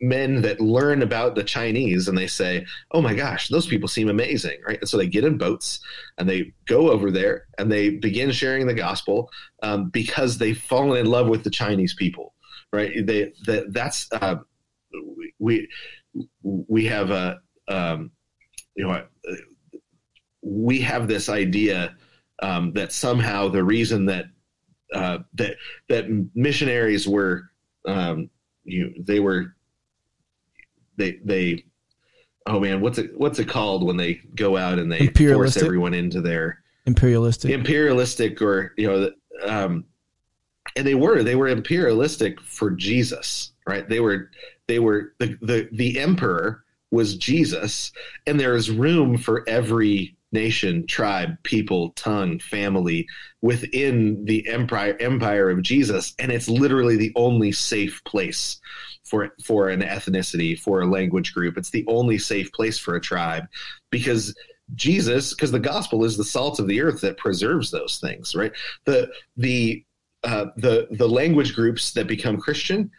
Speaker 1: men that learn about the Chinese and they say, "Oh my gosh, those people seem amazing!" Right? And so they get in boats and they go over there and they begin sharing the gospel um, because they've fallen in love with the Chinese people. Right? They that that's uh, we we have a um, you know we have this idea um, that somehow the reason that uh, that that missionaries were um, you they were they they oh man what's it what's it called when they go out and they force everyone into their
Speaker 2: Imperialistic.
Speaker 1: imperialistic or you know um and they were they were imperialistic for jesus right they were they were the the, the emperor was jesus and there is room for every nation tribe people tongue family within the empire empire of jesus and it's literally the only safe place for for an ethnicity for a language group it's the only safe place for a tribe because Jesus, because the gospel is the salt of the earth that preserves those things, right? The the uh, the the language groups that become Christian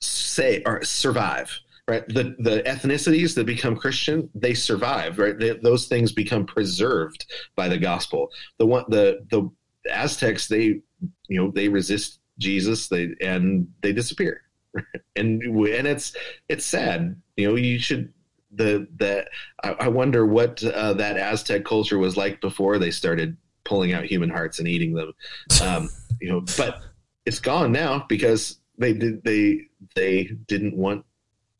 Speaker 1: say or survive, right? The the ethnicities that become Christian, they survive, right? They, those things become preserved by the gospel. The one the the Aztecs, they you know they resist Jesus, they and they disappear, and and it's it's sad. You know, you should the the I, I wonder what uh, that Aztec culture was like before they started pulling out human hearts and eating them. Um, you know, but it's gone now because they did they they didn't want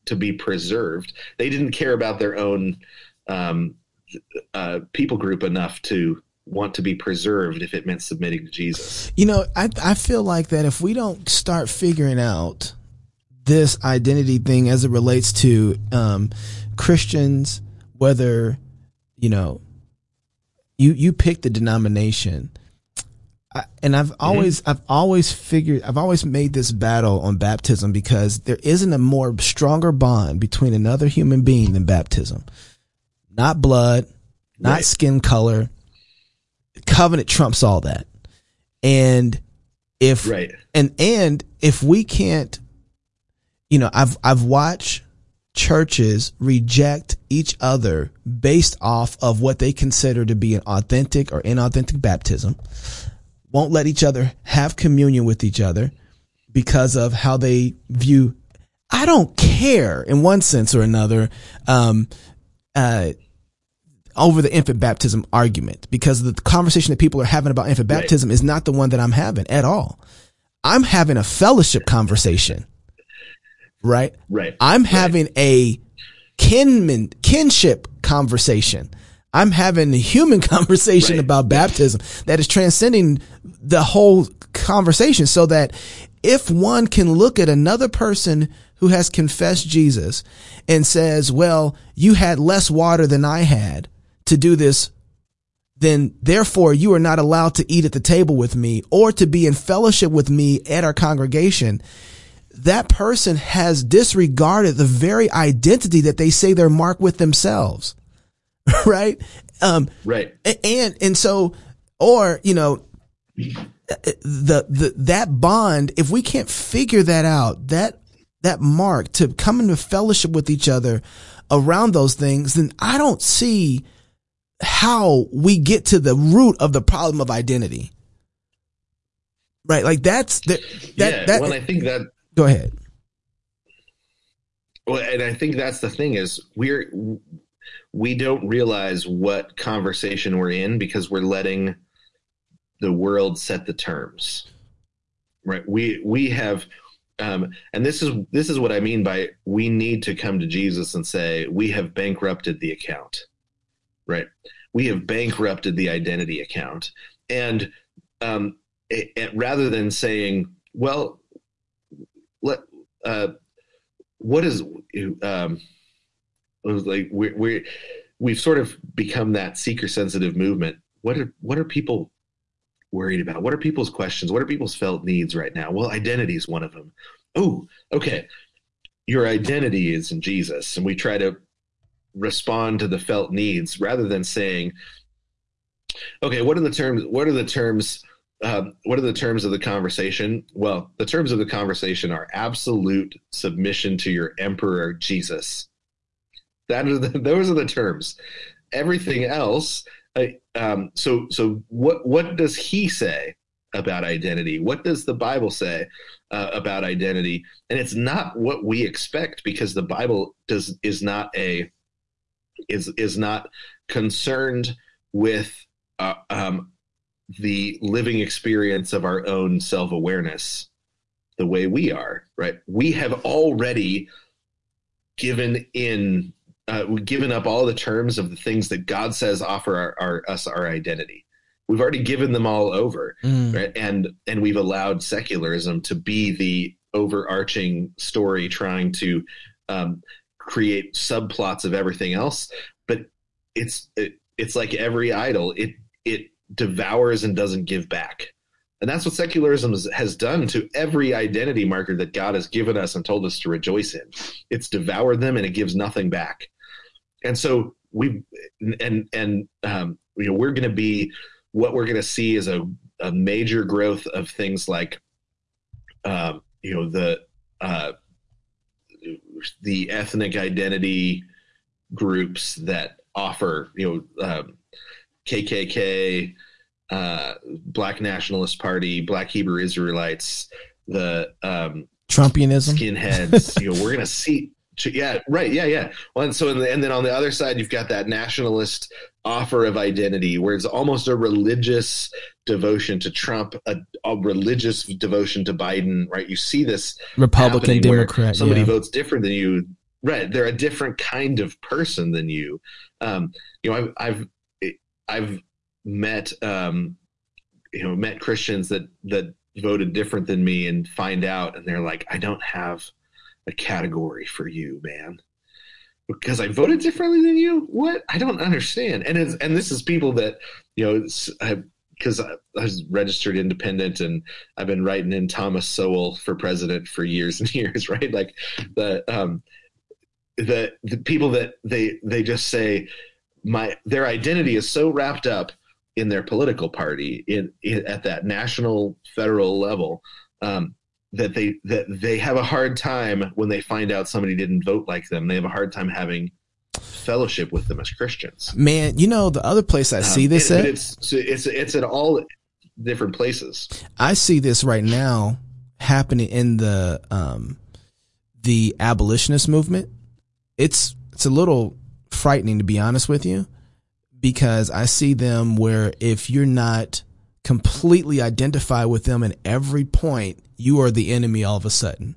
Speaker 1: to be preserved. They didn't care about their own um, uh, people group enough to want to be preserved if it meant submitting to Jesus.
Speaker 2: You know, I I feel like that if we don't start figuring out this identity thing as it relates to um, Christians, whether you know you you pick the denomination, I, and I've always I've always figured I've always made this battle on baptism because there isn't a more stronger bond between another human being than baptism. Not blood, not
Speaker 1: Right.
Speaker 2: skin color. Covenant trumps all that. And if
Speaker 1: Right.
Speaker 2: and and if we can't you know i've i've watched churches reject each other based off of what they consider to be an authentic or inauthentic baptism won't let each other have communion with each other because of how they view i don't care in one sense or another um uh over the infant baptism argument because the conversation that people are having about infant
Speaker 1: Right.
Speaker 2: baptism is not the one that I'm having at all. I'm having a fellowship conversation, right?
Speaker 1: Right.
Speaker 2: I'm
Speaker 1: Right.
Speaker 2: having a kinman kinship conversation. I'm having a human conversation
Speaker 1: Right.
Speaker 2: about baptism that is transcending the whole conversation so that if one can look at another person who has confessed Jesus and says, well, you had less water than I had to do this then therefore you are not allowed to eat at the table with me or to be in fellowship with me at our congregation. That person has disregarded the very identity that they say they're marked with themselves. right? Um,
Speaker 1: Right.
Speaker 2: and, and so, or, you know, the, the, that bond, if we can't figure that out, that, that mark to come into fellowship with each other around those things, then I don't see how we get to the root of the problem of identity. Right? Like that's the, that,
Speaker 1: yeah.
Speaker 2: that,
Speaker 1: well, I think that
Speaker 2: go ahead.
Speaker 1: Well, and I think that's the thing is we're we don't realize what conversation we're in because we're letting the world set the terms. Right? We we have um, and this is this is what I mean by we need to come to Jesus and say we have bankrupted the account. Right? We have bankrupted the identity account. And um, it, it- rather than saying, well, let uh, what is um it was like we're, we're we've sort of become that seeker sensitive movement what are what are people worried about? What are people's questions? What are people's felt needs right now? Well, identity is one of them. Oh, okay. Your identity is in Jesus, and we try to respond to the felt needs rather than saying, okay, what are the terms? What are the terms? Um, what are the terms of the conversation? Well, the terms of the conversation are absolute submission to your emperor Jesus. That are the, those are the terms. Everything else. Uh, um, so so what what does he say about identity? What does the Bible say uh, about identity? And it's not what we expect because the Bible does is not a is is not concerned with uh, um, the living experience of our own self awareness the way we are. Right? We have already given in uh, we've given up all the terms of the things that God says offer our, our, us our identity. We've already given them all over,
Speaker 2: Mm.
Speaker 1: right? And and we've allowed secularism to be the overarching story, trying to um, create subplots of everything else. But it's it, it's like every idol; it it devours and doesn't give back. And that's what secularism has- has done to every identity marker that God has given us and told us to rejoice in. It's devoured them and it gives nothing back. And so we and and um, you know we're going to be what we're going to see is a, a major growth of things like um, you know the uh, the ethnic identity groups that offer you know um, KKK, uh, Black Nationalist Party, Black Hebrew Israelites, the um,
Speaker 2: Trumpianism.
Speaker 1: skinheads. you know, we're gonna see. Yeah, right. Yeah, yeah. Well, and so in the, and then on the other side, you've got that nationalist offer of identity, where it's almost a religious devotion to Trump, a, a religious devotion to Biden. Right? You see this
Speaker 2: Republican, Democrat.
Speaker 1: Somebody
Speaker 2: yeah.
Speaker 1: votes different than you. Right? They're a different kind of person than you. Um, you know, I've I've I've met um, you know met Christians that that voted different than me and find out, and they're like, I don't have a category for you, man. Because I voted differently than you. What? I don't understand. And it's, and this is people that you know. Because I, I was registered independent and I've been writing in Thomas Sowell for president for years and years, right? Like the um the the people that they they just say my their identity is so wrapped up in their political party in, in at that national federal level um, that they that they have a hard time when they find out somebody didn't vote like them. They have a hard time having fellowship with them as Christians.
Speaker 2: Man, you know the other place I see
Speaker 1: Um,
Speaker 2: this
Speaker 1: it-
Speaker 2: at.
Speaker 1: it's so it's it's at all different places.
Speaker 2: I see this right now happening in the um the abolitionist movement. It's it's a little frightening to be honest with you because I see them where if you're not completely identified with them in every point, you are the enemy all of a sudden.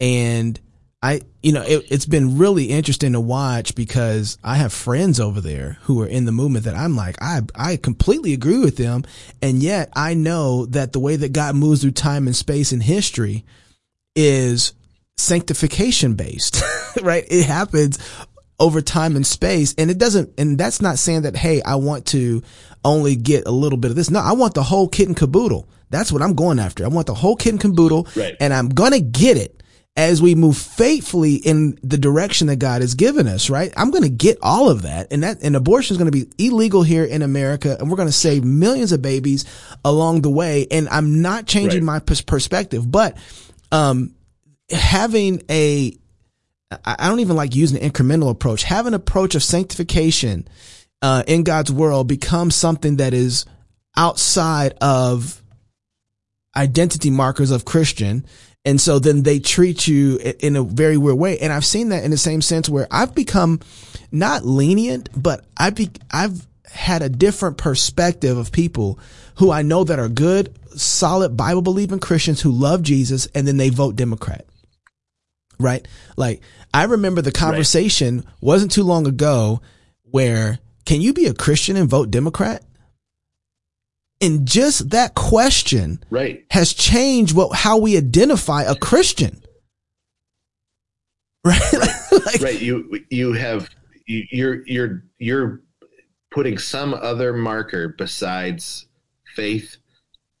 Speaker 2: And I, you know, it, it's been really interesting to watch because I have friends over there who are in the movement that I'm like, I, I completely agree with them. And yet I know that the way that God moves through time and space and history is sanctification based, right? It happens over time and space. And it doesn't, and that's not saying that, hey, I want to only get a little bit of this. No, I want the whole kit and caboodle. That's what I'm going after. I want the whole kit and caboodle
Speaker 1: Right.
Speaker 2: and I'm going to get it as we move faithfully in the direction that God has given us, right? I'm going to get all of that. And that, and abortion is going to be illegal here in America. And we're going to save millions of babies along the way. And I'm not changing
Speaker 1: Right.
Speaker 2: my pers- perspective, but, um, having a, I don't even like using an incremental approach. Have an approach of sanctification, uh, in God's world becomes something that is outside of identity markers of Christian. And so then they treat you in a very weird way. And I've seen that in the same sense where I've become not lenient, but I be, I've had a different perspective of people who I know that are good, solid Bible believing Christians who love Jesus and then they vote Democrat. Right? Like I remember the conversation wasn't too long ago where can you be a Christian and vote Democrat? And just that question
Speaker 1: Right.
Speaker 2: has changed what how we identify a Christian. Right? like,
Speaker 1: right you you have you, you're you're you're putting some other marker besides faith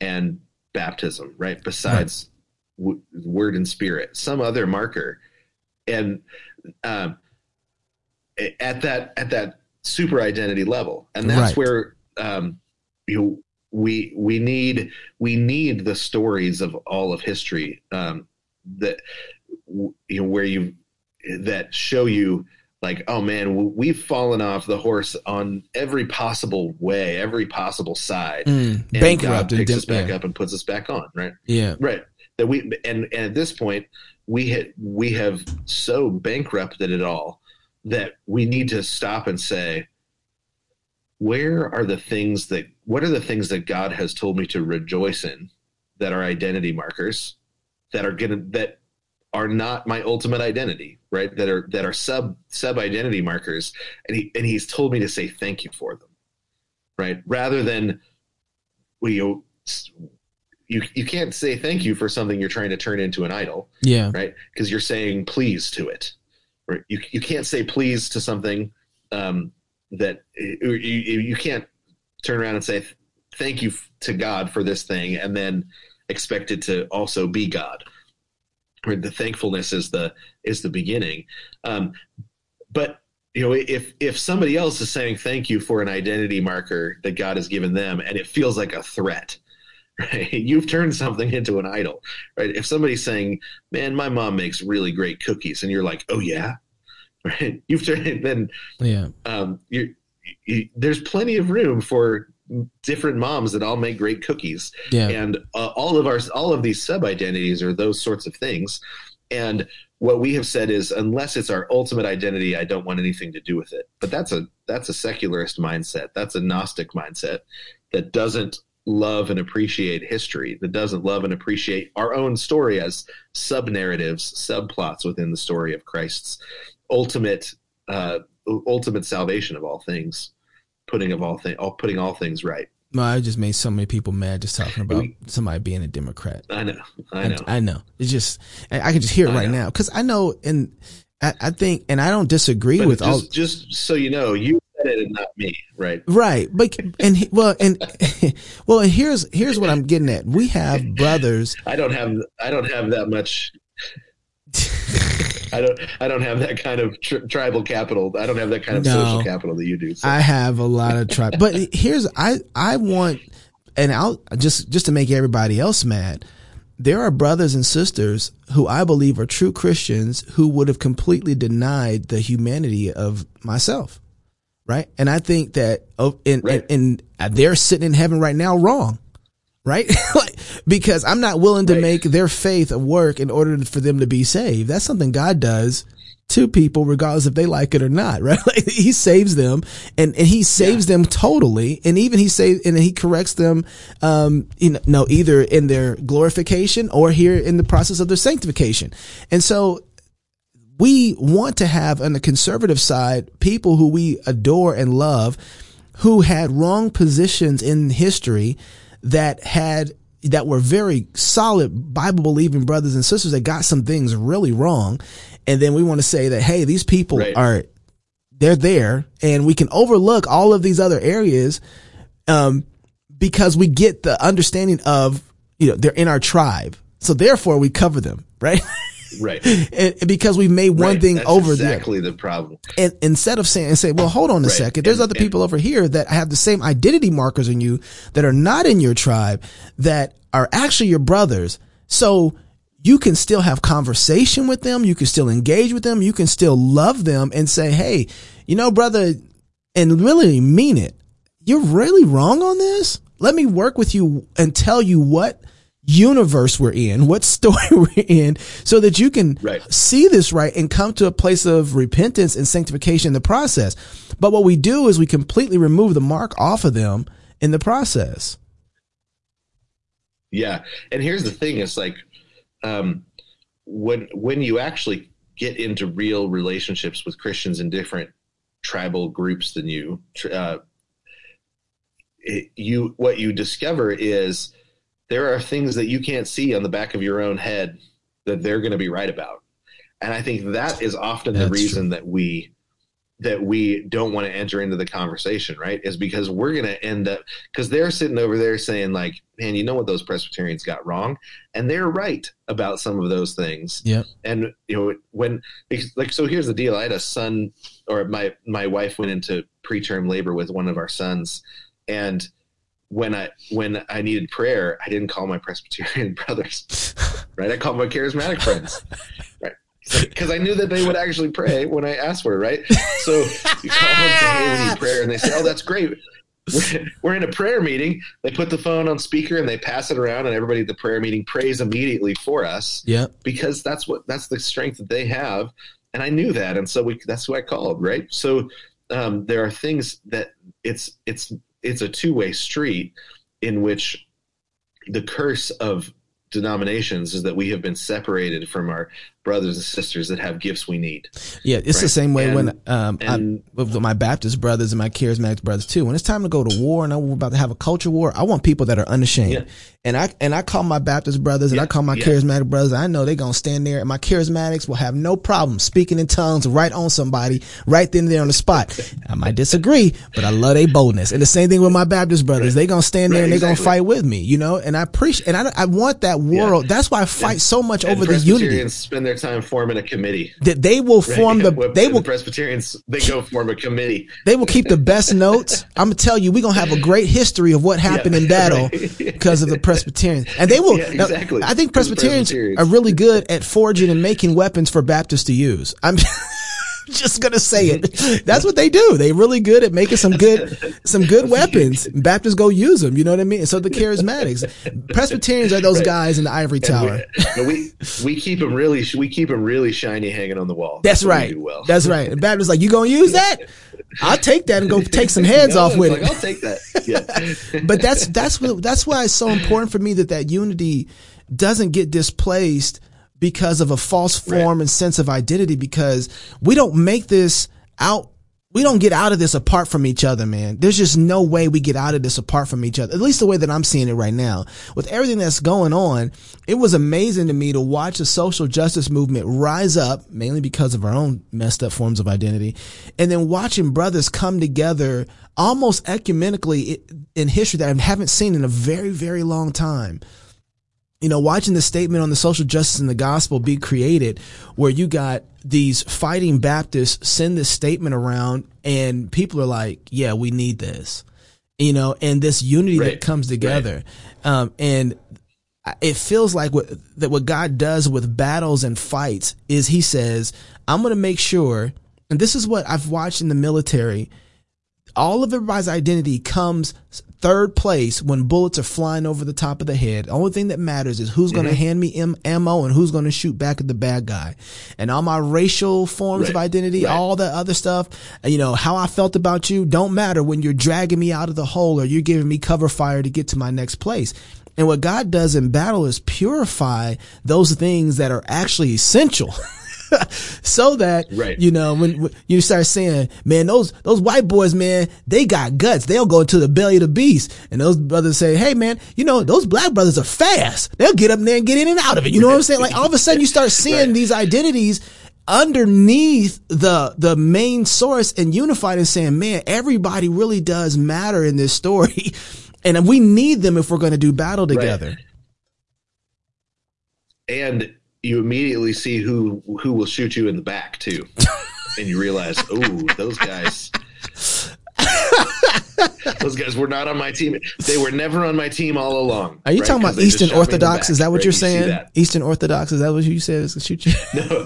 Speaker 1: and baptism, right? Besides w- word and spirit, some other marker, and um, at that at that super identity level, and that's
Speaker 2: Right.
Speaker 1: where um, you know, we we need we need the stories of all of history um, that you know where you that show you like oh man we've fallen off the horse on every possible way every possible side.
Speaker 2: Mm,
Speaker 1: and God
Speaker 2: bankrupt and
Speaker 1: picks
Speaker 2: dim-
Speaker 1: us back
Speaker 2: yeah.
Speaker 1: up and puts us back on right?
Speaker 2: Yeah.
Speaker 1: Right that we and, and at this point we had we have so bankrupted it all that we need to stop and say where are the things that what are the things that god has told me to rejoice in that are identity markers that are gonna that are not my ultimate identity right? That are that are sub sub identity markers. And he and he's told me to say thank you for them right? Rather than we you know, you you can't say thank you for something you're trying to turn into an idol
Speaker 2: yeah.
Speaker 1: right? Because you're saying please to it right? You, you can't say please to something um, that you, you, can't turn around and say thank you to god for this thing and then expect it to also be god. Right? the thankfulness is the is the beginning. Um, but you know if if somebody else is saying thank you for an identity marker that god has given them and it feels like a threat right you've turned something into an idol right? If somebody's saying man my mom makes really great cookies and you're like oh yeah? Right? You've turned then
Speaker 2: yeah.
Speaker 1: um you you, there's plenty of room for different moms that all make great cookies.
Speaker 2: Yeah.
Speaker 1: And uh, all of our all of these sub identities are those sorts of things. And what we have said is unless it's our ultimate identity i don't want anything to do with it. But that's a that's a secularist mindset. That's a gnostic mindset that doesn't love and appreciate history that doesn't love and appreciate our own story as sub narratives subplots within the story of christ's ultimate uh ultimate salvation of all things putting of all things all putting all things right
Speaker 2: no, I just made so many people mad just talking about somebody being a Democrat.
Speaker 1: i know i know
Speaker 2: I, know. It's just I I can just hear it
Speaker 1: I
Speaker 2: right
Speaker 1: know.
Speaker 2: now because I know, and I, I think, and I don't disagree
Speaker 1: But
Speaker 2: with
Speaker 1: just,
Speaker 2: all.
Speaker 1: just so you know, you said it and not me, right?
Speaker 2: Right, but and he- well, and well, and here's here's what I'm getting at. We have brothers.
Speaker 1: I don't have I don't have that much. I don't I don't have that kind of tri- tribal capital. I don't have that kind of
Speaker 2: No.
Speaker 1: social capital that you do. So.
Speaker 2: I have a lot of tribe, but here's I I want, and I'll just just to make everybody else mad. There are brothers and sisters who I believe are true Christians who would have completely denied the humanity of myself, right? And I think that oh, and
Speaker 1: Right.
Speaker 2: and, and they're sitting in heaven right now wrong, right? like because I'm not willing to
Speaker 1: Right.
Speaker 2: make their faith a work in order for them to be saved. That's something God does to people regardless if they like it or not, right? Like he saves them and, and he saves them totally. And even he saves, and he corrects them, um, you know, no, either in their glorification or here in the process of their sanctification. And so we want to have on the conservative side people who we adore and love who had wrong positions in history that had that were very solid Bible believing brothers and sisters that got some things really wrong. And then we want to say that, hey, these people
Speaker 1: Right.
Speaker 2: are, they're there and we can overlook all of these other areas, um, because we get the understanding of, you know, they're in our tribe. So therefore we cover them, right?
Speaker 1: right.
Speaker 2: and, and because we've made one
Speaker 1: Right.
Speaker 2: thing
Speaker 1: That's
Speaker 2: over the
Speaker 1: exactly the problem.
Speaker 2: and instead of saying and say, well, hold on a
Speaker 1: Right.
Speaker 2: second, there's
Speaker 1: And-
Speaker 2: other
Speaker 1: and-
Speaker 2: people over here that have the same identity markers in you that are not in your tribe that are actually your brothers. So you can still have conversation with them. You can still engage with them. You can still love them and say, Hey, you know, brother, and really mean it. You're really wrong on this. Let me work with you and tell you what universe we're in, what story we're in, so that you can
Speaker 1: Right.
Speaker 2: see this right and come to a place of repentance and sanctification in the process. But what we do is we completely remove the mark off of them in the process.
Speaker 1: Yeah. And here's the thing: it's like um, when when you actually get into real relationships with Christians in different tribal groups than you, uh, it, you what you discover is there are things that you can't see on the back of your own head that they're going to be right about, and I think that is often the
Speaker 2: That's
Speaker 1: reason that we that we don't want to enter into the conversation, right? Is because we're going to end up because they're sitting over there saying like, "Man, you know what those Presbyterians got wrong," and they're right about some of those things.
Speaker 2: Yeah.
Speaker 1: And you know when because, like so here's the deal. I had a son, or my my wife went into preterm labor with one of our sons, and when I when I needed prayer, I didn't call my Presbyterian brothers, right? I called my charismatic friends, right? Because I knew that they would actually pray when I asked for it, right? So you call them and say, "Hey, we need prayer," and they say, "Oh, that's great." We're, in a prayer meeting. They put the phone on speaker and they pass it around, and everybody at the prayer meeting prays immediately for us
Speaker 2: Yeah.
Speaker 1: because that's what that's the strength that they have and i knew that and so we that's who i called right so um, there are things that it's it's it's a two-way street in which the curse of denominations is that we have been separated from our brothers and sisters that have gifts we need
Speaker 2: Yeah, it's the same way when
Speaker 1: And-
Speaker 2: um I, with my Baptist brothers and my charismatic brothers too. When it's time to go to war and I'm about to have a culture war, I want people that are unashamed.
Speaker 1: Yeah.
Speaker 2: And I and I call my Baptist brothers and I call my
Speaker 1: yeah.
Speaker 2: charismatic brothers. I know they're gonna stand there, and my charismatics will have no problem speaking in tongues right on somebody right then and there on the spot. I might disagree, but I love their boldness. And the same thing with my Baptist brothers. They're gonna stand there
Speaker 1: Right,
Speaker 2: and they're gonna fight with me, you know. And I appreciate and I I want that world. That's why I fight so much
Speaker 1: and
Speaker 2: over the unity
Speaker 1: spend their time forming a committee
Speaker 2: that they will form the
Speaker 1: What-
Speaker 2: they
Speaker 1: the
Speaker 2: will
Speaker 1: presbyterians they go form a committee
Speaker 2: They will keep the best notes. I'm gonna tell you, we're gonna have a great history of what happened
Speaker 1: Yeah,
Speaker 2: in battle
Speaker 1: right.
Speaker 2: because of the Presbyterians. And they will.
Speaker 1: Yeah,
Speaker 2: now. I think Presbyterians,
Speaker 1: Presbyterians.
Speaker 2: are really good at forging and making weapons for Baptists to use. I'm just gonna say it. That's what they do. They really good at making some good, some good weapons. Baptists go use them. You know what I mean? So the charismatics, Presbyterians are those
Speaker 1: Right.
Speaker 2: guys in the ivory tower.
Speaker 1: we, we we keep them really we keep them really shiny hanging on the wall
Speaker 2: That's
Speaker 1: what we
Speaker 2: right.
Speaker 1: well.
Speaker 2: That's right. And Baptist like, you gonna use that? I'll take that and go take some heads
Speaker 1: No,
Speaker 2: off with
Speaker 1: like,
Speaker 2: it.
Speaker 1: I'll take that. Yeah.
Speaker 2: but that's that's what that's why it's so important for me that that unity doesn't get displaced because of a false form and sense of identity because we don't make this out we don't get out of this apart from each other man. There's just no way we get out of this apart from each other at least the way that i'm seeing it right now. With everything that's going on it was amazing to me to watch the social justice movement rise up mainly because of our own messed up forms of identity and then watching brothers come together almost ecumenically in history that i haven't seen in a very very long time you know, watching the statement on the social justice and the gospel be created, where you got these fighting Baptists send this statement around, and people are like, "Yeah, we need this," you know, and this unity that comes together, um, and it feels like what that what God does with battles and fights is He says, "I'm going to make sure," and this is what I've watched in the military all of everybody's identity comes third place when bullets are flying over the top of the head. The only thing that matters is who's going to mm-hmm. hand me am- ammo and who's going to shoot back at the bad guy. And all my racial forms of identity,
Speaker 1: Right.
Speaker 2: all that other stuff, uh, you know, how I felt about you don't matter when you're dragging me out of the hole or you're giving me cover fire to get to my next place. And what God does in battle is purify those things that are actually essential. so that
Speaker 1: Right.
Speaker 2: you know when, when you start saying, "Man, those those white boys, man, they got guts. They'll go into the belly of the beast." And those brothers say, "Hey, man, you know those black brothers are fast. They'll get up there and get in and out of it." You know what I'm saying? Like all of a sudden, you start seeing
Speaker 1: Right.
Speaker 2: these identities underneath the the main source and unified and saying, "Man, everybody really does matter in this story." And we need them if we're going to do battle together.
Speaker 1: and you immediately see who who will shoot you in the back too, and you realize, oh, those guys. those guys were not on my team. They were never on my team all along.
Speaker 2: Are you
Speaker 1: right?
Speaker 2: talking about Eastern
Speaker 1: shot me in the
Speaker 2: Orthodox? Is that what
Speaker 1: right?
Speaker 2: you're saying? Eastern Orthodox? Is that what you said? Is to shoot you?
Speaker 1: No,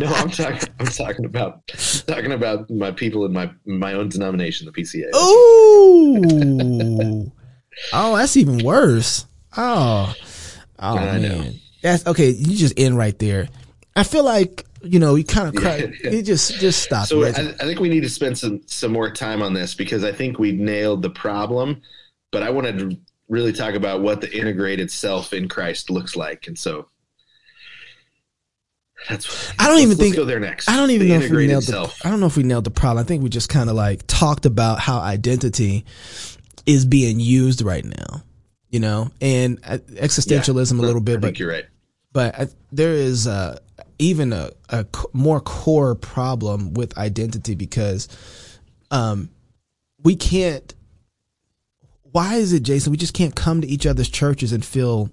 Speaker 1: no, I'm talking. I'm talking about talking about my people in my my own denomination, the PCA.
Speaker 2: Ooh. oh, that's even worse. Oh. Oh
Speaker 1: I know.
Speaker 2: That's okay. You just end right there. I feel like, you know, you kind of cry. You just just stop.
Speaker 1: So I, I think we need to spend some some more time on this because I think we nailed the problem, but I wanted to really talk about what the integrated self in Christ looks like, and so that's.
Speaker 2: I don't even think-
Speaker 1: go there next.
Speaker 2: I don't even
Speaker 1: The
Speaker 2: know if we nailed the. I don't know if we nailed the problem. I think we just kind of like talked about how identity is being used right now, you know, and uh, existentialism a little bit,
Speaker 1: I
Speaker 2: but
Speaker 1: think you're right.
Speaker 2: But I, there is uh even a, a more core problem with identity because um, we can't. Why is it, Jason? We just can't come to each other's churches and feel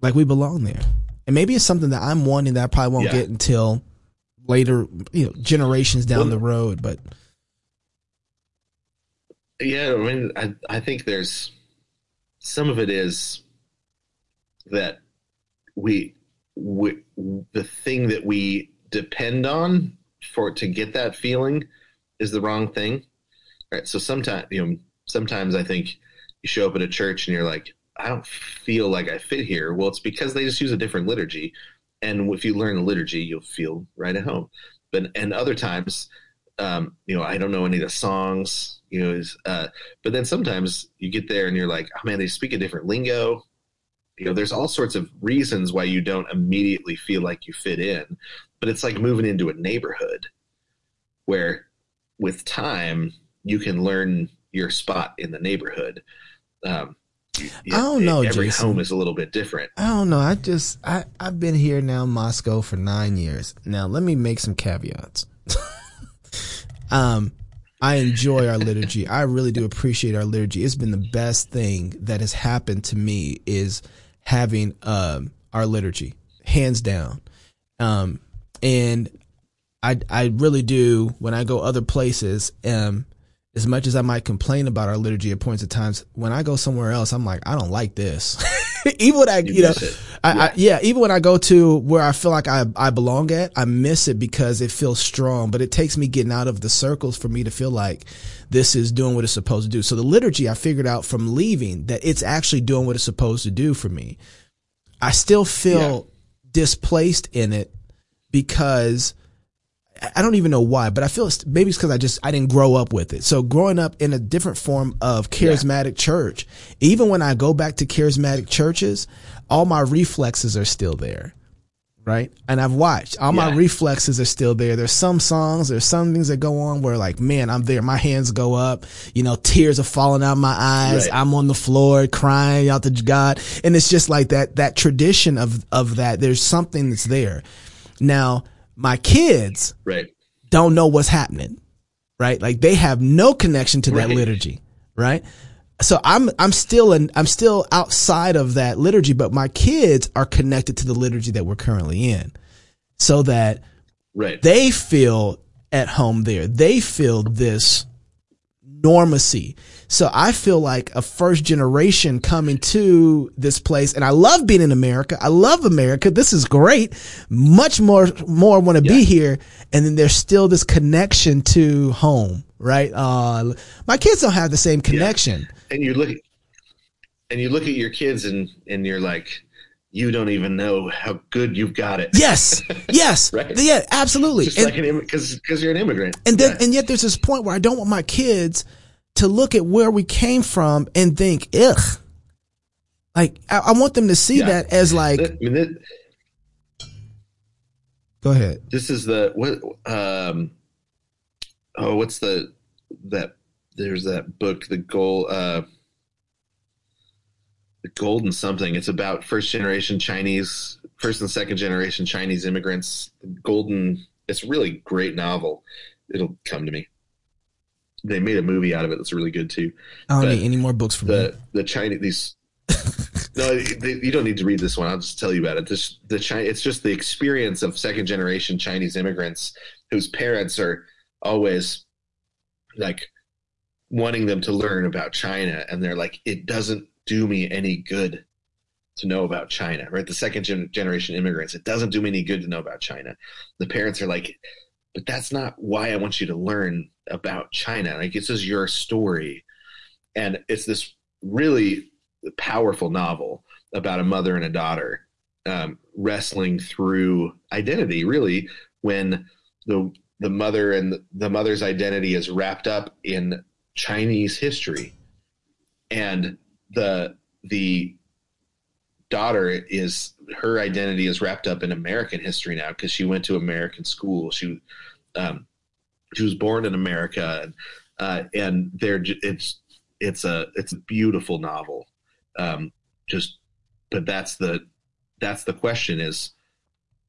Speaker 2: like we belong there. And maybe it's something that I'm wanting that I probably won't
Speaker 1: Yeah.
Speaker 2: get until later, you know, generations down
Speaker 1: Well-
Speaker 2: the road. But
Speaker 1: Yeah, I mean, I I think there's some of it is that we we the thing that we depend on for to get that feeling is the wrong thing. Right. So sometimes you know sometimes I think you show up at a church and you're like, I don't feel like I fit here. Well, it's because they just use a different liturgy. And if you learn the liturgy, you'll feel right at home. But and other times, um, you know, I don't know any of the songs, you know, uh, but then sometimes you get there and you're like, oh man, they speak a different lingo. You know, there's all sorts of reasons why you don't immediately feel like you fit in, but it's like moving into a neighborhood where with time you can learn your spot in the neighborhood. Um, you-
Speaker 2: I don't know,
Speaker 1: Every
Speaker 2: Jason.
Speaker 1: home is a little bit different.
Speaker 2: I don't know. I just I I've been here now Moscow for nine years. Now let me make some caveats. um, I enjoy our liturgy. I really do appreciate our liturgy. It's been the best thing that has happened to me is having um our liturgy, hands down. Um, and I I really do when I go other places. Um, as much as I might complain about our liturgy at points of times, when I go somewhere else, I'm like, I don't like this. even when I, you, know,
Speaker 1: miss it.
Speaker 2: I, I, yeah, even when I go to where I feel like I, I belong at, I miss it because it feels strong, but it takes me getting out of the circles for me to feel like this is doing what it's supposed to do. So the liturgy, I figured out from leaving that it's actually doing what it's supposed to do for me. I still feel displaced in it because I don't even know why, but I feel it's, maybe it's because I just I didn't grow up with it. So growing up in a different form of charismatic church, even when I go back to charismatic churches, all my reflexes are still there. Right. And I've watched all my reflexes are still there. There's some songs, there's some things that go on where like, man, I'm there. My hands go up, you know, tears are falling out my eyes.
Speaker 1: Right.
Speaker 2: I'm on the floor crying out to God. And it's just like that, that tradition of, of that. There's something that's there. Now, my kids,
Speaker 1: Right.
Speaker 2: don't know what's happening, right? Like they have no connection to that liturgy, right? So I'm I'm still in I'm still outside of that liturgy, but my kids are connected to the liturgy that we're currently in, so that
Speaker 1: Right.
Speaker 2: they feel at home there. They feel this normacy. So I feel like a first generation coming to this place and I love being in America. I love America. This is great. Much more, more want to be here. And then there's still this connection to home, right? Uh, my kids don't have the same connection.
Speaker 1: And you look and you look at your kids and and you're like you don't even know how good you've got it
Speaker 2: Yes. Yes.
Speaker 1: Right.
Speaker 2: Yeah, absolutely.
Speaker 1: just
Speaker 2: And-
Speaker 1: like an because because you're an immigrant
Speaker 2: And then,
Speaker 1: Yeah.
Speaker 2: and yet there's this point where I don't want my kids to look at where we came from and think, ugh. Like, I, I want them to see
Speaker 1: Yeah.
Speaker 2: that as like,
Speaker 1: I mean, that,
Speaker 2: go ahead.
Speaker 1: this is the what um oh what's the that there's that book the goal uh the golden something it's about first generation chinese first and second generation chinese immigrants golden it's a really great novel it'll come to me they made a movie out of it that's really good too
Speaker 2: I don't
Speaker 1: But
Speaker 2: need any more books from
Speaker 1: the the Chinese these. no, they, you don't need to read this one. I'll just tell you about it. This the China. It's just the experience of second generation Chinese immigrants whose parents are always like wanting them to learn about China, and they're like, it doesn't do me any good to know about China. Right, the second gen- generation immigrants, it doesn't do me any good to know about China. The parents are like, but that's not why I want you to learn about China. Like this is your story and it's this really powerful novel about a mother and a daughter um, wrestling through identity. Really, when the the mother and the, the mother's identity is wrapped up in Chinese history, and the the daughter is her identity is wrapped up in American history now because she went to American school. She um, she was born in America, and uh, and they're it's it's a it's a beautiful novel. Um, just, but that's the that's the question is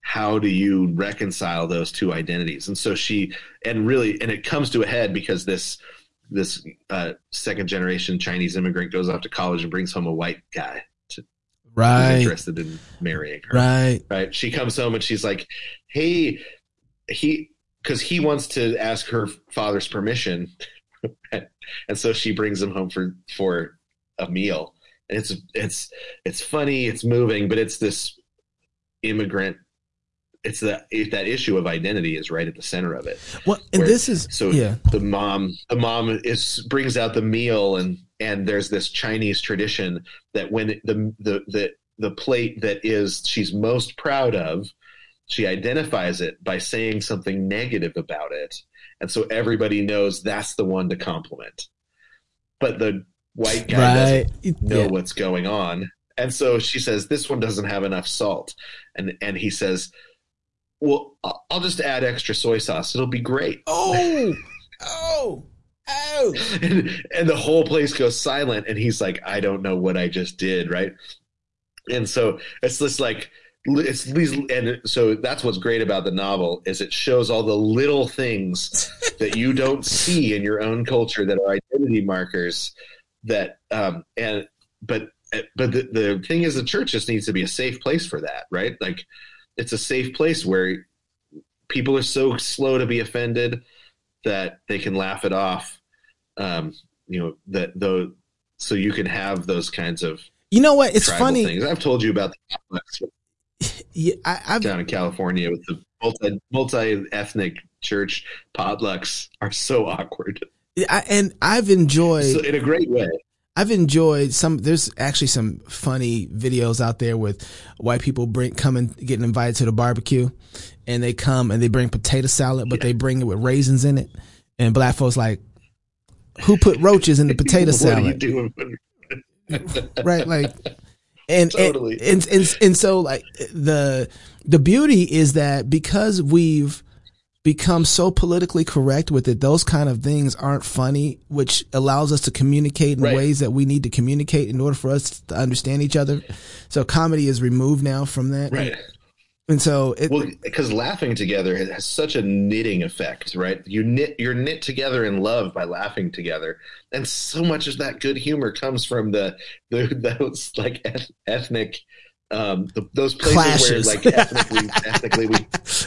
Speaker 1: how do you reconcile those two identities? And so she, and really, and it comes to a head because this this uh, second generation Chinese immigrant goes off to college and brings home a white guy to,
Speaker 2: Right.
Speaker 1: interested in marrying her
Speaker 2: Right.
Speaker 1: right? She comes home and she's like, "Hey, he," because he wants to ask her father's permission, and so she brings him home for for a meal. And it's it's it's funny, it's moving, but it's this immigrant. It's that if that issue of identity is right at the center of it.
Speaker 2: Well, and
Speaker 1: Where-
Speaker 2: this is
Speaker 1: So
Speaker 2: yeah.
Speaker 1: the mom, the mom is brings out the meal, and and there's this Chinese tradition that when the the the the plate that is she's most proud of, she identifies it by saying something negative about it, and so everybody knows that's the one to compliment. But the white guy doesn't know
Speaker 2: Yeah.
Speaker 1: what's going on. And so she says, "This one doesn't have enough salt," and and he says, "Well, I'll just add extra soy sauce. It'll be great."
Speaker 2: Oh. Oh. Oh.
Speaker 1: and, and the whole place goes silent and he's like i don't know what i just did right and so it's this like it's these and so that's what's great about the novel is it shows all the little things that you don't see in your own culture that are identity markers that um and but but the, the thing is the church just needs to be a safe place for that right like it's a safe place where people are so slow to be offended that they can laugh it off um you know that though so you can have those kinds of
Speaker 2: You know what? It's funny.
Speaker 1: things i've told you about the potlucks
Speaker 2: Yeah, I, I've
Speaker 1: down in california with the multi multi-ethnic church potlucks are so awkward
Speaker 2: I, and I've enjoyed
Speaker 1: so in a great way
Speaker 2: I've enjoyed some. There's actually some funny videos out there with white people bring coming getting invited to the barbecue, and they come and they bring potato salad, but they bring it with raisins in it, and black folks like, who put roaches in the potato
Speaker 1: what are you
Speaker 2: salad?
Speaker 1: doing
Speaker 2: right like and,
Speaker 1: Totally.
Speaker 2: and, and and and so like the the beauty is that because we've become so politically correct with it those kind of things aren't funny which allows us to communicate in
Speaker 1: Right.
Speaker 2: ways that we need to communicate in order for us to understand each other. So comedy is removed now from that.
Speaker 1: Right.
Speaker 2: And so it,
Speaker 1: well because laughing together has, has such a knitting effect right? You knit you're knit together in love by laughing together. And so much of that good humor comes from the, the those like eth- ethnic um the, those places
Speaker 2: Clashes.
Speaker 1: where like ethnically ethnically we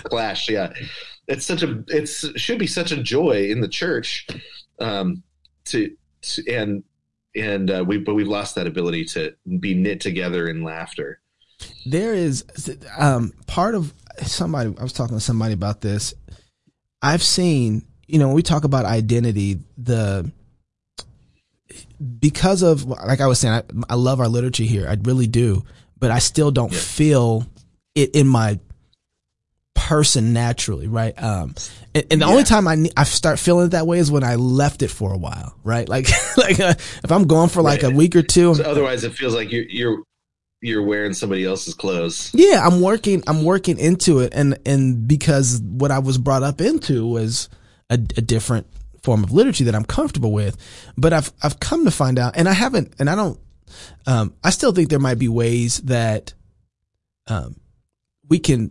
Speaker 1: clash yeah it's such a it's should be such a joy in the church um to, to and and uh, we but we've lost that ability to be knit together in laughter
Speaker 2: there is um part of somebody I was talking to somebody about this. I've seen, you know, when we talk about identity, the because of like I was saying, I, I love our literature here. I really do, but I still don't
Speaker 1: Yeah.
Speaker 2: feel it in my person naturally, right? Um, and, and the
Speaker 1: Yeah.
Speaker 2: only time I ne- I start feeling it that way is when I left it for a while, right? Like like uh, if I'm gone for like
Speaker 1: Right.
Speaker 2: a week or two,
Speaker 1: So otherwise, it feels like you're you're you're wearing somebody else's clothes.
Speaker 2: Yeah, I'm working. I'm working into it, and and because what I was brought up into was a, a different form of literature that I'm comfortable with, but I've I've come to find out, and I haven't, and I don't. Um, I still think there might be ways that, um, we can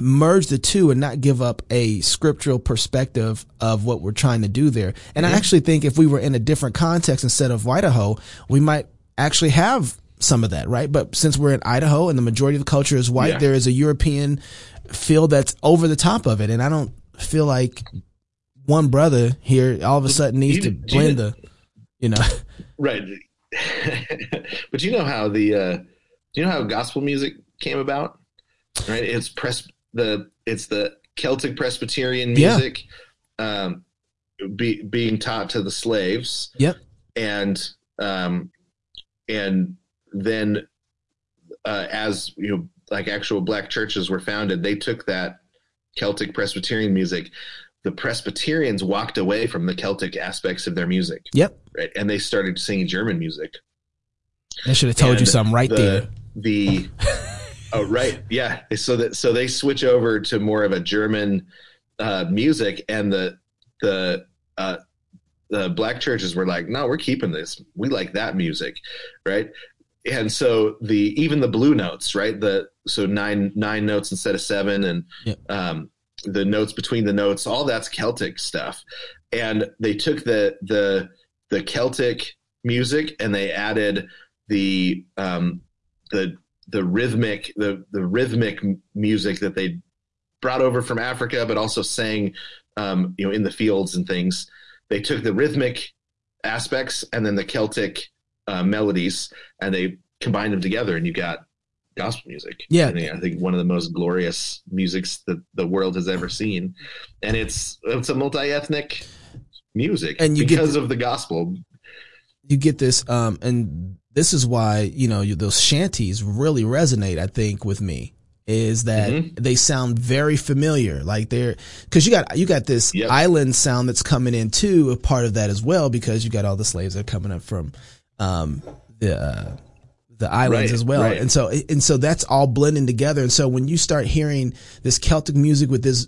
Speaker 2: merge the two and not give up a scriptural perspective of what we're trying to do there. And I actually think if we were in a different context instead of Idaho, we might actually have some of that, right? But since we're in Idaho and the majority of the culture is white,
Speaker 1: Yeah.
Speaker 2: there is a European feel that's over the top of it. And I don't feel like one brother here all of a sudden needs
Speaker 1: you-
Speaker 2: to
Speaker 1: do you
Speaker 2: blend
Speaker 1: know-
Speaker 2: the, you know,
Speaker 1: Right. but you know how the uh, do you know how gospel music came about? Right. It's press the it's the Celtic Presbyterian
Speaker 2: Yeah.
Speaker 1: music um, be, being taught to the slaves.
Speaker 2: Yep.
Speaker 1: And um, and then uh, as you know, like actual black churches were founded, they took that Celtic Presbyterian music. The Presbyterians walked away from the Celtic aspects of their music
Speaker 2: yep.
Speaker 1: right? And they started singing German music.
Speaker 2: I should have told you something right
Speaker 1: the,
Speaker 2: there.
Speaker 1: The oh right, yeah. So that so they switch over to more of a German uh, music, and the the uh, the black churches were like, no, we're keeping this. We like that music, right? And so the even the blue notes, right? The so nine nine notes instead of seven, and
Speaker 2: Yep.
Speaker 1: um, the notes between the notes, all that's Celtic stuff. And they took the the the Celtic music and they added the um, the the rhythmic the the rhythmic music that they brought over from Africa, but also sang um, you know in the fields and things. They took the rhythmic aspects and then the Celtic uh, melodies, and they combined them together, and you got gospel music.
Speaker 2: Yeah.
Speaker 1: And I think one of the most glorious musics that the world has ever seen, and it's it's a multi ethnic music,
Speaker 2: And you get
Speaker 1: because
Speaker 2: the-
Speaker 1: of the gospel.
Speaker 2: you get this um and this is why you know you, those shanties really resonate i think with me is that
Speaker 1: Mhm.
Speaker 2: they sound very familiar like they're because you got you got this
Speaker 1: Yep.
Speaker 2: island sound that's coming in too a part of that as well because you got all the slaves that are coming up from um the uh, the islands
Speaker 1: Right,
Speaker 2: as well
Speaker 1: right.
Speaker 2: and so and so that's all blending together and so when you start hearing this celtic music with this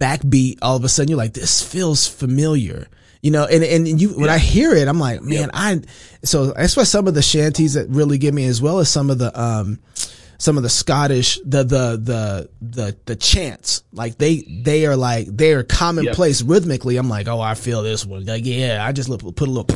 Speaker 2: backbeat all of a sudden you're like this feels familiar you know and and you when i hear it i'm like man
Speaker 1: Yep.
Speaker 2: i so that's why some of the shanties that really get me as well as some of the um some of the scottish the the the the the chants. Like they they are like they are commonplace rhythmically. I'm like oh i feel this one. Like yeah i just look, put a little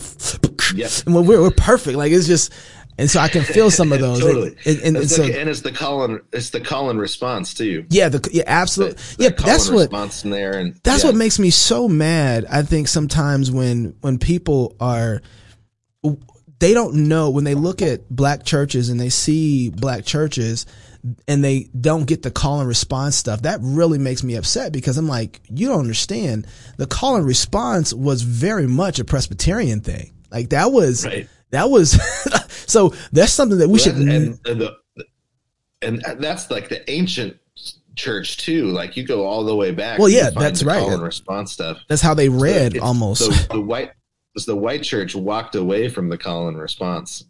Speaker 1: Yep.
Speaker 2: and when we're, we're perfect. Like it's just and so i can feel some of those
Speaker 1: totally,
Speaker 2: and, and, and
Speaker 1: It's
Speaker 2: so
Speaker 1: like- and it's the call and it's the call and response too.
Speaker 2: yeah the yeah absolutely
Speaker 1: The
Speaker 2: yeah
Speaker 1: call
Speaker 2: that's what
Speaker 1: response in there, and
Speaker 2: That's
Speaker 1: yeah.
Speaker 2: what makes me so mad. I think sometimes when when people are they don't know when they look at black churches and they see black churches and they don't get the call and response stuff. That really makes me upset because I'm like, you don't understand. The call and response was very much a Presbyterian thing. Like that was
Speaker 1: Right.
Speaker 2: That was so that's something that we should
Speaker 1: and, and the and that's like the ancient church too. Like you go all the way back.
Speaker 2: Well, yeah, that's right.
Speaker 1: Call and response stuff.
Speaker 2: that's how they read
Speaker 1: It's-
Speaker 2: almost.
Speaker 1: So the white the white church walked away from the call and response,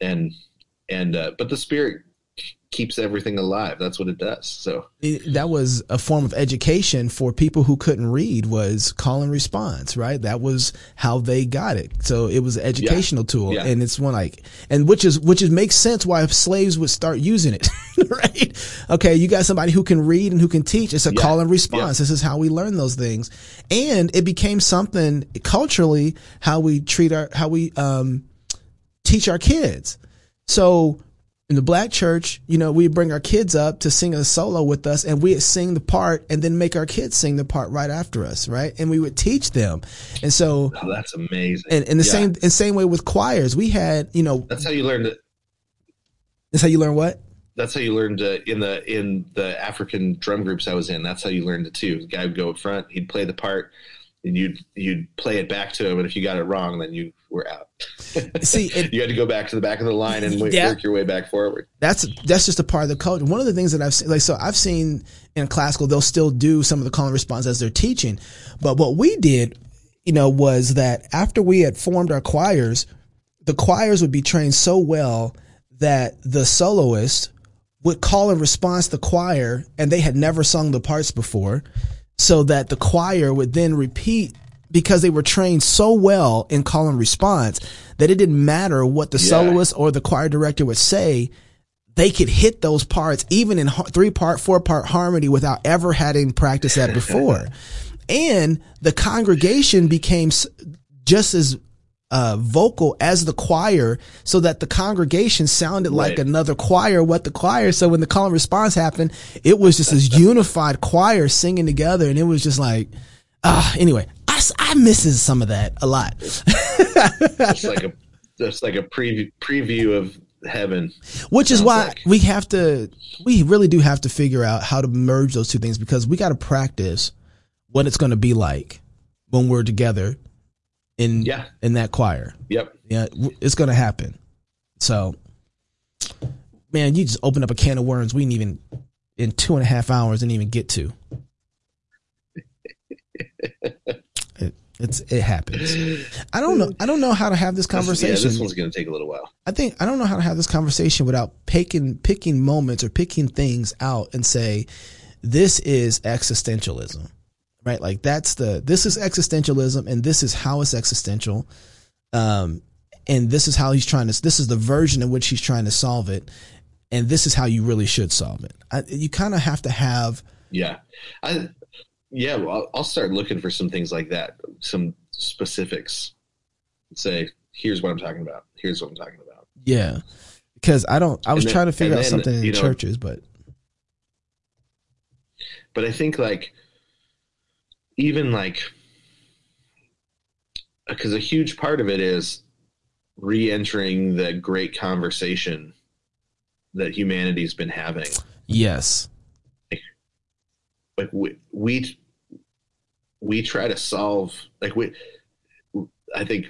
Speaker 1: and and uh, but the spirit keeps everything alive. That's what it does. So
Speaker 2: it- that was a form of education for people who couldn't read was call and response right? That was how they got it. So it was an educational tool
Speaker 1: Yeah.
Speaker 2: and it's one like and which is which is makes sense why slaves would start using it right? Okay you got somebody who can read and who can teach. It's a
Speaker 1: Yeah.
Speaker 2: call and response. This is how we learn those things. And it became something culturally how we treat our how we um teach our kids. So in the black church, you know, we bring our kids up to sing a solo with us and we sing the part and then make our kids sing the part right after us, right? And we would teach them. And so,
Speaker 1: oh, that's amazing.
Speaker 2: and in the
Speaker 1: Yeah.
Speaker 2: same, in same way with choirs, we had, you know,
Speaker 1: That's how you learned it.
Speaker 2: that's how you learn what?
Speaker 1: That's how you learned uh, in the in the African drum groups I was in. That's how you learned it too. The guy would go up front, he'd play the part, and you'd you'd play it back to him. And if you got it wrong, then you were out.
Speaker 2: See, it,
Speaker 1: you had to go back to the back of the line and
Speaker 2: Yeah.
Speaker 1: work your way back forward.
Speaker 2: that's that's just a part of the culture. One of the things that I've seen, like, so I've seen in classical, they'll still do some of the call and response as they're teaching. But what we did, you know, was that after we had formed our choirs, the choirs would be trained so well that the soloist would call and response the choir, and they had never sung the parts before, so that the choir would then repeat because they were trained so well in call and response that it didn't matter what the
Speaker 1: Yeah.
Speaker 2: soloist or the choir director would say they could hit those parts even in three part, four part harmony without ever having practiced that before. and the congregation became just as uh, vocal as the choir so that the congregation sounded like another choir what the choir so when the call and response happened it was just this unified choir singing together and it was just like ah anyway I misses some of that a lot
Speaker 1: Just like a just like a preview preview of heaven.
Speaker 2: which is why
Speaker 1: like.
Speaker 2: we have to we really do have to figure out how to merge those two things because we got to practice what it's going to be like when we're together in
Speaker 1: Yeah.
Speaker 2: in that choir
Speaker 1: Yep.
Speaker 2: yeah it's going to happen so man you just open up a can of worms we didn't even in two and a half hours didn't even get to it, it's it happens i don't know i don't know how to have this
Speaker 1: Yeah,
Speaker 2: conversation
Speaker 1: this one's going to take a little while.
Speaker 2: I think I don't know how to have this conversation without picking picking moments or picking things out and say this is existentialism. Right? Like that's the this is existentialism and this is how it's existential. Um and this is how he's trying to this is the version in which he's trying to solve it. and this is how you really should solve it. I, you kind of have to have
Speaker 1: Yeah, I yeah. Well, I'll, start looking for some things like that, some specifics. Say, here's what I'm talking about. Here's what I'm talking about.
Speaker 2: yeah, because I don't. I was
Speaker 1: then-
Speaker 2: trying to figure out
Speaker 1: then,
Speaker 2: something in
Speaker 1: know-
Speaker 2: churches, but
Speaker 1: But I think like even like because a huge part of it is re-entering the great conversation that humanity's been having.
Speaker 2: yes,
Speaker 1: like we we we try to solve like we i think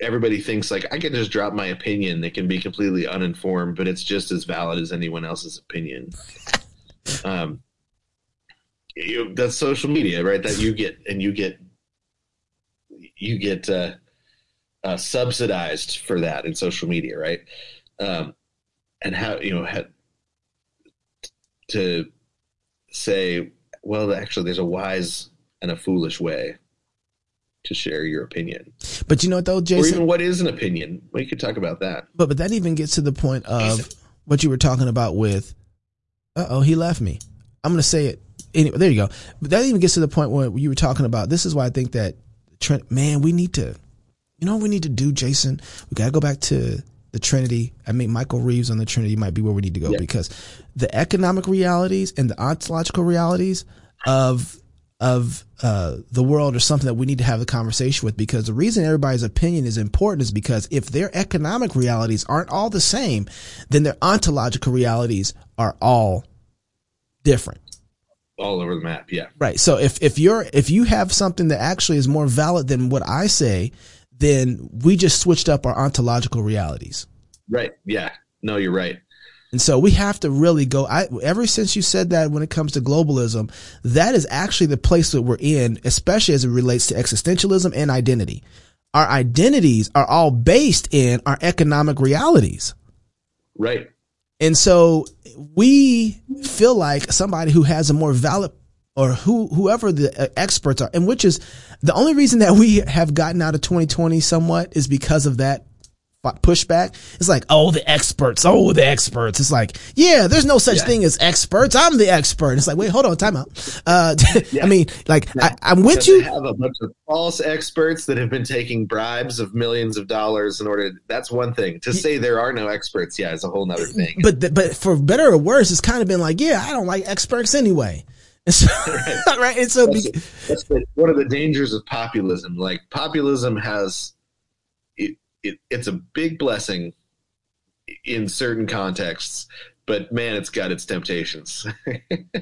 Speaker 1: everybody thinks like i can just drop my opinion. That can be completely uninformed but it's just as valid as anyone else's opinion. Um you, that's social media right that you get and you get you get uh, uh subsidized for that in social media right um and how you know had to say, well, actually, there's a wise and a foolish way to share your opinion,
Speaker 2: but you know what though,
Speaker 1: or
Speaker 2: Jason.
Speaker 1: even what is an opinion. We could talk about that.
Speaker 2: But but that even gets to the point of what you were talking about with, uh oh, he left me. I'm gonna say it anyway. There you go. But that even gets to the point where you were talking about. This is why I think that Trent, man, we need to, you know, what we need to do, Jason. We got to go back to the Trinity. I mean, Michael Reeves on the Trinity might be where we need to go
Speaker 1: Yeah.
Speaker 2: because the economic realities and the ontological realities of of uh, the world are something that we need to have a conversation with because the reason everybody's opinion is important is because if their economic realities aren't all the same, then their ontological realities are all different.
Speaker 1: All over the map, yeah.
Speaker 2: Right. So if if you're if you have something that actually is more valid than what I say, then we just switched up our ontological realities.
Speaker 1: Right, yeah. No, you're right.
Speaker 2: And so we have to really go. I ever since you said that when it comes to globalism, that is actually the place that we're in, especially as it relates to existentialism and identity. Our identities are all based in our economic realities.
Speaker 1: Right.
Speaker 2: And so we feel like somebody who has a more valid or who whoever the uh, experts are, and which is the only reason that we have gotten out of 2020 somewhat is because of that pushback. It's like, oh, the experts, oh, the experts. It's like, yeah, there's no such
Speaker 1: Yeah.
Speaker 2: thing as experts. I'm the expert. It's like, wait, hold on, time out. Uh,
Speaker 1: Yeah.
Speaker 2: I mean, like, I, I'm with you.
Speaker 1: have a bunch of false experts that have been taking bribes of millions of dollars in order. That's one thing. To say there are no experts, yeah, is a whole other thing.
Speaker 2: But th- but for better or worse, it's kind of been like, yeah, I don't like experts anyway. And so, right. And so, be-
Speaker 1: That's, that's the, one of the dangers of populism. Like populism has, it, it it's a big blessing in certain contexts, but man, it's got its temptations.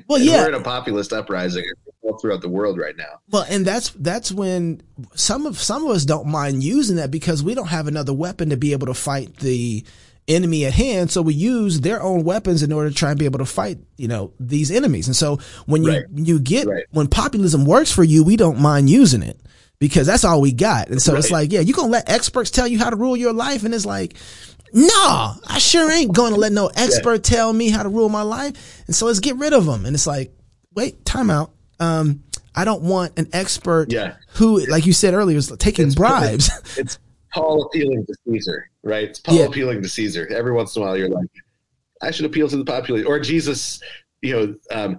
Speaker 2: well, yeah,
Speaker 1: we're in a populist uprising all throughout the world right now.
Speaker 2: Well, and that's that's when some of some of us don't mind using that because we don't have another weapon to be able to fight the enemy at hand. So we use their own weapons in order to try and be able to fight, you know, these enemies. And so when you
Speaker 1: Right.
Speaker 2: you get
Speaker 1: Right.
Speaker 2: when populism works for you, we don't mind using it because that's all we got. And so it's like, yeah, you gonna let experts tell you how to rule your life, and it's like. No, I sure ain't going to let no expert tell me how to rule my life. And so let's get rid of them. And it's like, wait, time out. Um, I don't want an expert
Speaker 1: Yeah.
Speaker 2: who, like you said earlier, is taking
Speaker 1: It's-
Speaker 2: bribes.
Speaker 1: It's Paul appealing to Caesar, right? It's Paul
Speaker 2: Yeah.
Speaker 1: appealing to Caesar. Every once in a while, you're like, I should appeal to the populace, or Jesus, you know, um,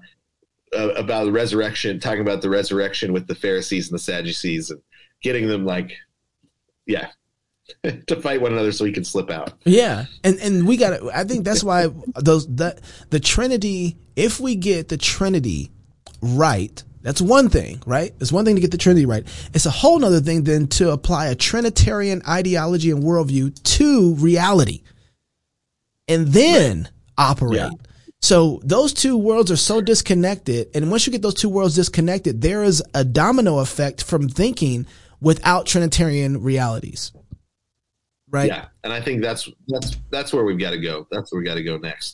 Speaker 1: uh, about the resurrection, talking about the resurrection with the Pharisees and the Sadducees, and getting them like, yeah, to fight one another so he can slip out.
Speaker 2: yeah, and and we got I think that's why those that the Trinity. If we get the Trinity right, that's one thing, right? It's one thing to get the Trinity right. It's a whole nother thing then to apply a Trinitarian ideology and worldview to reality, and then operate.
Speaker 1: Yeah.
Speaker 2: So those two worlds are so disconnected, and once you get those two worlds disconnected, there is a domino effect from thinking without Trinitarian realities. Right?
Speaker 1: Yeah, and I think that's that's that's where we've got to go. That's where we got to go next.